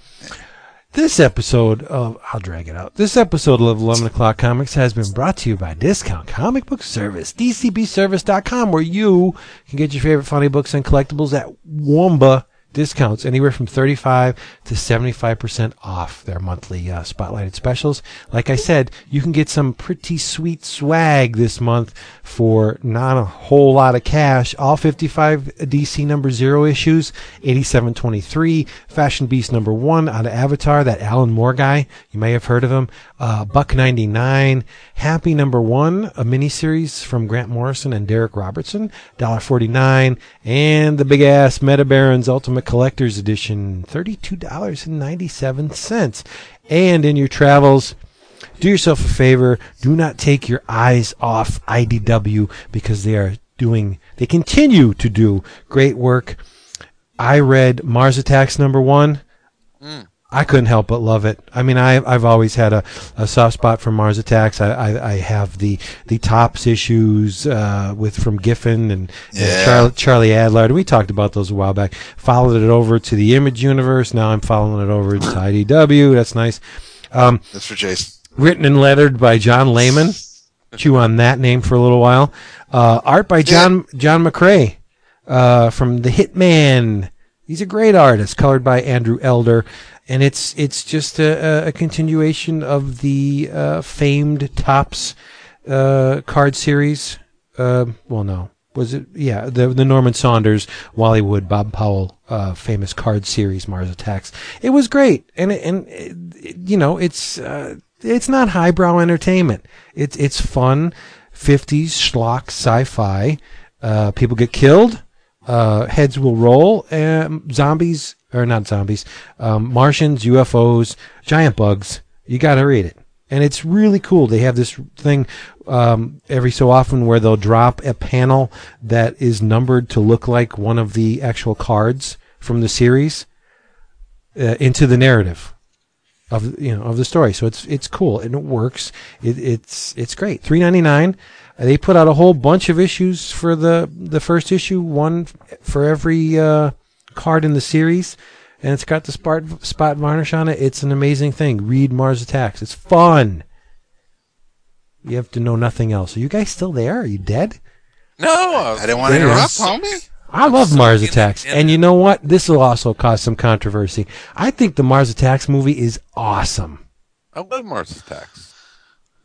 Speaker 1: This episode of I'll drag it out. This episode of Eleven O'clock Comics has been brought to you by Discount Comic Book Service, DCBService.com, where you can get your favorite funny books and collectibles at Wamba discounts anywhere from 35 to 75% off their monthly uh, spotlighted specials. Like I said, you can get some pretty sweet swag this month for not a whole lot of cash. All 55 DC number zero issues, 8723, Fashion Beast number one out of Avatar, that Alan Moore guy. You may have heard of him. Uh, Buck 99, Happy number one, a miniseries from Grant Morrison and Darick Robertson, $1.49, and the big ass Meta Barons Ultimate Collector's Edition, $32.97. And in your travels, do yourself a favor. Do not take your eyes off IDW because they are doing, they continue to do great work. I read Mars Attacks number one. Mm. I couldn't help but love it. I mean, I, I've always had a, a soft spot for Mars Attacks. I, I, I have the the Topps issues uh, with from Giffen and,
Speaker 3: Yeah.
Speaker 1: and Charlie, Charlie Adlard. We talked about those a while back. Followed it over to the Image Universe. Now I'm following it over to IDW. That's nice. Um,
Speaker 3: That's for Jason.
Speaker 1: written and lettered by John Layman. Chew on that name for a little while. Uh, art by John John McCrea uh, from The Hitman. He's a great artist. Colored by Andrew Elder, and it's it's just a, a- continuation of the uh, famed Topps uh, card series. Uh, well, no, was it? Yeah, the the Norman Saunders, Wally Wood, Bob Powell, uh, famous card series, Mars Attacks. It was great, and it, and it, you know, it's uh, it's not highbrow entertainment. It's it's fun, fifties schlock sci-fi. Uh, people get killed, heads will roll, um, zombies or not zombies, um, Martians, UFOs, giant bugs. You got to read it and it's really cool. They have this thing um, every so often where they'll drop a panel that is numbered to look like one of the actual cards from the series uh, into the narrative of you know of the story. So it's it's cool and it works. It, it's it's great. Three ninety nine. They put out a whole bunch of issues for the the first issue, one for every uh, card in the series, and it's got the spot spot varnish on it. It's an amazing thing. Read Mars Attacks. It's fun. You have to know nothing else. Are you guys still there? Are you dead?
Speaker 2: No,
Speaker 3: I didn't want to interrupt,
Speaker 1: is.
Speaker 3: homie.
Speaker 1: I love
Speaker 2: so
Speaker 1: Mars Attacks, and you know what? This will also cause some controversy. I think the Mars Attacks movie is awesome.
Speaker 2: I love Mars Attacks.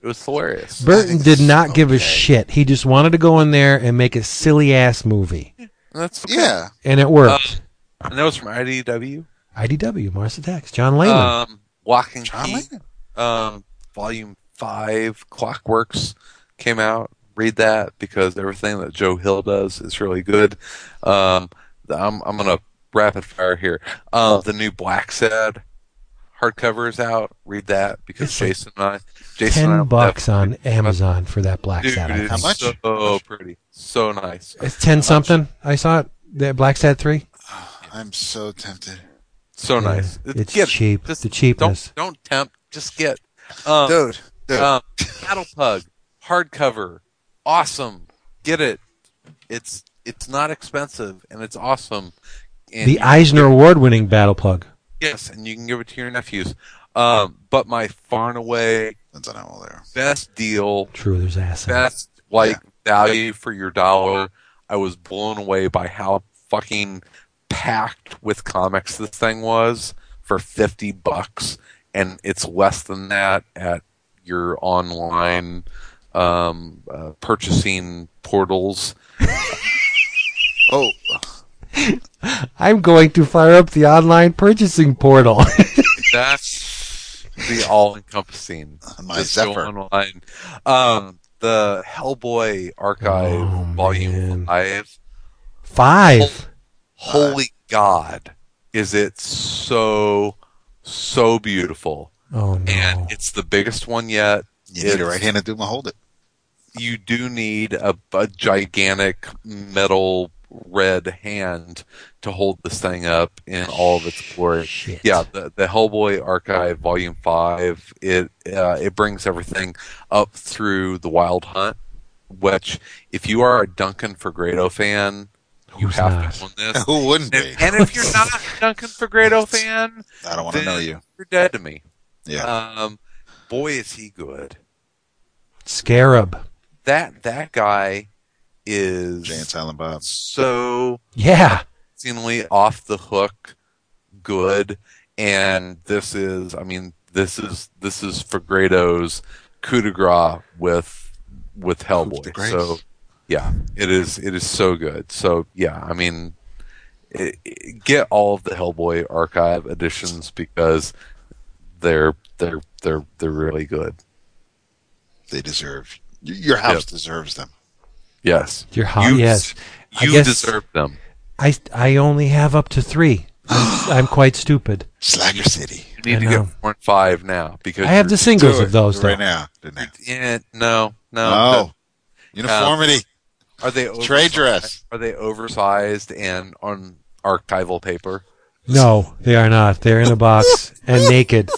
Speaker 2: It was hilarious.
Speaker 1: Burton did not give a shit. He just wanted to go in there and make a silly ass movie,
Speaker 2: That's okay.
Speaker 3: Yeah.
Speaker 1: and it worked.
Speaker 2: Uh, and that was from IDW.
Speaker 1: IDW Mars Attacks. John Layman.
Speaker 2: Um, Walking
Speaker 3: John
Speaker 2: Key,
Speaker 3: Layman.
Speaker 2: um, Volume Five, Clockworks came out. Read that because everything that Joe Hill does is really good. Um, I'm I'm gonna rapid fire here. Um, the new Black Sad hardcover is out. Read that because
Speaker 1: It's
Speaker 2: Jason and I, Jason and I
Speaker 1: Ten bucks on Amazon for that Black
Speaker 2: Dude,
Speaker 1: Sad.
Speaker 2: It's
Speaker 3: How much?
Speaker 2: so pretty, so nice.
Speaker 1: It's ten something. I saw it. The Black Sad three.
Speaker 3: I'm so tempted.
Speaker 2: So
Speaker 1: Yeah,
Speaker 2: nice.
Speaker 1: it's
Speaker 2: Get-
Speaker 1: cheap.
Speaker 2: just
Speaker 1: The cheapness.
Speaker 2: Don't don't tempt. Just get. Um,
Speaker 3: Dude. Dude.
Speaker 2: um, Battle Pug hardcover, awesome. Get it. It's it's not expensive and it's awesome. And
Speaker 1: The Eisner Award winning Battle Pug.
Speaker 2: yes, and you can give it to your nephews. Um, but my far and away
Speaker 3: on how old
Speaker 2: best deal,
Speaker 1: True, there's ass.
Speaker 2: best like value for your dollar. I was blown away by how fucking packed with comics this thing was for 50 bucks and it's less than that at your online um, uh, purchasing portals. (laughs)
Speaker 3: Oh,
Speaker 1: I'm going to fire up the online purchasing portal. (laughs)
Speaker 2: That's the all-encompassing.
Speaker 3: my
Speaker 2: Just go
Speaker 3: Zephyr.
Speaker 2: online. Um, the Hellboy Archive
Speaker 1: Oh,
Speaker 2: Volume
Speaker 1: man.
Speaker 2: Five.
Speaker 1: Five.
Speaker 2: Holy God, is it so so beautiful?
Speaker 1: Oh no.
Speaker 2: And it's the biggest one yet.
Speaker 3: You need a
Speaker 2: It's-
Speaker 3: right-handed Doom to hold it.
Speaker 2: You do need a, a gigantic metal red hand to hold this thing up in all of its glory.
Speaker 1: Shit.
Speaker 2: Yeah, the, the Hellboy Archive Volume Five. It uh, it brings everything up through the Wild Hunt, which if you are a Duncan Fegredo fan, you
Speaker 1: Who's
Speaker 2: have
Speaker 1: not?
Speaker 2: to own this. (laughs)
Speaker 3: Who wouldn't be?
Speaker 2: And, and if you're not a (laughs) Duncan Fegredo fan,
Speaker 3: I don't want to know you.
Speaker 2: You're dead to me.
Speaker 3: Yeah.
Speaker 2: Um, boy, is he good.
Speaker 1: Scarab.
Speaker 2: That that guy is
Speaker 3: Jay and Silent Bob.
Speaker 2: so
Speaker 1: Yeah.
Speaker 2: seemingly off the hook good, and this is, I mean, this is this is Fegredo's coup de grace with with Hellboy. So yeah, it is it is so good. So yeah, I mean, it, it- get all of the Hellboy archive editions because they're they're they're they're really good.
Speaker 3: They deserve. Your house deserves them.
Speaker 2: Yes,
Speaker 1: Your house,
Speaker 2: You-
Speaker 1: yes.
Speaker 2: You deserve them.
Speaker 1: I I only have up to three. I'm, (gasps) I'm quite stupid.
Speaker 3: Slacker City.
Speaker 2: You need
Speaker 1: I
Speaker 2: to
Speaker 1: know.
Speaker 2: get four and five now because
Speaker 1: I have the singles of those.
Speaker 3: right
Speaker 1: though.
Speaker 3: now. Didn't I?
Speaker 2: Yeah, no, no.
Speaker 3: Oh, uniformity.
Speaker 2: Are they
Speaker 3: Trade
Speaker 2: oversized-
Speaker 3: dress.
Speaker 2: Are they oversized and on archival paper?
Speaker 1: No, they are not. They're in a box (laughs) and naked.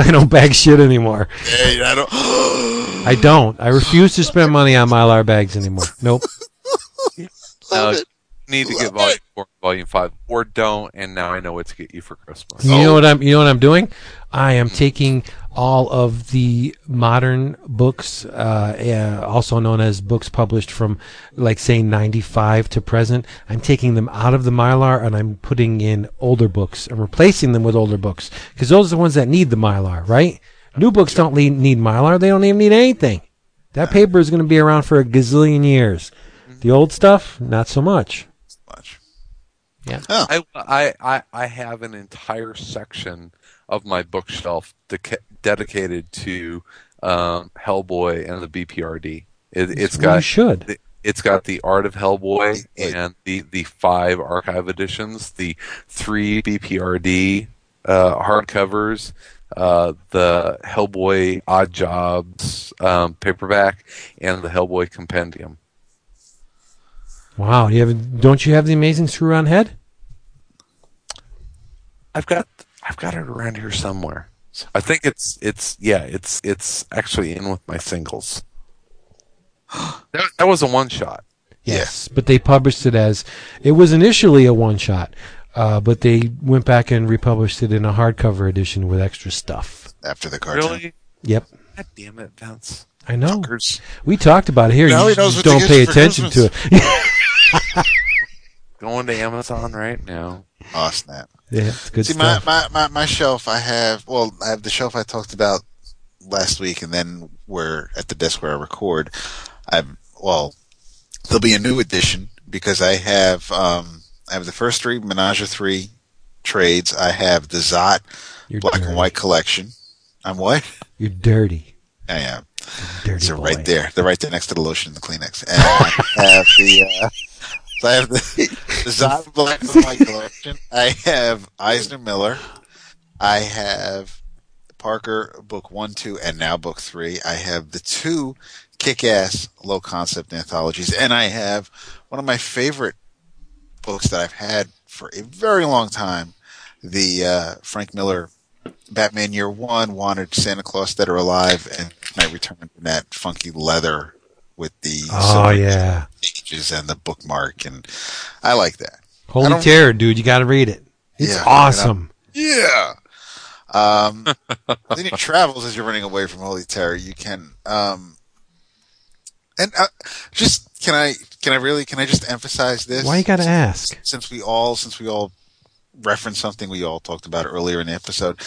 Speaker 1: I don't bag shit anymore.
Speaker 3: Hey, I don't.
Speaker 1: I don't. I refuse to spend money on mylar bags anymore. Nope.
Speaker 2: No, (laughs)
Speaker 3: Love
Speaker 2: you
Speaker 3: it.
Speaker 2: need to
Speaker 3: Love
Speaker 2: get volume
Speaker 3: it.
Speaker 2: four, volume five, or don't. And now I know what to get you for Christmas.
Speaker 1: You
Speaker 3: Oh.
Speaker 1: know what I'm you know what I'm doing? I am taking all of the modern books, uh, uh, also known as books published from like say 95 to present. I'm taking them out of the Mylar and I'm putting in older books and replacing them with older books because those are the ones that need the Mylar, right? New books don't need, need Mylar. They don't even need anything. That paper is going to be around for a gazillion years. The old stuff, not so much.
Speaker 3: Much.
Speaker 1: Yeah.
Speaker 3: Oh,
Speaker 2: I, I, I, I have an entire section of my bookshelf deca- dedicated to um, Hellboy and the BPRD. It,
Speaker 1: you
Speaker 2: got
Speaker 1: should.
Speaker 2: the- it's got the Art of Hellboy and the, the five archive editions, the three BPRD uh, hardcovers, uh, the Hellboy Odd Jobs um, paperback, and the Hellboy Compendium.
Speaker 1: Wow. You have, don't you have the amazing screw on head?
Speaker 2: I've got I've got it around here somewhere. I think it's it's yeah it's it's actually in with my singles. (gasps) that, that was a one shot.
Speaker 1: Yes, but they published it as it was initially a one shot, uh, but they went back and republished it in a hardcover edition with extra stuff.
Speaker 3: after the cartoon.
Speaker 2: Really?
Speaker 1: Yep,
Speaker 2: God damn it, Vince.
Speaker 1: I know.
Speaker 3: Fuckers.
Speaker 1: We talked about it here.
Speaker 3: Now
Speaker 1: you
Speaker 3: he knows
Speaker 1: just
Speaker 3: what to
Speaker 1: don't pay
Speaker 3: you for
Speaker 1: attention to it. (laughs)
Speaker 2: Going to Amazon right now.
Speaker 3: Oh snap!
Speaker 1: yeah, it's good
Speaker 3: See, my,
Speaker 1: stuff.
Speaker 3: my, my, my shelf, I have, well, I have the shelf I talked about last week, and then where at the desk where I record, I'm well, there'll be a new edition because I have, um, I have the first three Menage a Three trades. I have the Zot
Speaker 1: You're
Speaker 3: Black
Speaker 1: dirty.
Speaker 3: and White collection. I'm what?
Speaker 1: You're dirty.
Speaker 3: I am.
Speaker 1: Dirty
Speaker 3: They're
Speaker 1: boy.
Speaker 3: right there. They're right there next to the lotion and the Kleenex. And I have the, uh, so I have the, (laughs) the Zot Black and White collection. I have Eisner Miller. I have Parker book one, two, and now book three. I have the two kick-ass low concept anthologies, and I have one of my favorite books that I've had for a very long time, the uh, Frank Miller Batman Year One, Wanted Santa Claus That Are Alive, and Night Return in that funky leather with the
Speaker 1: Oh yeah,
Speaker 3: pages and the bookmark, and I like that.
Speaker 1: Holy Terror, dude! You got to read it. It's
Speaker 3: Yeah,
Speaker 1: awesome.
Speaker 3: Yeah. Um, then it travels as you're running away from Holy Terror. You can, um, and uh, just can I can I really can I just emphasize this?
Speaker 1: Why you got to ask?
Speaker 3: Since we all since we all referenced something we all talked about earlier in the episode.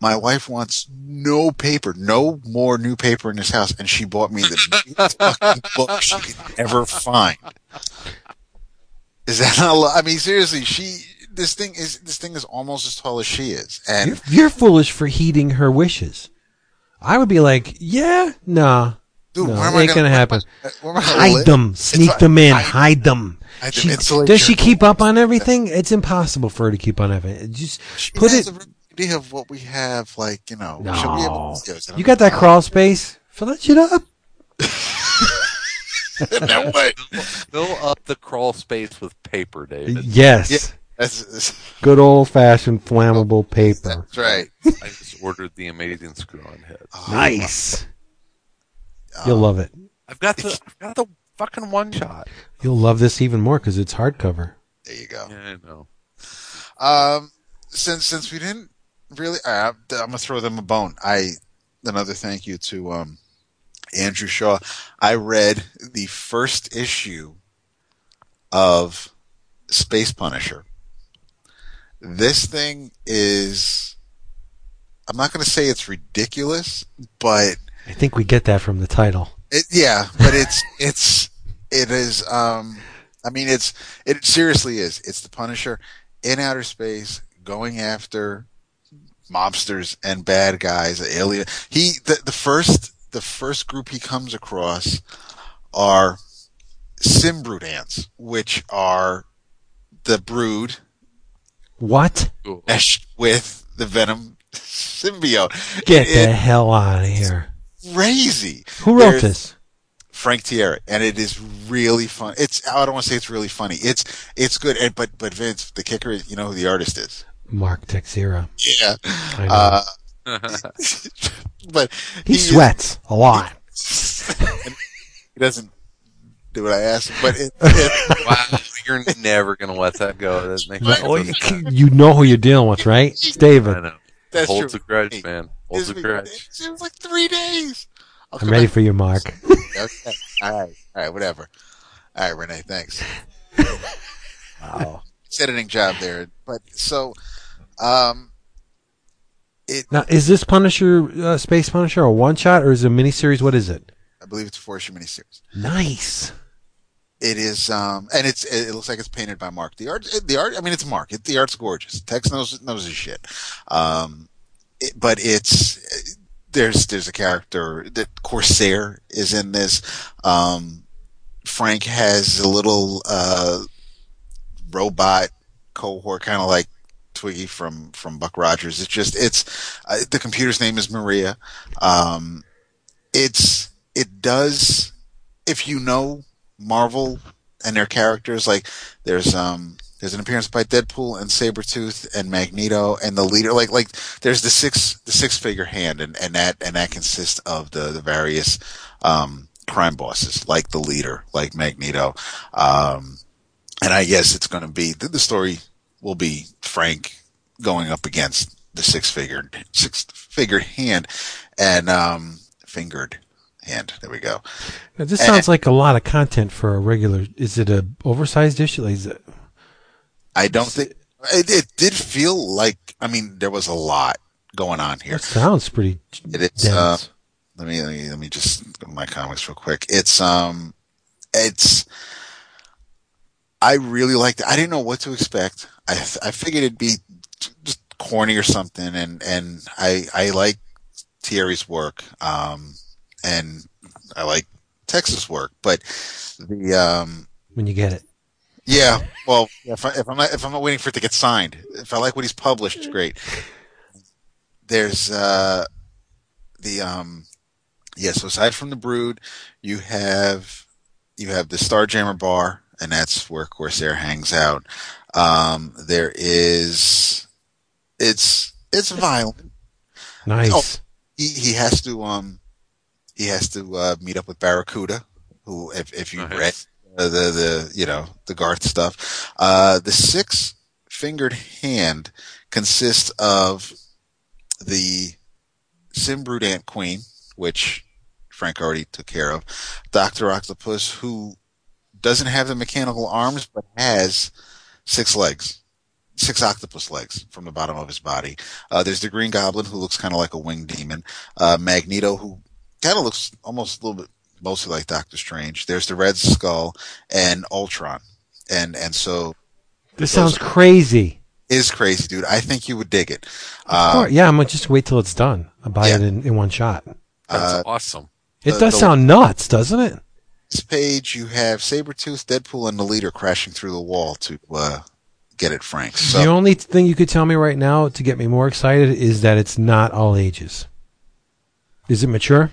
Speaker 3: My wife wants no paper, no more new paper in this house, and she bought me the biggest (laughs) fucking book she could ever find. Is that not? a lo- I mean, seriously, she. This thing is this thing is almost as tall as she is, and
Speaker 1: You're, you're foolish for heeding her wishes. I would be like, yeah, nah,
Speaker 3: dude,
Speaker 1: no,
Speaker 3: where am
Speaker 1: it
Speaker 3: I
Speaker 1: ain't gonna
Speaker 3: where am
Speaker 1: happen.
Speaker 3: Where am I gonna
Speaker 1: hide
Speaker 3: live?
Speaker 1: them, sneak
Speaker 3: fine.
Speaker 1: them in,
Speaker 3: I-
Speaker 1: hide them.
Speaker 3: I
Speaker 1: She, does she keep up on everything? It's impossible for her to keep on everything. Just
Speaker 3: She
Speaker 1: put
Speaker 3: has
Speaker 1: it.
Speaker 3: A idea of what we have, like you know. should we have
Speaker 1: No,
Speaker 3: videos? I don't
Speaker 1: you got that crawl space. Fill that shit up.
Speaker 3: know. no way.
Speaker 2: Fill up the crawl space with paper, David.
Speaker 1: Yes,
Speaker 3: Yeah. That's, that's,
Speaker 1: good old fashioned flammable paper.
Speaker 3: that's right.
Speaker 2: I just ordered the amazing screw-on head.
Speaker 3: Oh,
Speaker 1: Nice.
Speaker 3: um,
Speaker 1: You'll love it.
Speaker 2: I've got the I've got the fucking one shot.
Speaker 1: You'll love this even more because it's hardcover.
Speaker 3: There you go.
Speaker 2: Yeah, I know.
Speaker 3: Um, since since we didn't really, uh, I'm gonna throw them a bone. I another thank you to um, Andrew Shaw. I read the first issue of Space Punisher. This thing is, I'm not going to say it's ridiculous, but
Speaker 1: I think we get that from the title.
Speaker 3: it, yeah, but it's, (laughs) it's, it is, um, I mean, it's, it seriously is. It's the Punisher in outer space going after mobsters and bad guys, alien. He, the, the first, the first group he comes across are Simbrute ants, which are the brood
Speaker 1: What?
Speaker 3: Meshed with the Venom symbiote.
Speaker 1: Get the hell out of here.
Speaker 3: crazy.
Speaker 1: Who wrote
Speaker 3: There's-
Speaker 1: this?
Speaker 3: Frank Tieri, and it is really fun. It's I don't want to say it's really funny. It's it's good, and but but Vince, the kicker, is you know who the artist is.
Speaker 1: Mark Texeira.
Speaker 3: Yeah,
Speaker 1: I know.
Speaker 3: uh, (laughs) but
Speaker 1: he
Speaker 3: is-
Speaker 1: sweats a lot. (laughs)
Speaker 3: he doesn't do what I asked, him, but it, it, (laughs)
Speaker 2: wow, you're never gonna let that go. That makes
Speaker 3: But-
Speaker 1: Well, you,
Speaker 2: sense.
Speaker 1: you know who you're dealing with, right? It's
Speaker 2: I
Speaker 1: David.
Speaker 2: know.
Speaker 3: that's
Speaker 2: Holds
Speaker 3: true.
Speaker 2: a grudge,
Speaker 3: Hey,
Speaker 2: man. Holds a
Speaker 3: It
Speaker 2: grudge.
Speaker 3: was, it was like three days. I'll
Speaker 1: I'm ready
Speaker 3: back.
Speaker 1: for you, Mark.
Speaker 3: Okay. All right. All right. Whatever. All right, Renee. Thanks. wow. It's editing job there, but so, um, it.
Speaker 1: Now, is this Punisher, uh, Space Punisher, a one shot or is it a miniseries? What is it?
Speaker 3: I believe it's a four issue miniseries.
Speaker 1: Nice.
Speaker 3: It is, um, and it's it looks like it's painted by Mark. The art, the art. I mean, it's Mark. It, the art's gorgeous. Tex knows knows his shit. Um, it, but it's there's there's a character that Corsair is in this. Um, Frank has a little uh, robot cohort, kind of like Twiggy from from Buck Rogers. It's just it's uh, the computer's name is Maria. Um, it's it does if you know Marvel and their characters, like there's um there's an appearance by Deadpool and Sabretooth and Magneto and the leader like like there's the six the six figure hand and, and that and that consists of the the various um crime bosses like the leader like Magneto um and I guess it's going to be the, the story will be Frank going up against the six figured six figured hand and um fingered hand there we go
Speaker 1: Now, this sounds like a lot of content for a regular. Is it a oversized issue? Like, is it,
Speaker 3: I don't think it, it did feel like. I mean, there was a lot going on here.
Speaker 1: it sounds pretty
Speaker 3: It is.
Speaker 1: dense.
Speaker 3: Uh, let me let me let me just go to my comics real quick. It's um, it's. I really liked it. I didn't know what to expect. I I figured it'd be just corny or something, and and I I like Tieri's work, um, and I like Texas work, but the um.
Speaker 1: when you get it.
Speaker 3: Yeah, well, if, I, if I'm not if I'm not waiting for it to get signed, if I like what he's published, great. There's uh, the um, yeah. So aside from the Brood, you have you have the Starjammer bar, and that's where Corsair hangs out. Um, there is it's it's violent.
Speaker 1: Nice.
Speaker 3: He he has to um he has to uh, meet up with Barracuda, who if if you
Speaker 2: Nice.
Speaker 3: read uh, the the you know the Garth stuff. Uh, the six fingered hand consists of the Simbrute Ant Queen, which Frank already took care of. Doctor Octopus, who doesn't have the mechanical arms but has six legs. Six octopus legs from the bottom of his body. Uh, there's the Green Goblin, who looks kind of like a winged demon. Uh, Magneto, who kind of looks almost a little bit mostly like Doctor Strange. There's the Red Skull and Ultron. And, and so
Speaker 1: This sounds crazy.
Speaker 3: is crazy, dude. I think you would dig it. Uh,
Speaker 1: course. yeah, I'm gonna just wait till it's done. I'll buy
Speaker 3: Yeah.
Speaker 1: it in, in one shot.
Speaker 2: That's
Speaker 3: uh,
Speaker 2: awesome.
Speaker 1: It
Speaker 3: The-
Speaker 1: does
Speaker 3: the-
Speaker 1: sound nuts, doesn't it?
Speaker 3: This page, you have Sabretooth, Deadpool, and the leader crashing through the wall to, uh, get it, Frank. So,
Speaker 1: the only thing you could tell me right now to get me more excited is that it's not all ages. Is it mature?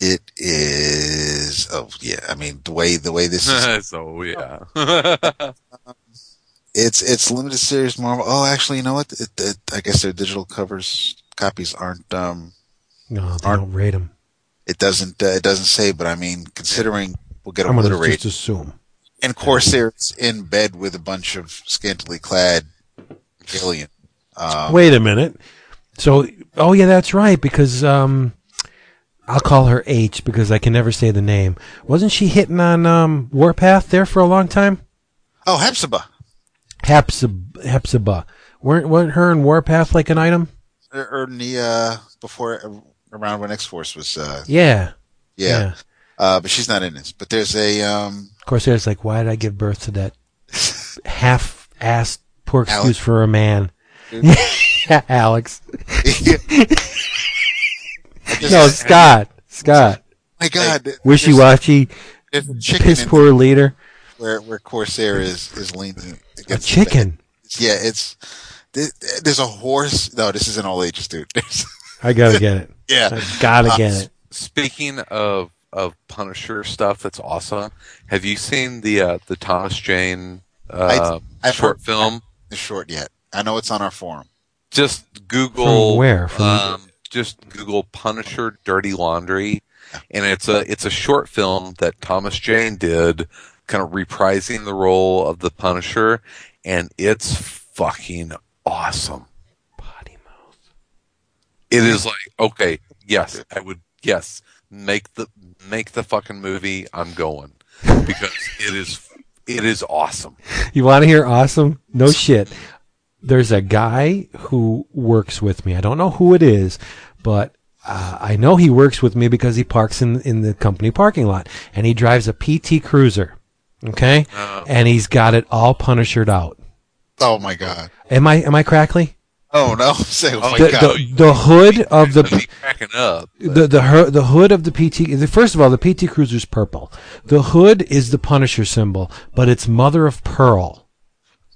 Speaker 3: it is, oh yeah, I mean, the way, the way this is, (laughs)
Speaker 2: so yeah. (laughs)
Speaker 3: it's, it's limited series Marvel. Oh, actually, you know what? It, it, I guess their digital covers, copies aren't, um,
Speaker 1: No, they
Speaker 3: Aren't-
Speaker 1: don't rate them.
Speaker 3: it doesn't, uh, it doesn't say, but I mean, considering we'll get
Speaker 1: I'm
Speaker 3: obliterated.
Speaker 1: just assume.
Speaker 3: and Corsair's in bed with a bunch of scantily clad alien. Um,
Speaker 1: Wait a minute. So, oh yeah, that's right. Because um, I'll call her H because I can never say the name. Wasn't she hitting on um Warpath there for a long time?
Speaker 3: oh, Hepzibah.
Speaker 1: Hepzibah. Hepzibah. Weren't, weren't her and Warpath like an item?
Speaker 3: Or, or the uh, before around when X Force was. Uh,
Speaker 1: Yeah.
Speaker 3: yeah, Uh, but she's not in this. But there's a um,
Speaker 1: Of course, there's like, why did I give birth to that half-assed poor excuse
Speaker 3: Alex.
Speaker 1: for a man? (laughs) Alex. (laughs) (laughs) No, Scott. Scott.
Speaker 3: my God,
Speaker 1: Wishy-washy,
Speaker 3: There's
Speaker 1: piss poor leader.
Speaker 3: where where Corsair is is leaning
Speaker 1: A
Speaker 3: against the
Speaker 1: chicken.
Speaker 3: Yeah, it's there's a horse. No, this is an all ages dude.
Speaker 1: I gotta get it.
Speaker 3: yeah,
Speaker 1: I gotta
Speaker 3: Uh,
Speaker 1: get it.
Speaker 2: Speaking of of Punisher stuff, that's awesome. Have you seen the uh, the Thomas Jane uh,
Speaker 3: I've
Speaker 2: short
Speaker 3: heard-
Speaker 2: film?
Speaker 3: it's short yet. I know it's on our forum.
Speaker 2: Just Google
Speaker 1: From where? From-
Speaker 2: um, just Google Punisher Dirty Laundry, and it's a it's a short film that Thomas Jane did, kind of reprising the role of the Punisher, and it's fucking awesome.
Speaker 1: Potty mouth.
Speaker 2: It is like okay, yes, I would yes make the make the fucking movie. I'm going because it is it is awesome.
Speaker 1: You want to hear awesome? No shit. There's a guy who works with me. I don't know who it is, but uh, I know he works with me because he parks in in the company parking lot, and he drives a PT Cruiser. Okay,
Speaker 2: Uh,
Speaker 1: and he's got it all punishered out.
Speaker 3: Oh my god.
Speaker 1: Am I am I crackly?
Speaker 3: Oh no. (laughs) Say oh, my
Speaker 1: The,
Speaker 3: god.
Speaker 1: the, the hood of
Speaker 2: the
Speaker 1: the
Speaker 2: cracking up.
Speaker 1: the the her, the hood of the PT. The, first of all, the PT Cruiser's purple. The hood is the Punisher symbol, but it's mother of pearl.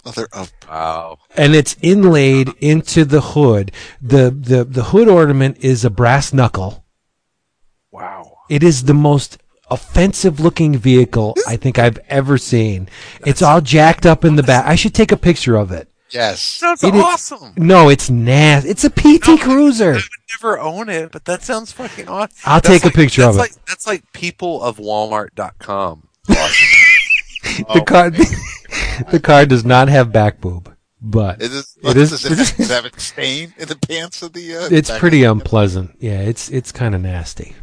Speaker 3: Mother of
Speaker 2: Wow.
Speaker 1: and it's inlaid into the hood. The, the, the hood ornament is a brass knuckle.
Speaker 2: Wow.
Speaker 1: It is the most offensive looking vehicle I think I've ever seen. It's all jacked up in the back. I should take a picture of it.
Speaker 3: Yes.
Speaker 2: Sounds
Speaker 1: It is-
Speaker 2: awesome.
Speaker 1: No, it's nasty. It's a PT Cruiser.
Speaker 2: I would never own it, but that sounds fucking awesome.
Speaker 1: I'll
Speaker 2: That's
Speaker 1: take a picture of it.
Speaker 2: like, That's like people of Walmart.com. (laughs)
Speaker 1: The car, (laughs) the car does not have back boob, but
Speaker 3: It is.
Speaker 1: It is- (laughs)
Speaker 3: Does it, have- does it have a stain in the pants of the? Uh,
Speaker 1: it's pretty unpleasant. Yeah, it's it's kind of nasty.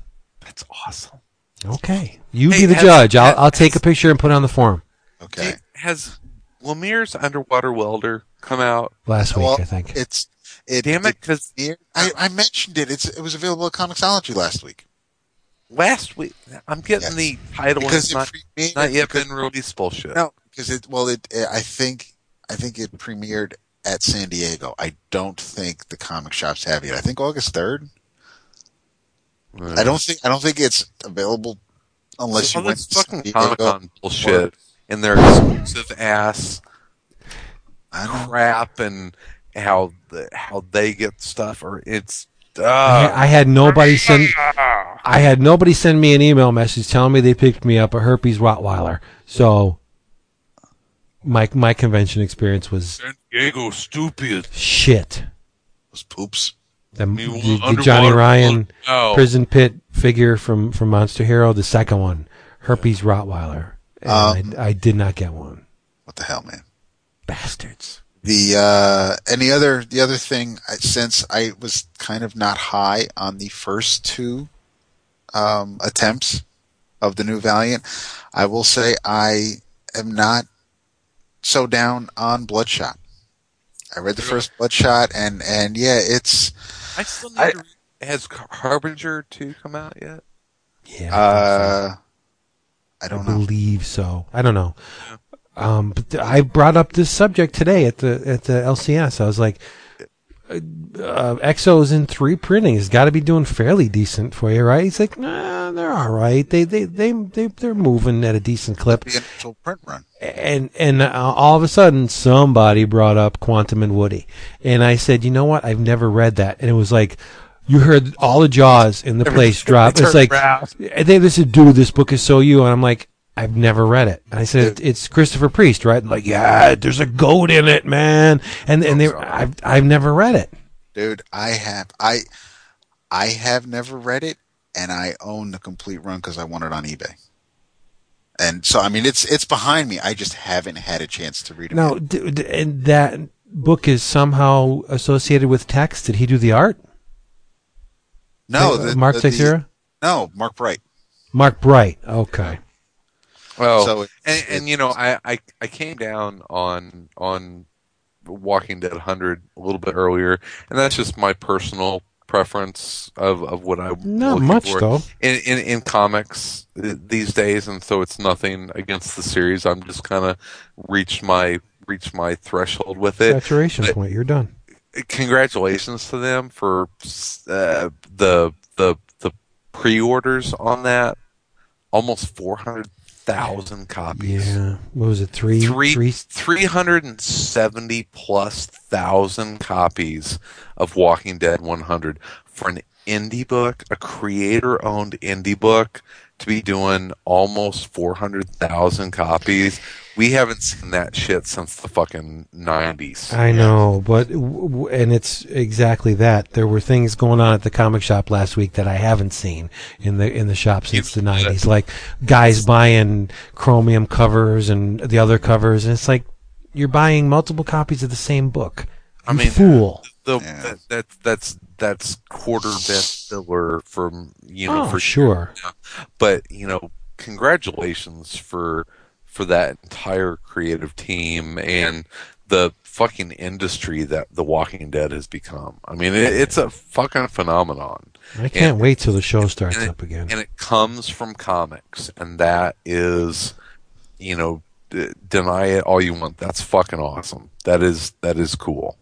Speaker 2: That's awesome.
Speaker 1: Okay, you
Speaker 2: Hey,
Speaker 1: be the
Speaker 2: has-
Speaker 1: judge. I'll
Speaker 2: has-
Speaker 1: I'll take a picture and put it on the forum.
Speaker 3: Okay.
Speaker 2: Has Lemire's underwater welder come out?
Speaker 1: Last week,
Speaker 3: Well,
Speaker 1: I think.
Speaker 3: it's it.
Speaker 2: Damn it, because
Speaker 3: I, I mentioned it. It's it was available at Comixology last week
Speaker 2: last week I'm getting
Speaker 3: Yes.
Speaker 2: the title and
Speaker 3: because
Speaker 2: it's
Speaker 3: it
Speaker 2: not,
Speaker 3: premiered.
Speaker 2: not yet
Speaker 3: because-
Speaker 2: been released. Bullshit.
Speaker 3: No, because it. Well, it. I think. I think it premiered at San Diego. I don't think the comic shops have it. I think August third. Hmm. I don't think. I don't think it's available unless you
Speaker 2: All
Speaker 3: went to
Speaker 2: fucking
Speaker 3: San
Speaker 2: Comic
Speaker 3: Diego.
Speaker 2: Con bullshit and their exclusive ass
Speaker 3: I don't.
Speaker 2: crap and how the, how they get stuff or it's
Speaker 1: I,
Speaker 2: uh,
Speaker 1: I had nobody send. I had nobody send me an email message telling me they picked me up a herpes Rottweiler. So my my convention experience was
Speaker 2: San Diego stupid.
Speaker 1: shit.
Speaker 3: Those poops.
Speaker 1: The,
Speaker 2: You
Speaker 1: the, the Johnny Ryan
Speaker 2: Oh.
Speaker 1: prison pit figure from from Monster Hero, the second one, herpes Rottweiler. And
Speaker 3: Um,
Speaker 1: I, I did not get one.
Speaker 3: What the hell, man?
Speaker 1: Bastards.
Speaker 3: The uh, and the other the other thing, since I was kind of not high on the first two um, attempts of the new Valiant, I will say I am not so down on Bloodshot. I read the first Bloodshot, and and yeah, it's
Speaker 2: I still need
Speaker 3: I-
Speaker 2: to read. Has Harbinger 2 come out yet?
Speaker 1: Yeah. I think so.
Speaker 3: Uh, I
Speaker 1: I
Speaker 3: don't know.
Speaker 1: believe so. I don't know. Um, but I brought up this subject today at the at the LCS. I was like, uh, uh, X-O's in three printing. It's got to be doing fairly decent for you, right? He's like, nah, they're all right. They they they they they're moving at a decent clip.
Speaker 3: The initial print run.
Speaker 1: And and uh, all of a sudden, somebody brought up Quantum and Woody, and I said, you know what? I've never read that, and it was like. You heard all the jaws in the place drop. It's like, and they said, "Dude, this book is so you," and I'm like, "I've never read it." And I said, "It's Christopher Priest, right?" And like, yeah, there's a goat in it, man. And and they, I've I've never read it.
Speaker 3: dude i have i i have never read it and i own the complete run because i won it on ebay and so i mean it's it's behind me i just haven't had a chance to read it
Speaker 1: d- and that book is somehow associated with text. Did he do the art?
Speaker 3: No the,
Speaker 1: Mark
Speaker 3: the, the- no mark bright
Speaker 1: Mark Bright. Okay.
Speaker 2: Well,
Speaker 3: So
Speaker 2: And, and you know, I, I I came down on on Walking Dead 100 a little bit earlier, and that's just my personal preference of, of what I'm
Speaker 1: Not
Speaker 2: looking
Speaker 1: much
Speaker 2: for
Speaker 1: though.
Speaker 2: in, in in comics these days, and so it's nothing against the series. I'm just kind of reached my reached my threshold with it.
Speaker 1: Saturation
Speaker 2: but-
Speaker 1: point. You're done.
Speaker 2: Congratulations to them for uh, the the the pre-orders on that. Almost 400,000 copies.
Speaker 1: Yeah. What was it? Three.
Speaker 2: Three,
Speaker 1: three
Speaker 2: 370 plus thousand copies of Walking Dead 100 for an indie book, a creator owned indie book, to be doing almost 400,000 copies. We haven't seen that shit since the fucking 90s.
Speaker 1: I know, but w- w- and it's exactly that. There were things going on at the comic shop last week that I haven't seen in the in the shop since the nineties. Like guys buying chromium covers and the other covers, and it's like you're buying multiple copies of the same book.
Speaker 2: I
Speaker 1: You
Speaker 2: mean,
Speaker 1: fool.
Speaker 2: The,
Speaker 3: Yeah.
Speaker 2: that, that, that's, that's quarter bestseller from, you know,
Speaker 1: Oh,
Speaker 2: for
Speaker 1: sure.
Speaker 2: but you know congratulations for for that entire creative team and the fucking industry that the walking dead has become i mean it, it's a fucking phenomenon
Speaker 1: I can't
Speaker 2: and-
Speaker 1: wait till the show starts
Speaker 2: it,
Speaker 1: up again.
Speaker 2: and it comes from comics and that is you know d- deny it all you want that's fucking awesome that is that is cool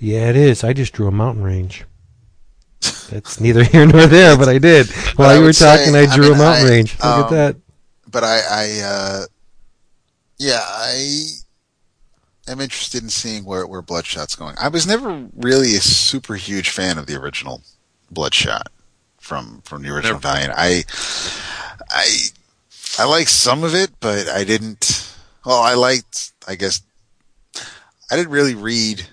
Speaker 1: Yeah, it is. I just drew a mountain range. That's neither (laughs) here nor there, but I did. While you were
Speaker 3: would say,
Speaker 1: talking, I
Speaker 3: I
Speaker 1: drew
Speaker 3: mean,
Speaker 1: a mountain
Speaker 3: I,
Speaker 1: range. Look at
Speaker 3: um,
Speaker 1: that.
Speaker 3: But I, I, uh, yeah, I am interested in seeing where where Bloodshot's going. I was never really a super huge fan of the original Bloodshot from from the original
Speaker 2: Never.
Speaker 3: Valiant. I, I, I like some of it, but I didn't. Well, I liked. I guess I didn't really read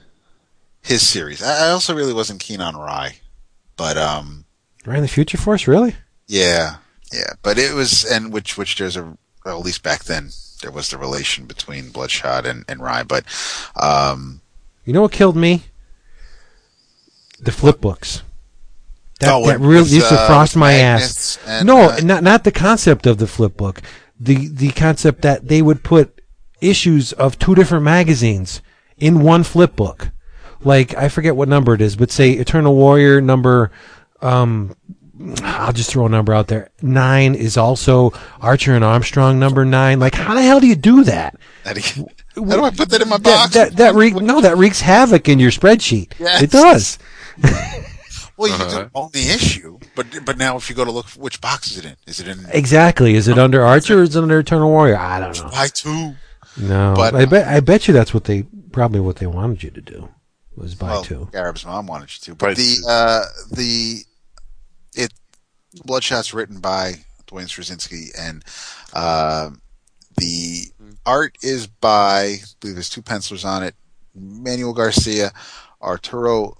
Speaker 3: his series. I, I also really wasn't keen on Rai, but um.
Speaker 1: Rai and the Future Force, really?
Speaker 3: Yeah, yeah, but it was, and which which there's a well, at least back then there was the relation between Bloodshot and and Rai, but um,
Speaker 1: You know what killed me? The flip books. That,
Speaker 3: Oh,
Speaker 1: that really used to
Speaker 3: uh,
Speaker 1: frost my ass.
Speaker 3: and,
Speaker 1: no,
Speaker 3: uh,
Speaker 1: not not the concept of the flip book. The the concept that they would put issues of two different magazines in one flip book. Like I forget what number it is, but say Eternal Warrior number um I'll just throw a number out there. Nine is also Archer and Armstrong number nine. Like, how the hell do you do that?
Speaker 3: how do you- how do I put that in my box?
Speaker 1: that, that wreak, (laughs) no, that wreaks havoc in your spreadsheet.
Speaker 3: Yes.
Speaker 1: It does. (laughs)
Speaker 3: well, you
Speaker 2: Uh-huh.
Speaker 3: don't own the issue, but but now if you go to look, which box is it in? Is it in
Speaker 1: Exactly. Is it under Archer or is it under Eternal Warrior? I don't know.
Speaker 3: buy two?
Speaker 1: No,
Speaker 3: But-
Speaker 1: I bet I bet you that's what they probably what they wanted you to do was buy
Speaker 3: Well,
Speaker 1: two.
Speaker 3: Garib's mom wanted you to, but
Speaker 2: Right.
Speaker 3: the uh, the it Bloodshot's written by Duane Swierczynski, and uh, the art is by I believe there's two pencilers on it: Manuel Garcia, Arturo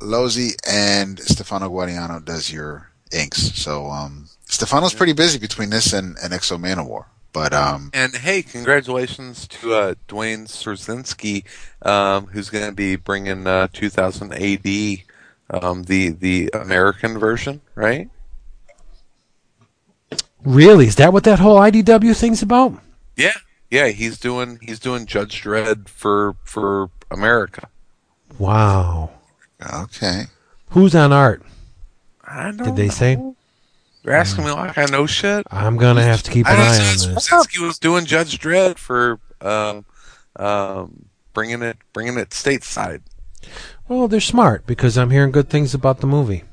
Speaker 3: Lozzi, and Stefano Gaudiano does your inks. So um, Stefano's pretty busy between this and, and X-O Manowar. But um,
Speaker 2: And hey, congratulations to uh, Duane Swierczynski, um, who's going to be bringing uh, 2000 AD, um, the the American version, right?
Speaker 1: Really? Is that what that whole IDW thing's about?
Speaker 2: Yeah, yeah. He's doing he's doing Judge Dredd for for America.
Speaker 1: Wow.
Speaker 3: okay,
Speaker 1: Who's on art?
Speaker 2: I don't
Speaker 1: Did they
Speaker 2: know.
Speaker 1: say?
Speaker 2: You're asking me like I know shit.
Speaker 1: I'm gonna have to keep an
Speaker 2: I
Speaker 1: eye
Speaker 2: know
Speaker 1: on
Speaker 2: Swierczynski
Speaker 1: this.
Speaker 2: Swierczynski was doing Judge Dredd for um, um, bringing it bringing it stateside.
Speaker 1: Well, they're smart because I'm hearing good things about the movie.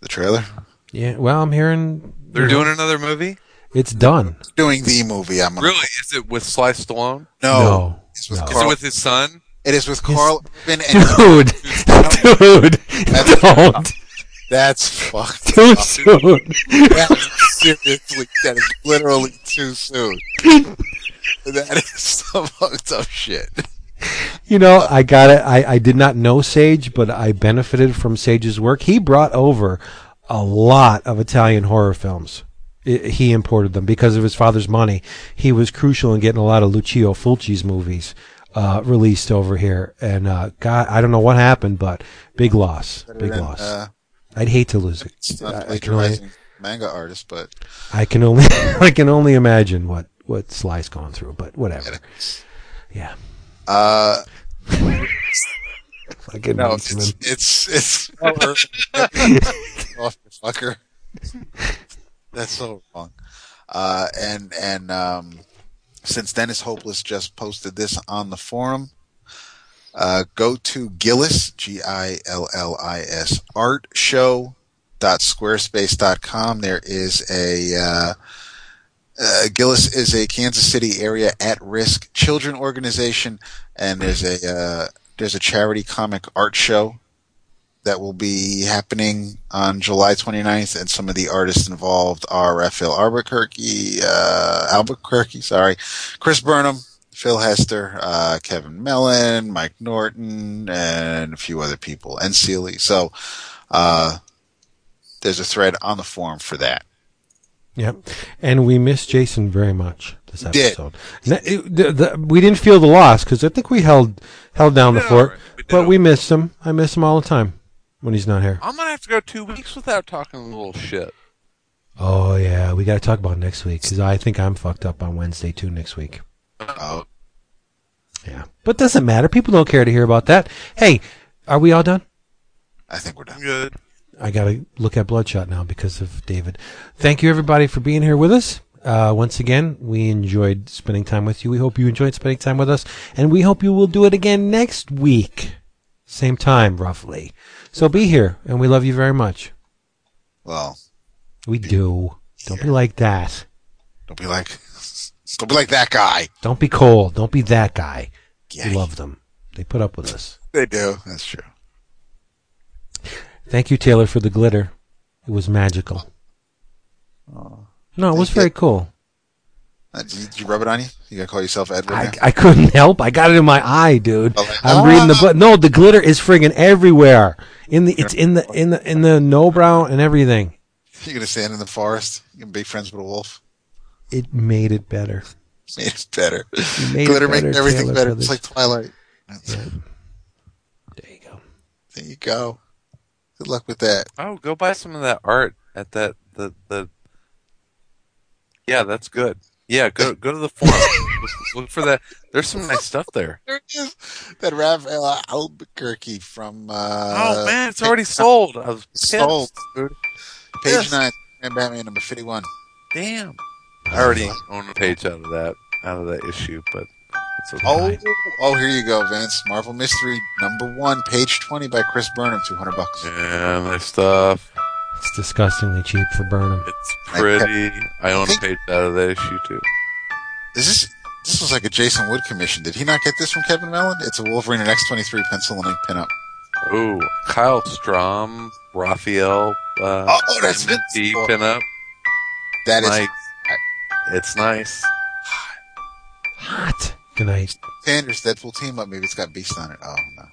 Speaker 3: the trailer
Speaker 1: Yeah. Well, I'm hearing
Speaker 2: They're
Speaker 1: you know,
Speaker 2: doing another movie.
Speaker 1: it's done.
Speaker 3: doing the movie. I'm gonna,
Speaker 2: Really? Is it with Sly Stallone?
Speaker 3: no,
Speaker 1: No.
Speaker 3: it's with
Speaker 1: No.
Speaker 2: Is
Speaker 3: Karl.
Speaker 2: it with his son?
Speaker 3: It is with Karl Urban and
Speaker 1: Dude, (laughs) dude, don't.
Speaker 3: that's fucked.
Speaker 1: Too
Speaker 3: up.
Speaker 1: soon.
Speaker 3: That's seriously, that is literally too soon. That is some fucked up shit.
Speaker 1: You know, I got it. I, I did not know Sage, but I benefited from Sage's work. He brought over a lot of Italian horror films. I he imported them because of his father's money. He was crucial in getting a lot of Lucio Fulci's movies uh, released over here. And uh, God, I don't know what happened, but big loss. Big
Speaker 3: And,
Speaker 1: loss.
Speaker 3: Uh,
Speaker 1: I'd hate to lose it.
Speaker 3: it's not
Speaker 1: I can only-
Speaker 3: manga artist, but
Speaker 1: I can only (laughs) I can only imagine what what Sly's gone through, but whatever. Yeah.
Speaker 3: uh,
Speaker 1: Fucking
Speaker 3: no,
Speaker 1: Eastman.
Speaker 3: it's it's it's (laughs) off the fucker. (laughs) That's so wrong. Uh, and and um, since Dennis Hopeless just posted this on the forum, uh, go to Gillis G I L L I S Art Show dot squarespace.com. There is a uh, uh, Gillis is a Kansas City area at risk children organization, and there's a uh, there's a charity comic art show that will be happening on July 29th, and some of the artists involved are Rafael Albuquerque, uh, Albuquerque, sorry, Chris Burnham, Phil Hester, uh, Kevin Mellon, Mike Norton, and a few other people, and Seeley. So, uh, there's a thread on the forum for that.
Speaker 1: Yep. And we miss Jason very much this episode. N- it- the- the- we didn't feel the loss because I think we held held down the fort.
Speaker 2: We
Speaker 1: but we missed him. I miss him all the time when he's not here.
Speaker 2: I'm gonna have to go two weeks without talking a little shit.
Speaker 1: Oh yeah, we got to talk about next week because I think I'm fucked up on Wednesday too next week.
Speaker 3: Oh,
Speaker 1: Yeah, but doesn't matter. People don't care to hear about that. Hey, are we all done?
Speaker 3: I think we're done.
Speaker 2: Good.
Speaker 1: I got to look at Bloodshot now because of David. Thank you, everybody, for being here with us. Uh, once again, we enjoyed spending time with you. We hope you enjoyed spending time with us, and we hope you will do it again next week, same time, roughly. So be here, and we love you very much.
Speaker 3: Well,
Speaker 1: We do. Don't be like that.
Speaker 3: don't be like, (laughs) don't be like that guy.
Speaker 1: Don't be cold. Don't be that guy.
Speaker 3: Yeah,
Speaker 1: We love them. They put up with us.
Speaker 3: they do. That's true.
Speaker 1: Thank you, Taylor, for the glitter. It was magical. No, it was very cool.
Speaker 3: Uh, Did you, did you rub it on you? You gotta call yourself Edward
Speaker 1: I. I couldn't help. I got it in my eye, dude.
Speaker 3: Oh,
Speaker 1: I'm reading the book. No, the glitter is friggin' everywhere. In the it's in the in the in the Nobrow and everything.
Speaker 3: You're gonna stand in the forest. You can be friends with a wolf.
Speaker 1: It made it better. (laughs)
Speaker 3: Made it better.
Speaker 1: Made
Speaker 3: Glitter
Speaker 1: it better,
Speaker 3: makes everything
Speaker 1: Taylor
Speaker 3: better.
Speaker 1: Brothers.
Speaker 3: It's like Twilight.
Speaker 1: Yeah. There you go.
Speaker 3: There you go. Good luck with that.
Speaker 2: Oh, go buy some of that art at that the the. Yeah, that's good. Yeah, go go to the forum. (laughs) look, look for that. There's some nice stuff there.
Speaker 3: There is. That Rafael Albuquerque from uh
Speaker 2: oh man, it's already sold. I was pissed.
Speaker 3: sold, dude. Page
Speaker 2: Yes.
Speaker 3: nine and Batman number fifty one.
Speaker 2: Damn. I already own a page out of that out of that issue, but it's okay.
Speaker 3: Oh oh here you go, Vince. Marvel Mystery number one, page twenty by Chris Burnham, two hundred bucks.
Speaker 2: yeah, nice stuff.
Speaker 1: It's disgustingly cheap for Burnham.
Speaker 2: It's pretty. I own a page out of that issue too.
Speaker 3: Is this this was like a Jason Wood commission. Did he not get this from Kevin Mellon? It's a Wolverine and X twenty three pencil and ink pinup.
Speaker 2: Ooh, Kyle Strahm, Rafael, uh,
Speaker 3: Oh, oh, that's
Speaker 2: Simon
Speaker 3: Vince. Oh.
Speaker 2: pinup.
Speaker 3: That is
Speaker 2: Nice. It's nice.
Speaker 1: Hot. Good night.
Speaker 3: Sanders Deadpool team up. Maybe it's got Beast on it. Oh no.